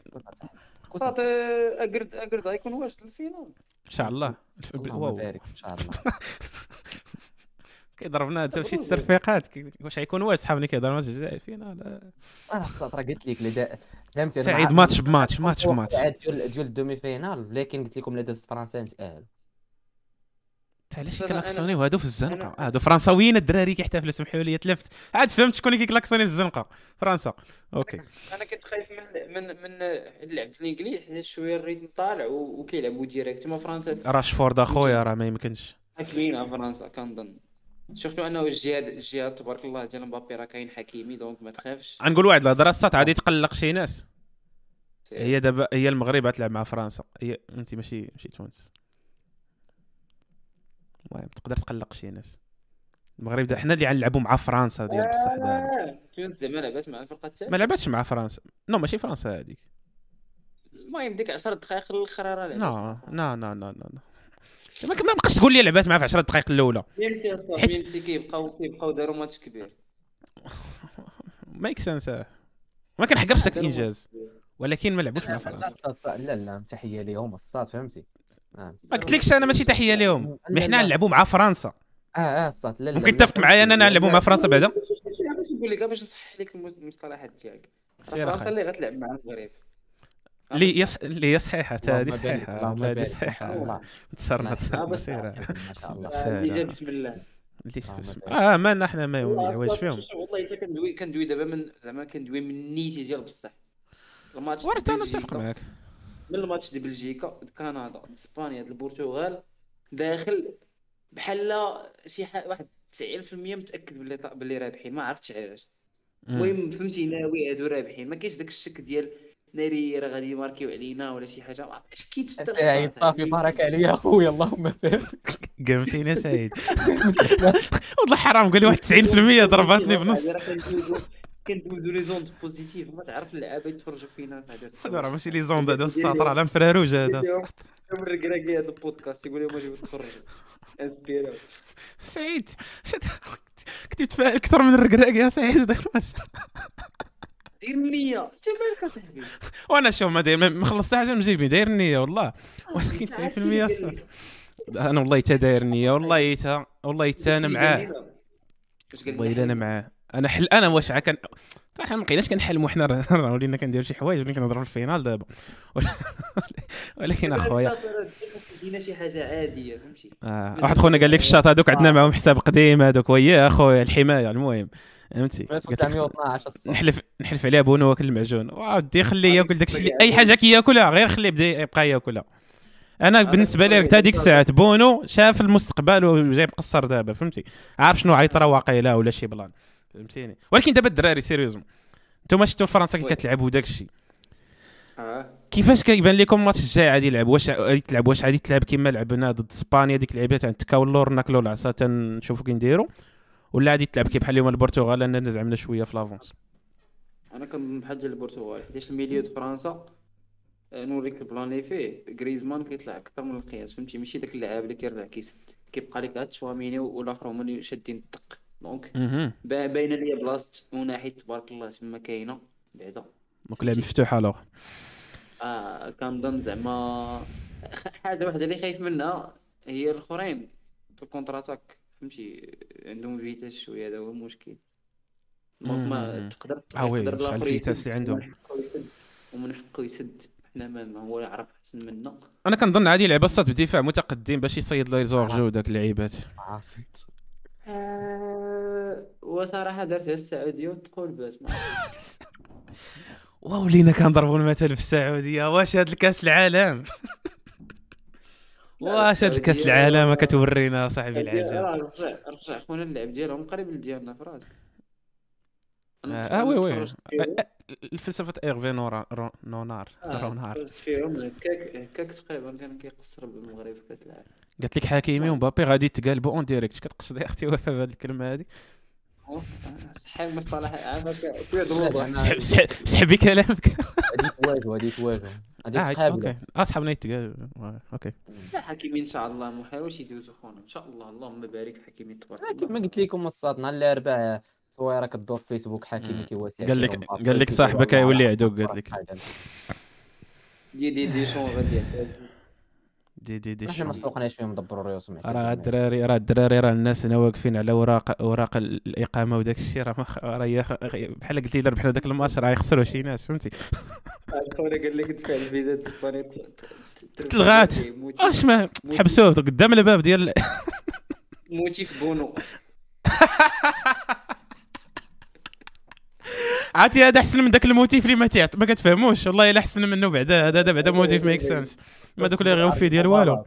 صات أقرد أقرد غيكون واش الفينال إن شاء الله. اللهم بارك إن شاء الله. كيضربنا حتى شي تصرفيقات واش غيكون واش صحاب ملي كيهضر ماتش الجزائر فينا لا. أنا السطر قلت لك لدا فهمتي؟ سعيد ماتش بماتش ماتش بماتش ديال ديال الدومي فينال لكن قلت لكم لا دازت فرنسا نتاهل تا علاش لا، لا، كيكلاكسونيو هادو في الزنقة. هادو فرنساويين الدراري كيحتفلوا سمحوا لي تلفت. عاد فهمت شكون اللي كيكلاكسوني في الزنقة. فرنسا. OK. أنا كنت خايف من من من اللعب في الإنجليز حيت شوية ال rythme طالع وكيلعبوا direct ما فرنسا راشفورد أخويا راه ما يمكنش. حاكمين فرنسا كنظن. شفتوا انه الجهة الجهة تبارك الله ديال مبابي راه كاين حكيمي donc ما تخافش. غنقول واحد الهضرة الساط غادي تقلق شي ناس. هي دابا هي المغرب غتلعب مع فرنسا. هي انت ماشي ماشي تونس. المهم تقدر تقلق شي ناس. المغرب حنا اللي غنلعبوا مع فرنسا ديال بصح دابا. آه، تونس زعما لعبات مع الفرقه ما الثانية لعباتش مع فرنسا. non ماشي فرنسا هذيك. المهم ديك 10 دقائق الأخرى راه لا لا لا لا ما ما بقاش تقول لي لعبات معاه في 10 دقائق الاولى même si اصاحبي حيت- même si كيبقاو كيبقاو داروا ماتش كبير make sense ما كنحقرش داك داروا الانجاز ولكن ما لعبوش مع لا فرنسا الصاط صاط- لا لا تحيه ليهم الصاط فهمتي آه ما قلتلكش أنا ماشي تحيه لهم مي حنا. نلعبوا مع فرنسا آه آه الصاد لا لا ممكن تتفق معايا اننا نلعبوا مع فرنسا بعدا باش نقول لك باش نصحح لك المصطلحات ديالك سير فرنسا. اللي غتلعب مع المغرب اللي يص... اللي هي صحيحه حتى هذه صحيحه هذه. صحيحه الله. الله. تسرنا بس- سير ما شاء الله. اللي جا بسم الله اللي اسم بارك. آه مالنا حنا ما والله فيهم والله حتى كندوي كندوي دابا من زعما كندوي من نيتي ديال بصح الماتش ديال أنا نتفق معاك من الماتش ديال بلجيكا كندا إسبانيا البرتغال داخل بحال شي. واحد 90% متأكد باللي باللي رابحين ما عرفتش علاش. المهم فهمتي ناوي هادو رابحين ما كاينش داك الشك ديال ناري راه غادي يماركيو علينا ولا شي حاجة. ما عرفتش كي سعيد صافي بارك عليا أخويا اللهم بارك. قمتيني يا سعيد والله حرام قال لي واحد 90% ضرباتني بنص. كندوزو لي زوند بوزيتيف ما تعرف اللعابة يتفرجوا فينا صاحبي. هذا راه ماشي لي زوند هذا الساطر على مفراروج هذا كم الركراكي هذا البودكاست يقول لهم اجيو تفرجوا انسبيرو. سعيد كنت متفائل أكثر من الركراك يا سعيد. ذاك الماتش دير النية انت مالك اصاحبي وأنا شوف ما داير ما- ما خلصت حاجة مجيبني داير النيه والله. ولكن 90% الصاد أنا والله تا داير النيه والله تا والله تا أنا معاه. والله إلا أنا معاه. أنا حل أنا واش عا كان صراحة ما بقيناش كنحلموا حنا راه ولينا كنديروا شي حوايج ولينا كنهضروا في ال finale دابا. ول- ولكن اخويا دينا شي حاجة عادية فهمتي؟ آه. واحد خونا قال لك الشاط هذوك عندنا معاهم حساب قديم هذوك ويا أخويا الحماية المهم. فهمتي؟ قلت لك 1912 الصاط نحلف نحلف عليها بونو واكل المعجون. ودي خليه ياكل داكشي اللي أي حاجة كياكلها غير خليه يبدأ يبقى ياكلها. أنا بالنسبة لي حتى هذيك الساعة بونو شاف المستقبل وجاي مقصر دابا فهمتي؟ عارف شنو عيطره واقيلا ولا شي plan فهمتيني؟ ولكن دابا الدراري sérieusement أنتم شفتوا فرنسا كي. كتلعب وداك الشيء كيفاش كيبان لكم الماتش الجاي غادي يلعب؟ واش غادي تلعب؟ واش غادي تلعب كما لعبنا ضد إسبانيا ديك اللعيبة تاع نتكاو اللور ناكلو العصا تنشوفوا كي نديروا ولا غادي تلعب كي بحال اليوم البرتغال اننا زعمنا شوية في l'avance أنا كنظن بحال ديال البرتغال حيت ال milieu د فرنسا آه، نوريك ال plan اللي فيه. غريزمان كيطلع أكثر من القياس فهمتي؟ ماشي داك اللاعب اللي كيرجع كيسد كيبقى لك هاد تشواميني والآخر هما اللي شادين الدق. donc باينة ليا بلاصة وناحيه تبارك الله تما كاينة بعدا donc لعب مفتوحه الوغ آه كنظن زعما حاجة واحدة اللي خايف منها هي الأخرين في ال contre-attaque فهمتي عندهم vitesse شوية هذا هو المشكل. donc ما. تقدر آه oui، شحال ال vitesse اللي عندهم. ومن حقه يسد. حنا مالنا هو يعرف أحسن منا. أنا كنظن عادي يلعب الصاد بدفاع متقدم باش يصيد لي زورجو وداك اللعيبات عارف. آه وصراحة درتها السعودية وتقول ما ولينا كنضربوا المثل في السعودية. واش هاد الكأس العالم؟ واش هاد الكاس العالم كتورينا صاحبي العجب رجع رجع. خونا اللعب ديالهم قريب لديالنا في راسك. آه آه، oui oui. الفلسفة ايرفي نورا رو- نونار رونار. فيهم. هكاك تقريبا كان كيقصر بالمغرب في كاس العالم. قالت لك حكيمي ومبابي غادي يتقالبوا en direct. كتقصد يا أختي وفاء بهذه الكلمة هذه؟ آه، صحيح المصطلح عامك سحب- سحب- سحبي كلامك. غادي تواجهوا غادي تواجهوا غادي آه تقابلوا okay. اصحابنا يتقال آه، okay. لا حكيمي إن شاء الله محال واش يدوزو خونا إن شاء الله اللهم بارك حكيمي تبارك آه، الله. كيف ما قلت لكم الصاد نهار الاربعاء صويره كدور في فيسبوك حكيمي مم. كيواسي قال لك قال لك صاحبك يولي عدوك قالت لك. دي دي دي شون غادي. دي دي دي إحنا ما. سوقناش فيهم دبروا ريوسهم راه الدراري راه الدراري راه الناس هنا واقفين على أوراق أوراق ال- الإقامة وداك الشيء راه راه بحال قلتي لا بحال داك الماتش راه يخسروا شي ناس فهمتي؟ خونا قال لك دفع الفيزا تسباني تلغات. أش ما حبسوه قدام الباب ديال موتي في بونو. عرفتي هذا أحسن من ذاك الموتيف اللي ما تعط ما كتفهموش. والله إلا أحسن منه بعدا هذا بعدا موتيف ميك سنس ما دوك اللي غيوفي ديال والو.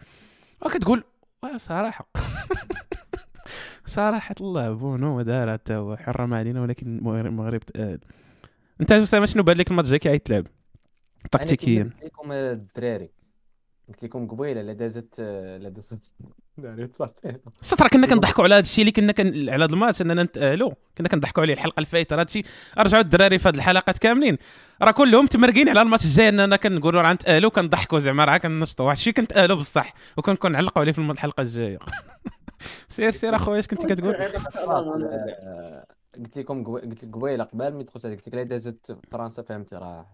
وكتقول واه صراحة. صراحة الله بونو دار حتى هو حرم علينا ولكن المغرب تقال أنت اسامه شنو بان لك الماتش جاي كيعيط لعب تكتيكيا. قلت لكم الدراري. قلت لكم قبيلة لا دازت لا دازت ناري. صات راه كنا كنضحكوا على هذا الشيء اللي كنا كن... على هذا الماتش إننا نتاهلوا كنا كنضحكوا عليه الحلقة الفايته راه هادشي رجعوا الدراري في هذه الحلقات كاملين. راه كلهم تمرقين على الماتش الجاي إننا كنقولوا راه نتاهلوا كنضحكوا زعما راه كنشطوا واحد الشيء كنتاهلوا بصح. وكنكون نعلقوا عليه في الحلقة الجاية. سير سير أخويا اش كنت كتقول؟ قلت لكم قلت لك قبيلة قبل ما دخلت هذيك قلت لك لا دازت فرنسا فهمتي راه.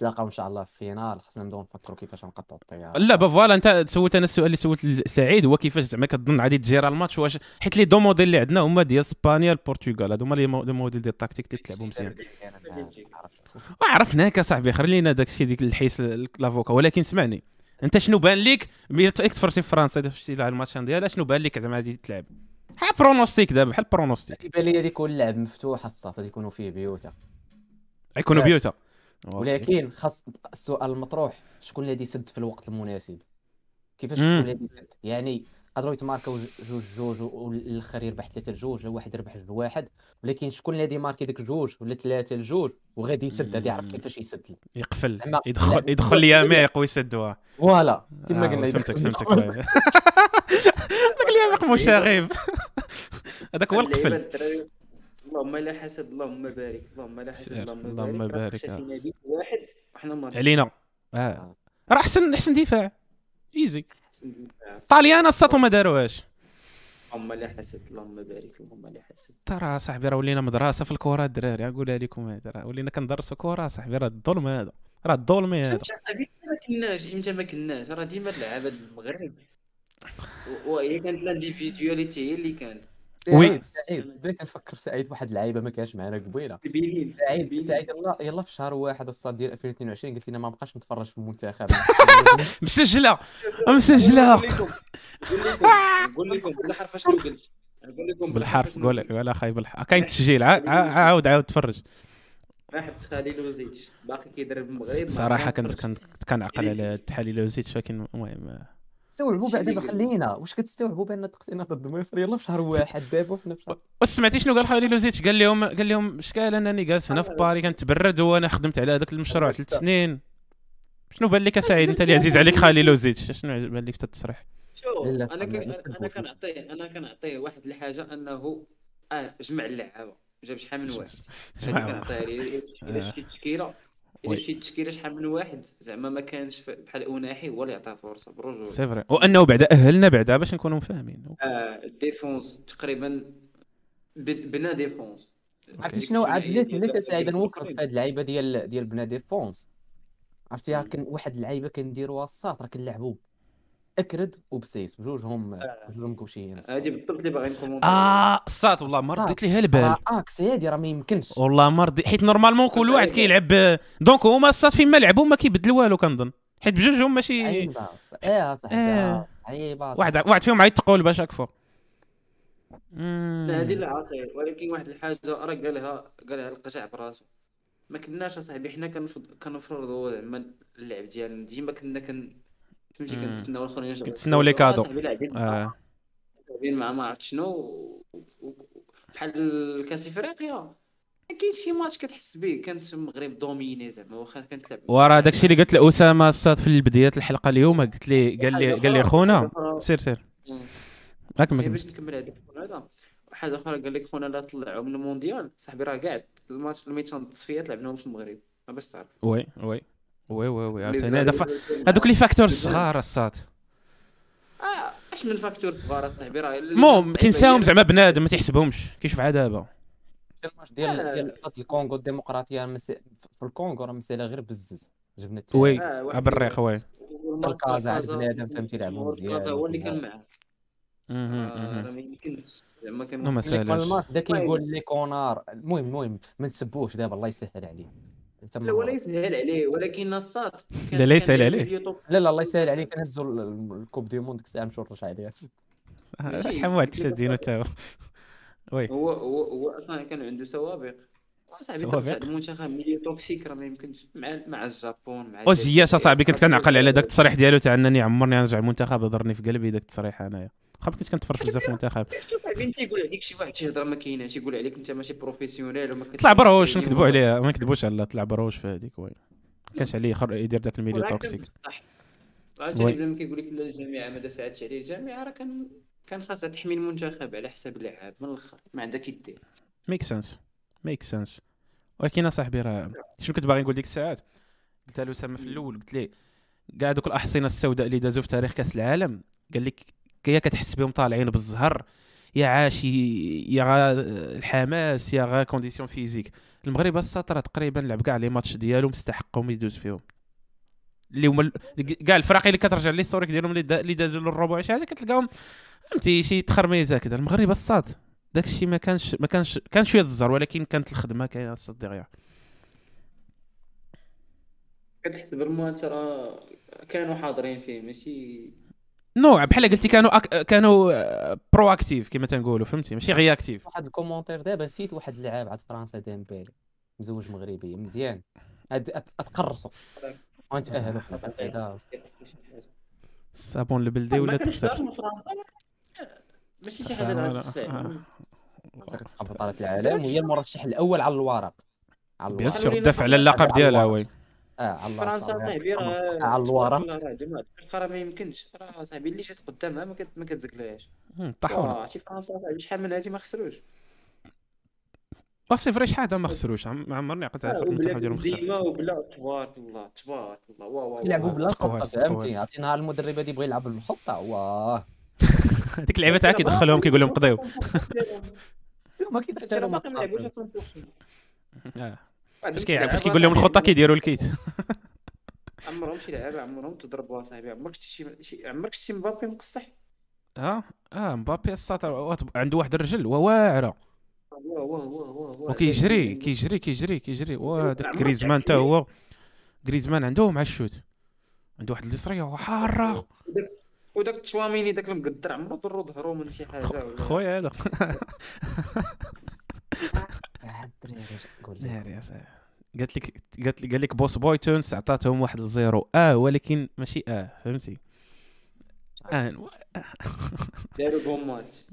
تلاقاو إن شاء الله في finale. خصنا نبداو نفكروا كيفاش نقطعوا الطيارة. لا bah voilà أنت سولت أنا السؤال اللي سولت سعيد. هو كيفاش زعما كتظن غادي تجير الماتش واش حيت les deux modèles اللي عندنا هما ديال إسبانيا البرتغال هادو هما les modèles ديال التكتيك اللي تلعبوا مزيان. عرفناك اصاحبي خلينا داك الشيء ديك الحيس l'avocat ولكن سمعني أنت شنو بان لك ملي تفرجتي في فرنسا شفتي على الماتش ديالها شنو بان لك زعما غادي تلعب؟ بحال pronostic دابا بحال pronostic كيبان لي هذيك يكون اللعب مفتوح الصاط غادي يكونوا فيه بيوتا يكونوا لا. بيوتا ولكن خاص السؤال المطروح شكون اللي غادي يسد في الوقت المناسب؟ كيفاش. شكون اللي غادي يسد يعني قدروا يتماركاو جوج جوج والاخر يربح ثلاثة لجوج واحد يربح جوج واحد ولكن شكون اللي غادي يماركي ديك جوج ولا ثلاثة لجوج؟ وغادي يسد غادي يعرف. كيفاش يسد. يقفل. يدخل يدخل اليميق ويسدوها. voilà كما آه، قلنا فهمتك فهمتك. داك اليميق مشاغب. هذاك هو القفل. اللهم لا حسد اللهم بارك اللهم لا حسد اللهم اللهم بارك. راه بارك،. فينا واحد وحنا علينا. آه. راه احسن احسن دفاع. ايزي. طاليان الساطو ما داروهاش. اللهم لا حسد اللهم بارك اللهم لا حسد. ترى صاحبي راه ولينا مدرسة في الكره الدراري نقولها لكم هذا. راه ولينا كندرسوا كره صاحبي راه الظلم هذا. راه الظلم هذا. صاحبي ما كناش إمتى ما كناش. راه ديما اللعابة المغرب. وهي كانت لانديفيدواليتي هي اللي كانت. سعيد سعيد. بديت نفكر سعيد واحد اللعيبة ما كانش معنا قبيلة. سعيد. سعيد يلا يلا في شهر واحد الصاد ديال 2022 قلت لنا ما بقاش نتفرج في المنتخب. مسجلة مسجلة. نقول لكم بالحرف شنو قلت؟ نقول لكم بالحرف قول. ولا خايب بالحرف. كاين تسجيل ع- ع- عاود عاود تفرج. واحد خليل وزيد باقي كيدرب المغرب صراحة كنت كنت كنعقل على التحاليل وزيت ولكن المهم استوعبوا بعد دابا خلينا. واش كتستوعبوا بان تقتينا ضد مصر؟ يلا في شهر واحد دابا وحنا في شهر واش سمعتي شنو قال خالد لوزيتش؟ قال لهم قال لهم شكال أنني جالس هنا في باري كنتبرد وأنا خدمت على هذاك المشروع ثلاث سنين. شنو بان لك سعيد؟ أنت اللي عزيز عليك خالي لوزيتش. شنو بان لك التصريح شوف أنا أنا كنعطيه أنا كنعطيه واحد الحاجة أنه آه جمع اللعابة. جاب شحال من واحد. هذه جمع. كنعطيها ليه الا شتي التشكيله إلا وي. شتي التشكيله شحال من واحد زعما ما كانش ف- بحال أوناحي هو اللي عطاه فرصة بالرجوله سي فري. وأنه بعدا أهلنا بعدا باش نكونوا فاهمين آه الديفونس تقريبا بنا ديفونس. عرفتي شنو؟ عاد بلاتي بلاتي سعيد نوقف في هاد اللعيبة ديال ديال بنا ديفونس. عرفتي؟ كان واحد اللعيبة كنديروها الساط راه كنلعبوا أكرد وبسيس بجوجهم بجوجهم كوشيين هذه بالضبط اللي باغي نكون آه صات والله ما رديت ليها البال راه إكس هادي راه ما يمكنش. والله ما رضي حيت normalement كل واحد كيلعب donc هما الصات فين ما لعبوا ما كيبدل والو كنظن. حيت بجوجهم ماشي عيبه آه آه. آه، عيبه واحد واحد فيهم عيط تقول باش أكفو. لا هذه اللي عاطيه ولكن واحد الحاجة راه قالها قالها القجع براسو. ما كناش أصاحبي حنا كنفرضوا زعما اللعب ديالنا ديما كنا كن فهمتي. كنتسناو الآخرين. كنتسناو les cadeaux. صاحبي لاعبين مع ما عرفت شنو بحال كاس إفريقيا ما كاينش شي ماتش كتحس به. كانت المغرب دوميني زعما واخا كانت تلعب. وراه داكشي اللي قلت لاسامه الصاد في البدايه الحلقة اليوم قلت لي قال لي قال لي خونا. سير سير. هي ما باش نكمل هذا. واحد اخر قال لك خونا لا طلعوا من المونديال. صاحبي راه كاع الماتش الميتشان التصفيات لعبناهم في المغرب. ما باش تعرف. وي وي. وي وي وي عاوتاني هذا هذوك لي فاكتور الصغار الصاد. آه اش من فاكتور صغار صاحبي راه المهم كينساهم زعما بنادم ما تيحسبهمش كيشوف عاد دابا؟ الماتش ديال لا. ديال الكونغو الديمقراطية في الكونغو راه مسألة غير بزز. جبنا وي التالي. بالريق وي. الكازا عاد بنادم فهمتي يلعبوا جمهور مزيان هو اللي كان. معاه آه،. راه ما يمكنش زعما كان الماتش دا. كيقول لي كونار. المهم المهم ما نسبوش دابا الله يسهل عليه. لا ولا يسهل عليه ولكن الصاد لا، لا يسهل عليه. لا لا الله يسهل عليك. تنزل ال coupe du monde ديك الساعة نمشيو نرجع عليها شحال من واحد شادينو تا هو oui. هو هو هو أصلا كان عنده سوابق. صاحبي؟ ترجع المنتخب ملي toxique راه ما يمكنش. مع مع الجابون مع وزياش. اصاحبي كنت كنعقل على داك التصريح ديالو تاع انني عمرني نرجع المنتخب ضرني في قلبي داك التصريح أنايا. ما كنت كنتفرج بزاف في المنتخب. شوف صاحبي انت يقول عليك شي واحد شي هضره ما كايناش يقول عليك انت ماشي professionnel وما طلع بروش نكذبوا عليه ما نكذبوش على طلع بروش في هذيك oui. ما كانش عليه يخر- يدير داك ال milieu toxique oui. عرفتي بلا ما كيقول لك لا الجامعة ما دفعتش عليه. الجامعة راه كان كان خاصها تحمي المنتخب على حساب اللعاب من الأخر ما عندها كيدير make sense make sense ولكن اصاحبي راه شنو كنت باغي نقول ديك الساعات؟ قلت له اسامه في الأول قلت ليه؟ كاع دوك الأحصنة السوداء اللي دازوا في تاريخ كأس العالم قال لك يا كتحس بهم طالعين بالزهر يا عاشي يا غا الحماس يا غا condition physique المغرب الساط راه تقريبا لعب كاع les matchs ديالو مستحقهم يدوز فيهم. اللي هما كاع الفرق اللي كترجع l'historique ديالهم اللي دا- اللي دازوا للربع شي حاجة كتلقاهم فهمتي شي تخرميزة كذا المغرب الصاد الشيء ما كانش ما كانش كان شوية الزهر ولكن كانت الخدمة كاينة الصاد ديغيا. كتحس بالماتش راه كانوا حاضرين فيه ماشي نوع بحال قلتي كانوا أك... كانوا برو اكتيف كما تنقولوا فهمتي؟ ماشي غير اكتيف واحد الكومونتير دابا نسيت واحد اللاعب عاد فرنسا ديمبيلي مزوج مغربي مزيان. اتقرصوا فهمتي هذا الصابون البلدي ولا من فرنسا؟ ماشي شي حاجة غنشوف آه. العالم وهي المرشح الأول على الورق. على بيان الورق. سور لينا دافع على اللقب ديالها. وي. آه على الورق فرنسا. صاحبي راه على تبارك الورق الله راه الفرقه راه ما يمكنش. راه صاحبي اللي جات قدامها ما كت- ما طاحونا واه شي فرنسا صاحبي شحال من هادي ما خسروش. وا c'est vrai شحال هذا ما خسروش؟ ما عمرني عقلت على آه، الفرق وبلا المنتخب ديالهم خسر. بنزيما وبلا تبارك الله تبارك الله واه واه يلعبوا. بلا خطة فهمتي. عرفتي نهار المدرب هادي يبغي يلعب بالخطة واه. هذيك اللعيبة تاع كيدخلهم كيقول لهم قضيو ما باقي ما لعبوش 100% آه. واحد فاش فاش كيقول لهم الخطة كيديروا الكيت. عمرهم شي لعابه عمرهم تضربوا صاحبي. عمرك شتي شي عمرك شتي مبابي مقصح آه آه مبابي الساطر. عنده واحد الرجل وواعره وكيجري كيجري كيجري كيجري. وهذاك عمرك غريزمان حتى هو. غريزمان عنده مع ال shoot. عنده واحد اليسريه وحارة. وداك تشواميني داك المقدر عمرو ضرو ظهرو من شي حاجة خويا هذا. لي. ناري قالت لك قالت لي قال لك بوس بوي تونس عطاتهم واحد ال zéro آه ولكن ماشي آه فهمتي؟ آه داروا بهم ماتش.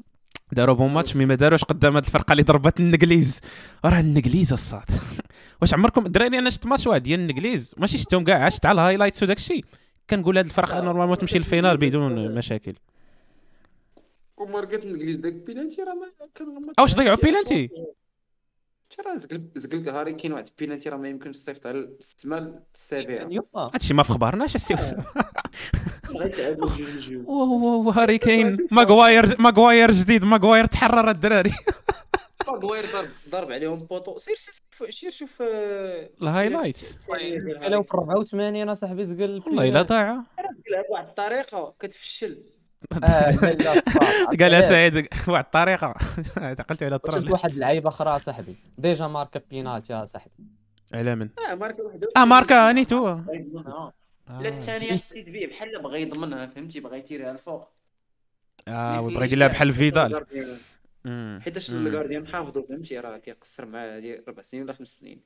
داروا bon match mais ما داروش قدام هاد الفرقة اللي ضربت النجليز راه النجليز الصاد. واش عمركم الدراري أنا شفت ماتش واحد ديال النجليز ماشي شفتهم كاع عشت على ال highlights وداك الشيء. كنقول هاد الفرقة normalement تمشي لل finale بدون مشاكل. وماركت الإنجليز داك بيلانتي راه ما كان ما أواش ضيعوا بيلانتي؟ راه زقل زقل هاري كين واحد بيلانتي راه ما يمكنش تصيفط على السما السابعة. اليوم هادشي ما في خبرناش السي جوج اوه هاري كين ماغواير ماغواير جديد. ماغواير تحرر الدراري. ماغواير ضرب ضرب عليهم بوطو. سير سير سير شوف آه، الهايلايتس لو في 84 اصاحبي زقل والله إلا ضايعة. راه زقلها بواحد الطريقة كتفشل. آه صراحة. قالها سعيد واحد الطريقة عقلت على شفت الطرب واحد اللعيبه أخرى صاحبي ديجا ماركا بينالتي يا صاحبي على من؟ آه ماركه وحده. آه ماركا نيت هو بغا يضمنها لا الثانية حسيت به بحال بغا يضمنها فهمتي؟ بغا يتيريها الفوق. آه وبغى يدير لها بحال فيدال. حيتاش. الكارديان حافظو فهمتي؟ راه كيقصر معاه هادي ربع سنين ولا خمس سنين.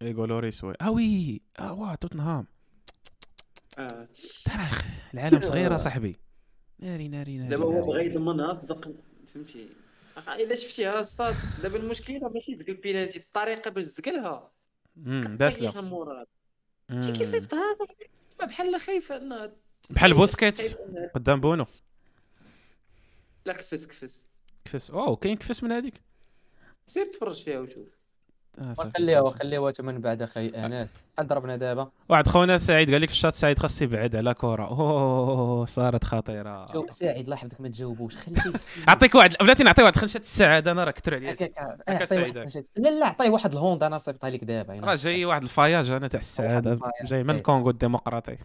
يقولوا ريس وي. آه وي. آه واه توتنهام. آه. العالم صغير صاحبي ناري ناري ناري دابا هو. بغا يضمنها صدق فهمتي. آه، الا شفتيها الصاد دابا المشكلة ماشي زقل بينالتي الطريقة باش زقلها. المراد مم. شي كيصيفطها بحال خايفة انها بحال إنها- قدام بونو. لا كفس كفس. كفس. اوه كاين كفس من هذيك. سير تفرج فيها وشوف آه، صافي. وخليها وخليها من بعد أخي أنس. شحال ضربنا دابا واحد خونا سعيد قال لك في الشات سعيد خاص يبعد على كره أوه صارت خطيرة. شوف سعيد الله يحفظك ما تجاوبوش. خليه أعطيك واحد بلاتي نعطي واحد خنشه السعادة أنا راه كثر هكا عطيه سعيد. لا لا عطيه واحد الهوندا أنا صيفطها لك دابا راه جاي واحد الفياج أنا تاع السعادة. جاي من إيه. الكونغو الديمقراطي.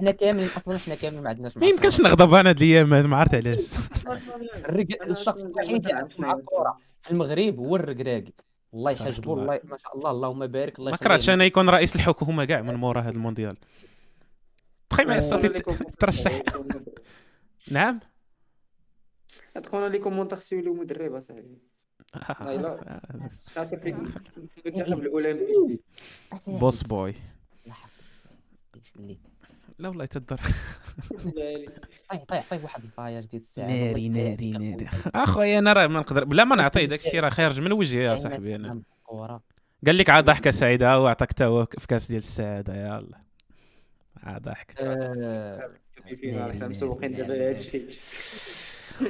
حنا كاملين أصلا حنا كاملين ما عندناش ما يمكنش نغضب أنا هاد الأيام ما عرفت علاش. الشخص الوحيد اللي يعرف مع الكره في المغرب هو الركراكي الله صح يحجبه الله. الله ما شاء الله اللهم بارك الله ما كرهتش أنا يكون رئيس الحكومة كاع من مورا هذا المونديال. تخيل ترشح. نعم؟ تكون لي commentaire سيولي مدرب أصاحبي. بوس بوي. لا والله تدر طيب طيب طيب واحد الفاير ديال الساعة ناري ناري ناري. أخويا أنا راه ما نقدر. بلا ما نعطيه داك الشيء راه خارج من وجهي يا صاحبي أنا. الكره قال لك عاد ضحكة سعيدة وعطاك تا هو في كاس ديال السعادة يلا. عاد ضحك. آه، مسوقين دابا هادشي.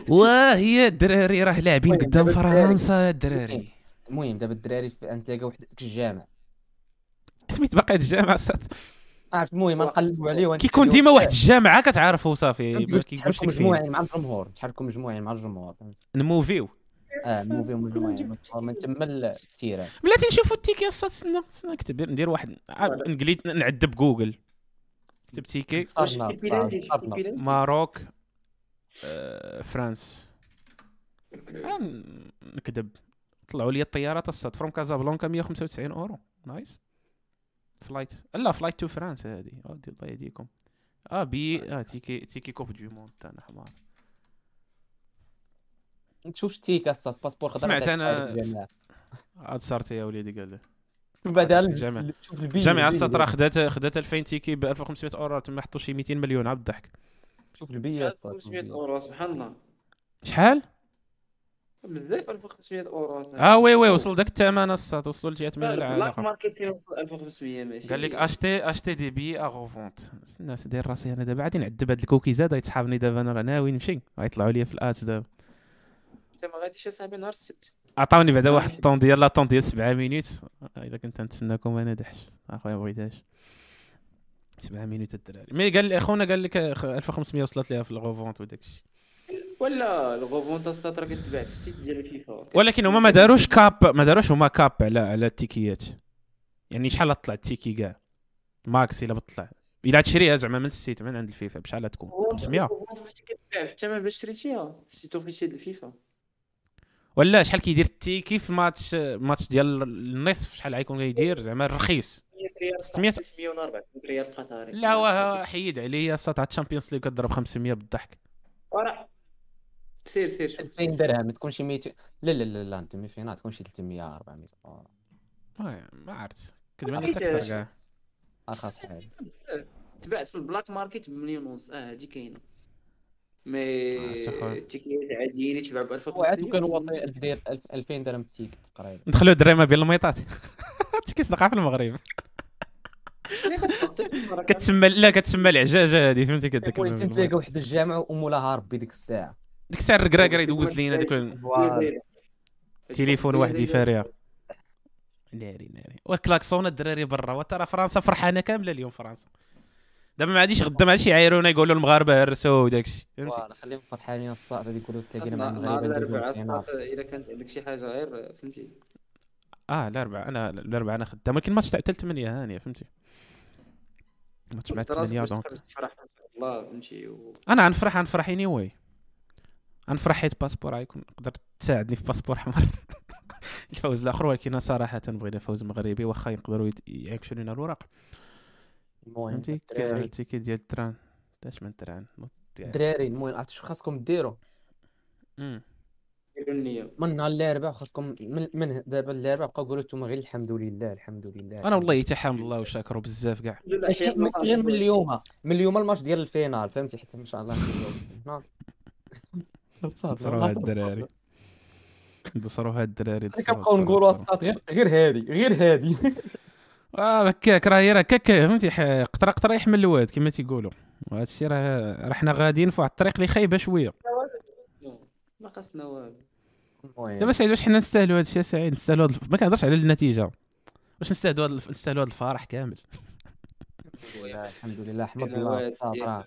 واه هي الدراري راه لاعبين قدام فرنسا يا الدراري. المهم دابا الدراري في انتلاقى واحد ديك الجامع. سميت باقي هاد الجامعة صات عرفت المهم نقلبوا عليه كيكون ديما واحد الجامعة كتعرفو صافي ما كيقولش تحركوا لك مجموعين مع الجمهور تحركوا مجموعين مع الجمهور؟ نموفيو آه موفي مجموعين من تما ال terrain بلاتي نشوفوا ال ticket استنى استنى نكتب ندير واحد عاد نقلي نعدب جوجل. كتب ticket Maroc آه، فرانس. آه، نكذب. طلعوا لي الطيارات الصاد فروم كازابلانكا 195 اورو نايس فلايت لا فلايت تو فرنسا هذه. دي الله يهديكم. آه بي آه تيكي تيكي كوب دو موند تاعنا حمار تشوف التيكا الصاد باسبور خضر سمعت الجامع. عاد صارت يا وليدي قال له شوف بعدا الجامع. ال- شوف البي الجامعة البي- الصاد راه خدات خدات 2000 تيكي ب 1500 أورو تما حطوا شي 200 مليون عبد الضحك شوف البي الصاد 1500 أورو سبحان الله. شحال؟ بزاف 1500 اورو آه وي وي وصل داك الثمن الصاد وصلوا لجهات من بلاك العالم ماركت فين وصل؟ 1500 ماشي. قال لك اشتي أشتي دي بي اغو فونت. الناس داير راسي أنا دابا غادي نعذب هاد الكوكيزات غيتسحابني دابا أنا راه ناوي نمشي غيطلعوا لي في الات دابا. أنت ما غاديش أصاحبي نهار السبت. عطاوني بعدا واحد الطون ديال لا طون ديال 7 مينوت إلا كنت نتسناكم أنا دحش. أخويا ما بغيتهاش. 7 minutes الدراري. mais قال لي أخونا قال لك أخ- 1500 وصلت ليها في ال revente وداك الشيء. ولا ال revente الساط راه كتباع في ال site ديال الفيفا ولكن هما ما داروش cap ما داروش هما cap على على التيكيات. يعني شحال طلع ال ticket كاع؟ max إلا بطلع. إلا تشريها زعما من ال site من عند الفيفا بشحال تكون؟ 500 ال revente ماشي كتباع في الثمن باش شريتيها. ال site officiel الفيفا ولا شحال كيدير ال ticket في ماتش ماتش ديال النصف شحال غيكون غيدير زعما الرخيص. 100 ريال 600 600 ولا 400 ريال قطري. لا هو حيد عليا الساط على ال Champions League كضرب 500 بالضحك. ورا سير سير شوف 2000 درهم تكون شي 200 لا لا لا لا أنت فينا تكون شي 300 400 أورو. آه، ما عرفت. كدب عليك أكثر كاع أرخص حاجة. بزاف. تباعت في ال black market بمليون ونص. آه هادي كاينة. آه، mais. التيكيات عاديين يتباعوا ب 1000 وعاد كان واطي داير 2000 درهم التيك تقريبا ندخلوا الدراري ما بين الميطات. تيكي صدقة في المغرب. كتسمى لا كتسمى العجاجة هذه فهمتي؟ كداك المهم تنتلاقى واحد الجامع ومولاها ربي ديك الساعة. ديك الساعة الركراكر يدوز لينا ديك. تليفون واحد يفاريها ناري ناري. وكلاكسون الدراري برا. وترى فرنسا فرحانة كاملة اليوم فرنسا. دابا ما عاديش غدا ما عادش يعايرونا يقولوا المغاربة هرسوا وداك الشيء فهمتي خليهم فرحانين الصعب هذيك يقولوا تلاقينا مع المغاربه الصاط الا كانت عندك شي حاجة غير فهمتي؟ آه الأربعاء. أنا الأربعاء أنا خدام. ولكن الماتش تاع 8 هانيه فهمتي؟ الماتش مع راسك 8 باش donc الله فهمتي أنا غنفرح غنفرح anyway غنفرح حيت passeport غيكون تقدر تساعدني في passeport احمر الفوز الأخر ولكن صراحة بغينا فوز مغربي واخا يقدروا يعكسوا لنا الوراق. المهم فهمتي؟ ال ticket ديال ال train؟ داش من ال train؟ يعني. الدراري المهم عرفتوا شو خاصكم ديروا؟ من نهار الاربعاء خاصكم من, من دابا الاربعاء بقاو قولوا أنتم غير الحمد لله الحمد لله. أنا والله تحمد الله وشاكره بزاف كاع. غير من اليوم. من اليوم الماتش ديال الفينال فهمتي؟ حتى إن شاء الله نصروا هاد الدراري. نصروا هاد الدراري كنبقاو نقولوا غير غير هادي غير هادي. آه هكاك راه هي راه هكاك فهمتي قطره قطرة يحمل الواد كما تيقولوا. وهذا الشيء راه راه حنا غاديين في واحد الطريق اللي خايبة شوية. ما خاصنا والو المهم. دابا سعيد واش حنا نستاهلوا هذا الشيء سعيد نستاهلوا هاد. ما كنهضرش على النتيجة. واش نستاهلوا هاد. نستاهلوا هاد الفرح كامل؟ الحمد لله الحمد لله احمد الله راه.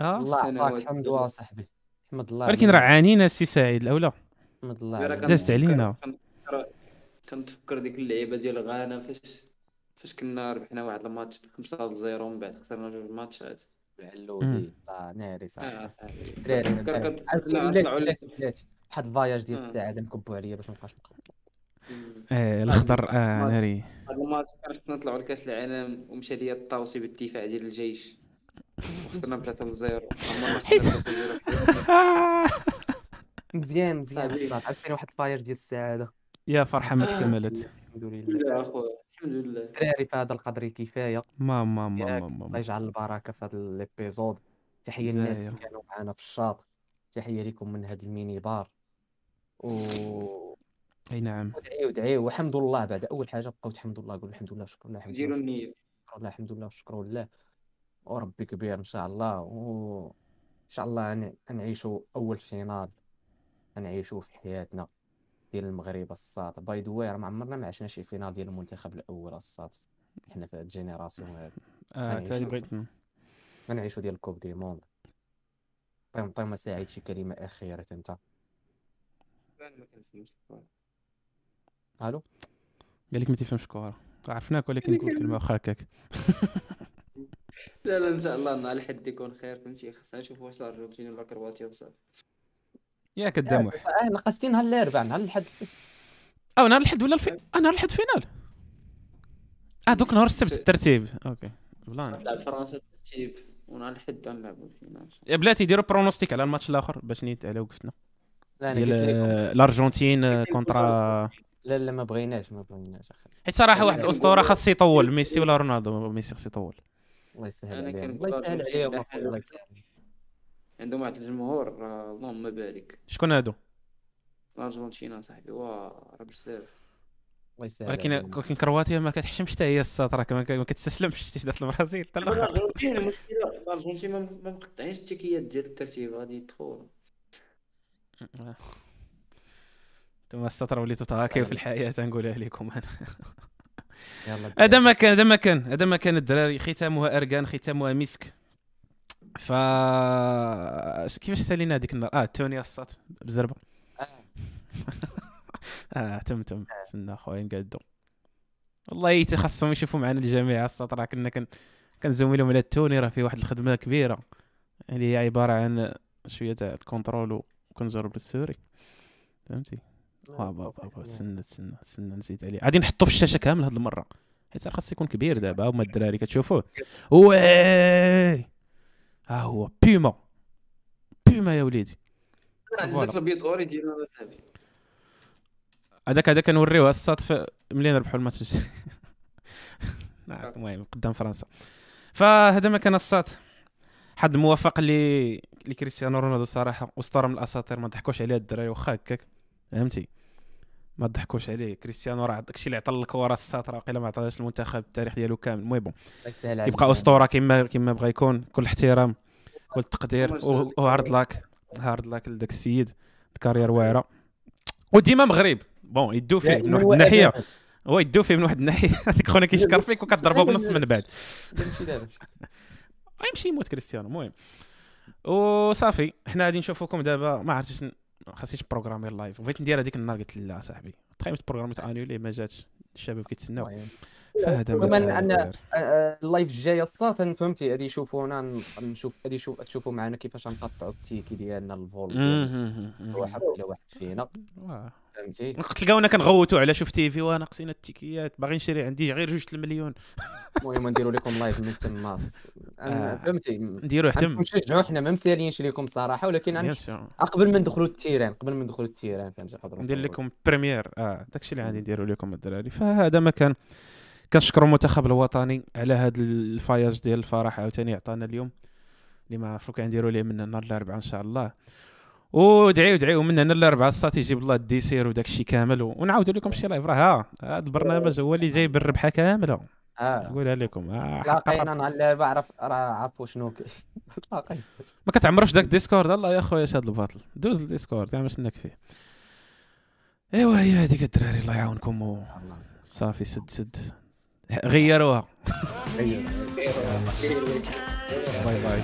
آه؟ الله الحمد ديال- صاحبي. احمد الله ولكن راه عانينا السي سعيد الأولى. احمد الله. دازت علينا. كنتفكر- ديك اللعيبة ديال غانا فاش فاش كنا ربحنا واحد الماتش 5 ل 0 ومن بعد خسرنا جوج ماتشات. العلودي لا ناري صح. آه صاحبي دراري كان- دراري. كان- عرفتي لا، بلاتي طلعوا لي- بلاتي بلاتي. واحد ال voyage ديال آه. الساعة نكبوا عليا باش مابقاش نقرا مم. إيه الاخضر آه ناري. هاد الماتش كان خصنا نطلعوا لكاس العالم ومشى ليا الطاوسي بالدفاع ديال الجيش. وخسرنا ب 3 ل 0 عمرنا خسرنا 3 ل 0 مزيان. مزيان عرفتي واحد ال voyage ديال السعادة. يا فرحة ما اكتملت. الحمد لله. الحمد لله اخويا الحمد لله. دراري في هذا القدر كفاية. ما ما ما ما الله يجعل البركة في هذا ال épisode. تحية للناس. اللي كانوا معنا في الشاط تحية لكم من هذا ال mini bar. و أي نعم. ودعيو دعيو والحمد لله. بعد أول حاجة بقاو تحمدوا الله قولوا الحمد لله شكرا الله الحمد ديروا لله النية شكرا الله الحمد لله شكرا لله. وربي كبير إن شاء الله و إن شاء الله ن- نعيشوا أول finale نعيشوا في حياتنا ديال المغرب الساط. by the way راه ما عمرنا ما عشنا شي finale ديال المنتخب الأول الساط. حنا في هاد ال génération هادي آه غنعيشوا. تاني بغيت نعيشوا ديال ال coupe du monde. طيب طيب سعيد شي كلمة أخيرة أنت؟ ألو؟ قال لك ما تفهمش كورة. عرفناك ولكن نقول كلمة واخا هكاك. لا لا إن شاء الله نهار الحد يكون خير فهمتي خصنا نشوفوا واش الارجنتين ولا كرواتيا بصافي يا قدام واحد. آه ناقصين نهار الاربعاء نهار الحد. أو نهار الحد ولا الفي... آه. نهار الحد finale. آه دوك نهار السبت الترتيب. OK. plan. تلعب فرنسا ترتيب ونهار الحد غنلعبوا ال finale. يا بلاتي ديروا pronostic على الماتش الآخر باش نيت على وقفتنا. ديال الأرجنتين contre لا لا ما بغيناش ما بغيناش. حيت صراحة واحد الأسطورة خاص يطول ميسي ولا رونالدو ميسي خاص يطول. الله يسهل أنا عليهم. الله يسهل عليهم الله. يسهل. عندهم واحد الجمهور اللهم بارك. شكون هادو؟ الارجنتين صاحبي واه راه بزاف. الله يسهل ولكن عليهم. ولكن كرواتيا ما كتحشمش حتى هي الساط راه ما كتستسلمش. شتي دات البرازيل حتى الآخر الارجنتين المشكلة الارجنتين ما مقطعينش التيكيات ديال الترتيب غادي يدخلوا أنتم السطر وليتوا تغاكيو في الحياة نقولها لكم أنا. هذا ما كان هذا ما كان هذا ما كان الدراري. ختامها اركان ختامها مسك ف اش- كيفاش سالينا هذيك النهار؟ آه توني الساط بزربه آه. آه تم تم. سنا خويا نقادو. والله خاصهم يشوفوا معنا الجميع الساط راه كنا كن لهم على التوني راه فيه واحد الخدمة كبيرة. اللي هي عبارة عن شوية تاع ال contrôle وكنجرب ال souris. فهمتي؟ بابا بابا استنى استنى استنى نسيت عليه. غادي نحطو في الشاشة كامل هاد المرة. حيت خاص يكون كبير دابا هما الدراري كتشوفوه. oui ها هو Puma. Puma يا وليدي. عندك original صاحبي هذاك هذاك كنوريوه الساط في ملي نربحوا الماتش. الجاي نعرف المهم قدام فرنسا. فهذا ما كان الساط حد موفق لي لكريستيانو رونالدو صراحة. اسطوره من الأساطير ما ضحكوش عليه الدراري واخا هكاك. فهمتي؟ ما ضحكوش عليه. كريستيانو راه داكشي اللي عطى الكره الساط راه قيلا ما عطاهاش المنتخب التاريخ ديالو كامل. المهم bon كيبقى. أسطورة كما كما بغى يكون. كل احترام كل تقدير. و- و hard luck hard luck لذاك السيد. carrière واعرة. وديما مغرب. bon يدو فيه من واحد الناحية. هو يدو فيه من واحد الناحية. هذيك خونا كيشكر فيك وكتضربو بنص من بعد. يمشي يموت كريستيانو. المهم وصافي. حنا غادي نشوفوكم دابا. ما عرفتش خاصنيش بروغرامي اللايف بغيت ندير هذيك النهار قلت لا صاحبي تخيمت بروغرامي انيولي ما جاتش. الشباب كيتسناو. المهم. فهذا المهم ما أن- كان أن- الدراري. آه، آه، اللايف الجاي الساط فهمتي؟ غادي يشوفونا ن- نشوف غادي يشوف تشوفوا معنا كيفاش غنقطعوا التيكي ديالنا الفول. واحد على واحد فينا. فهمتي؟ تلقاونا كنغوتوا على شوف تيفي وأنا ناقصين التيكيات. باغي نشري عندي غير جوج المليون المهم نديروا لكم لايف من تماس. آه. فهمتي؟ نديرو اهتم نشجعوا حنا ما مسالينش لكم صراحة ولكن قبل ما ندخلوا التيران قبل ما ندخلوا التيران فهمتي؟ ندير. لكم بريمير آه داكشي اللي غادي نديرو لكم الدراري. فهذا ما كان كنشكر المنتخب الوطني على هذا الفاياج ديال الفرح عاوتاني عطانا اليوم. اللي ما عرفوا كنديروا ليه من نهار الأربعاء إن شاء الله. ودعيو دعيو من هنا الأربعاء الساعة يجيب الله الديسير وداك الشيء كامل ونعاودوا لكم شي لايف راه ها هذا البرنامج هو اللي جايب الربحه كاملة. آه. نقولها لكم آه تلاقينا نهار الأربعاء عرف راه عرفوا شنو ما كتعمرش داك الديسكورد الله يا خويا اش هاد الباطل. دوز الديسكورد ما شناك فيه. إيوا هي هذيك الدراري الله يعاونكم و... صافي سد سد. غيروها أيوه. باي باي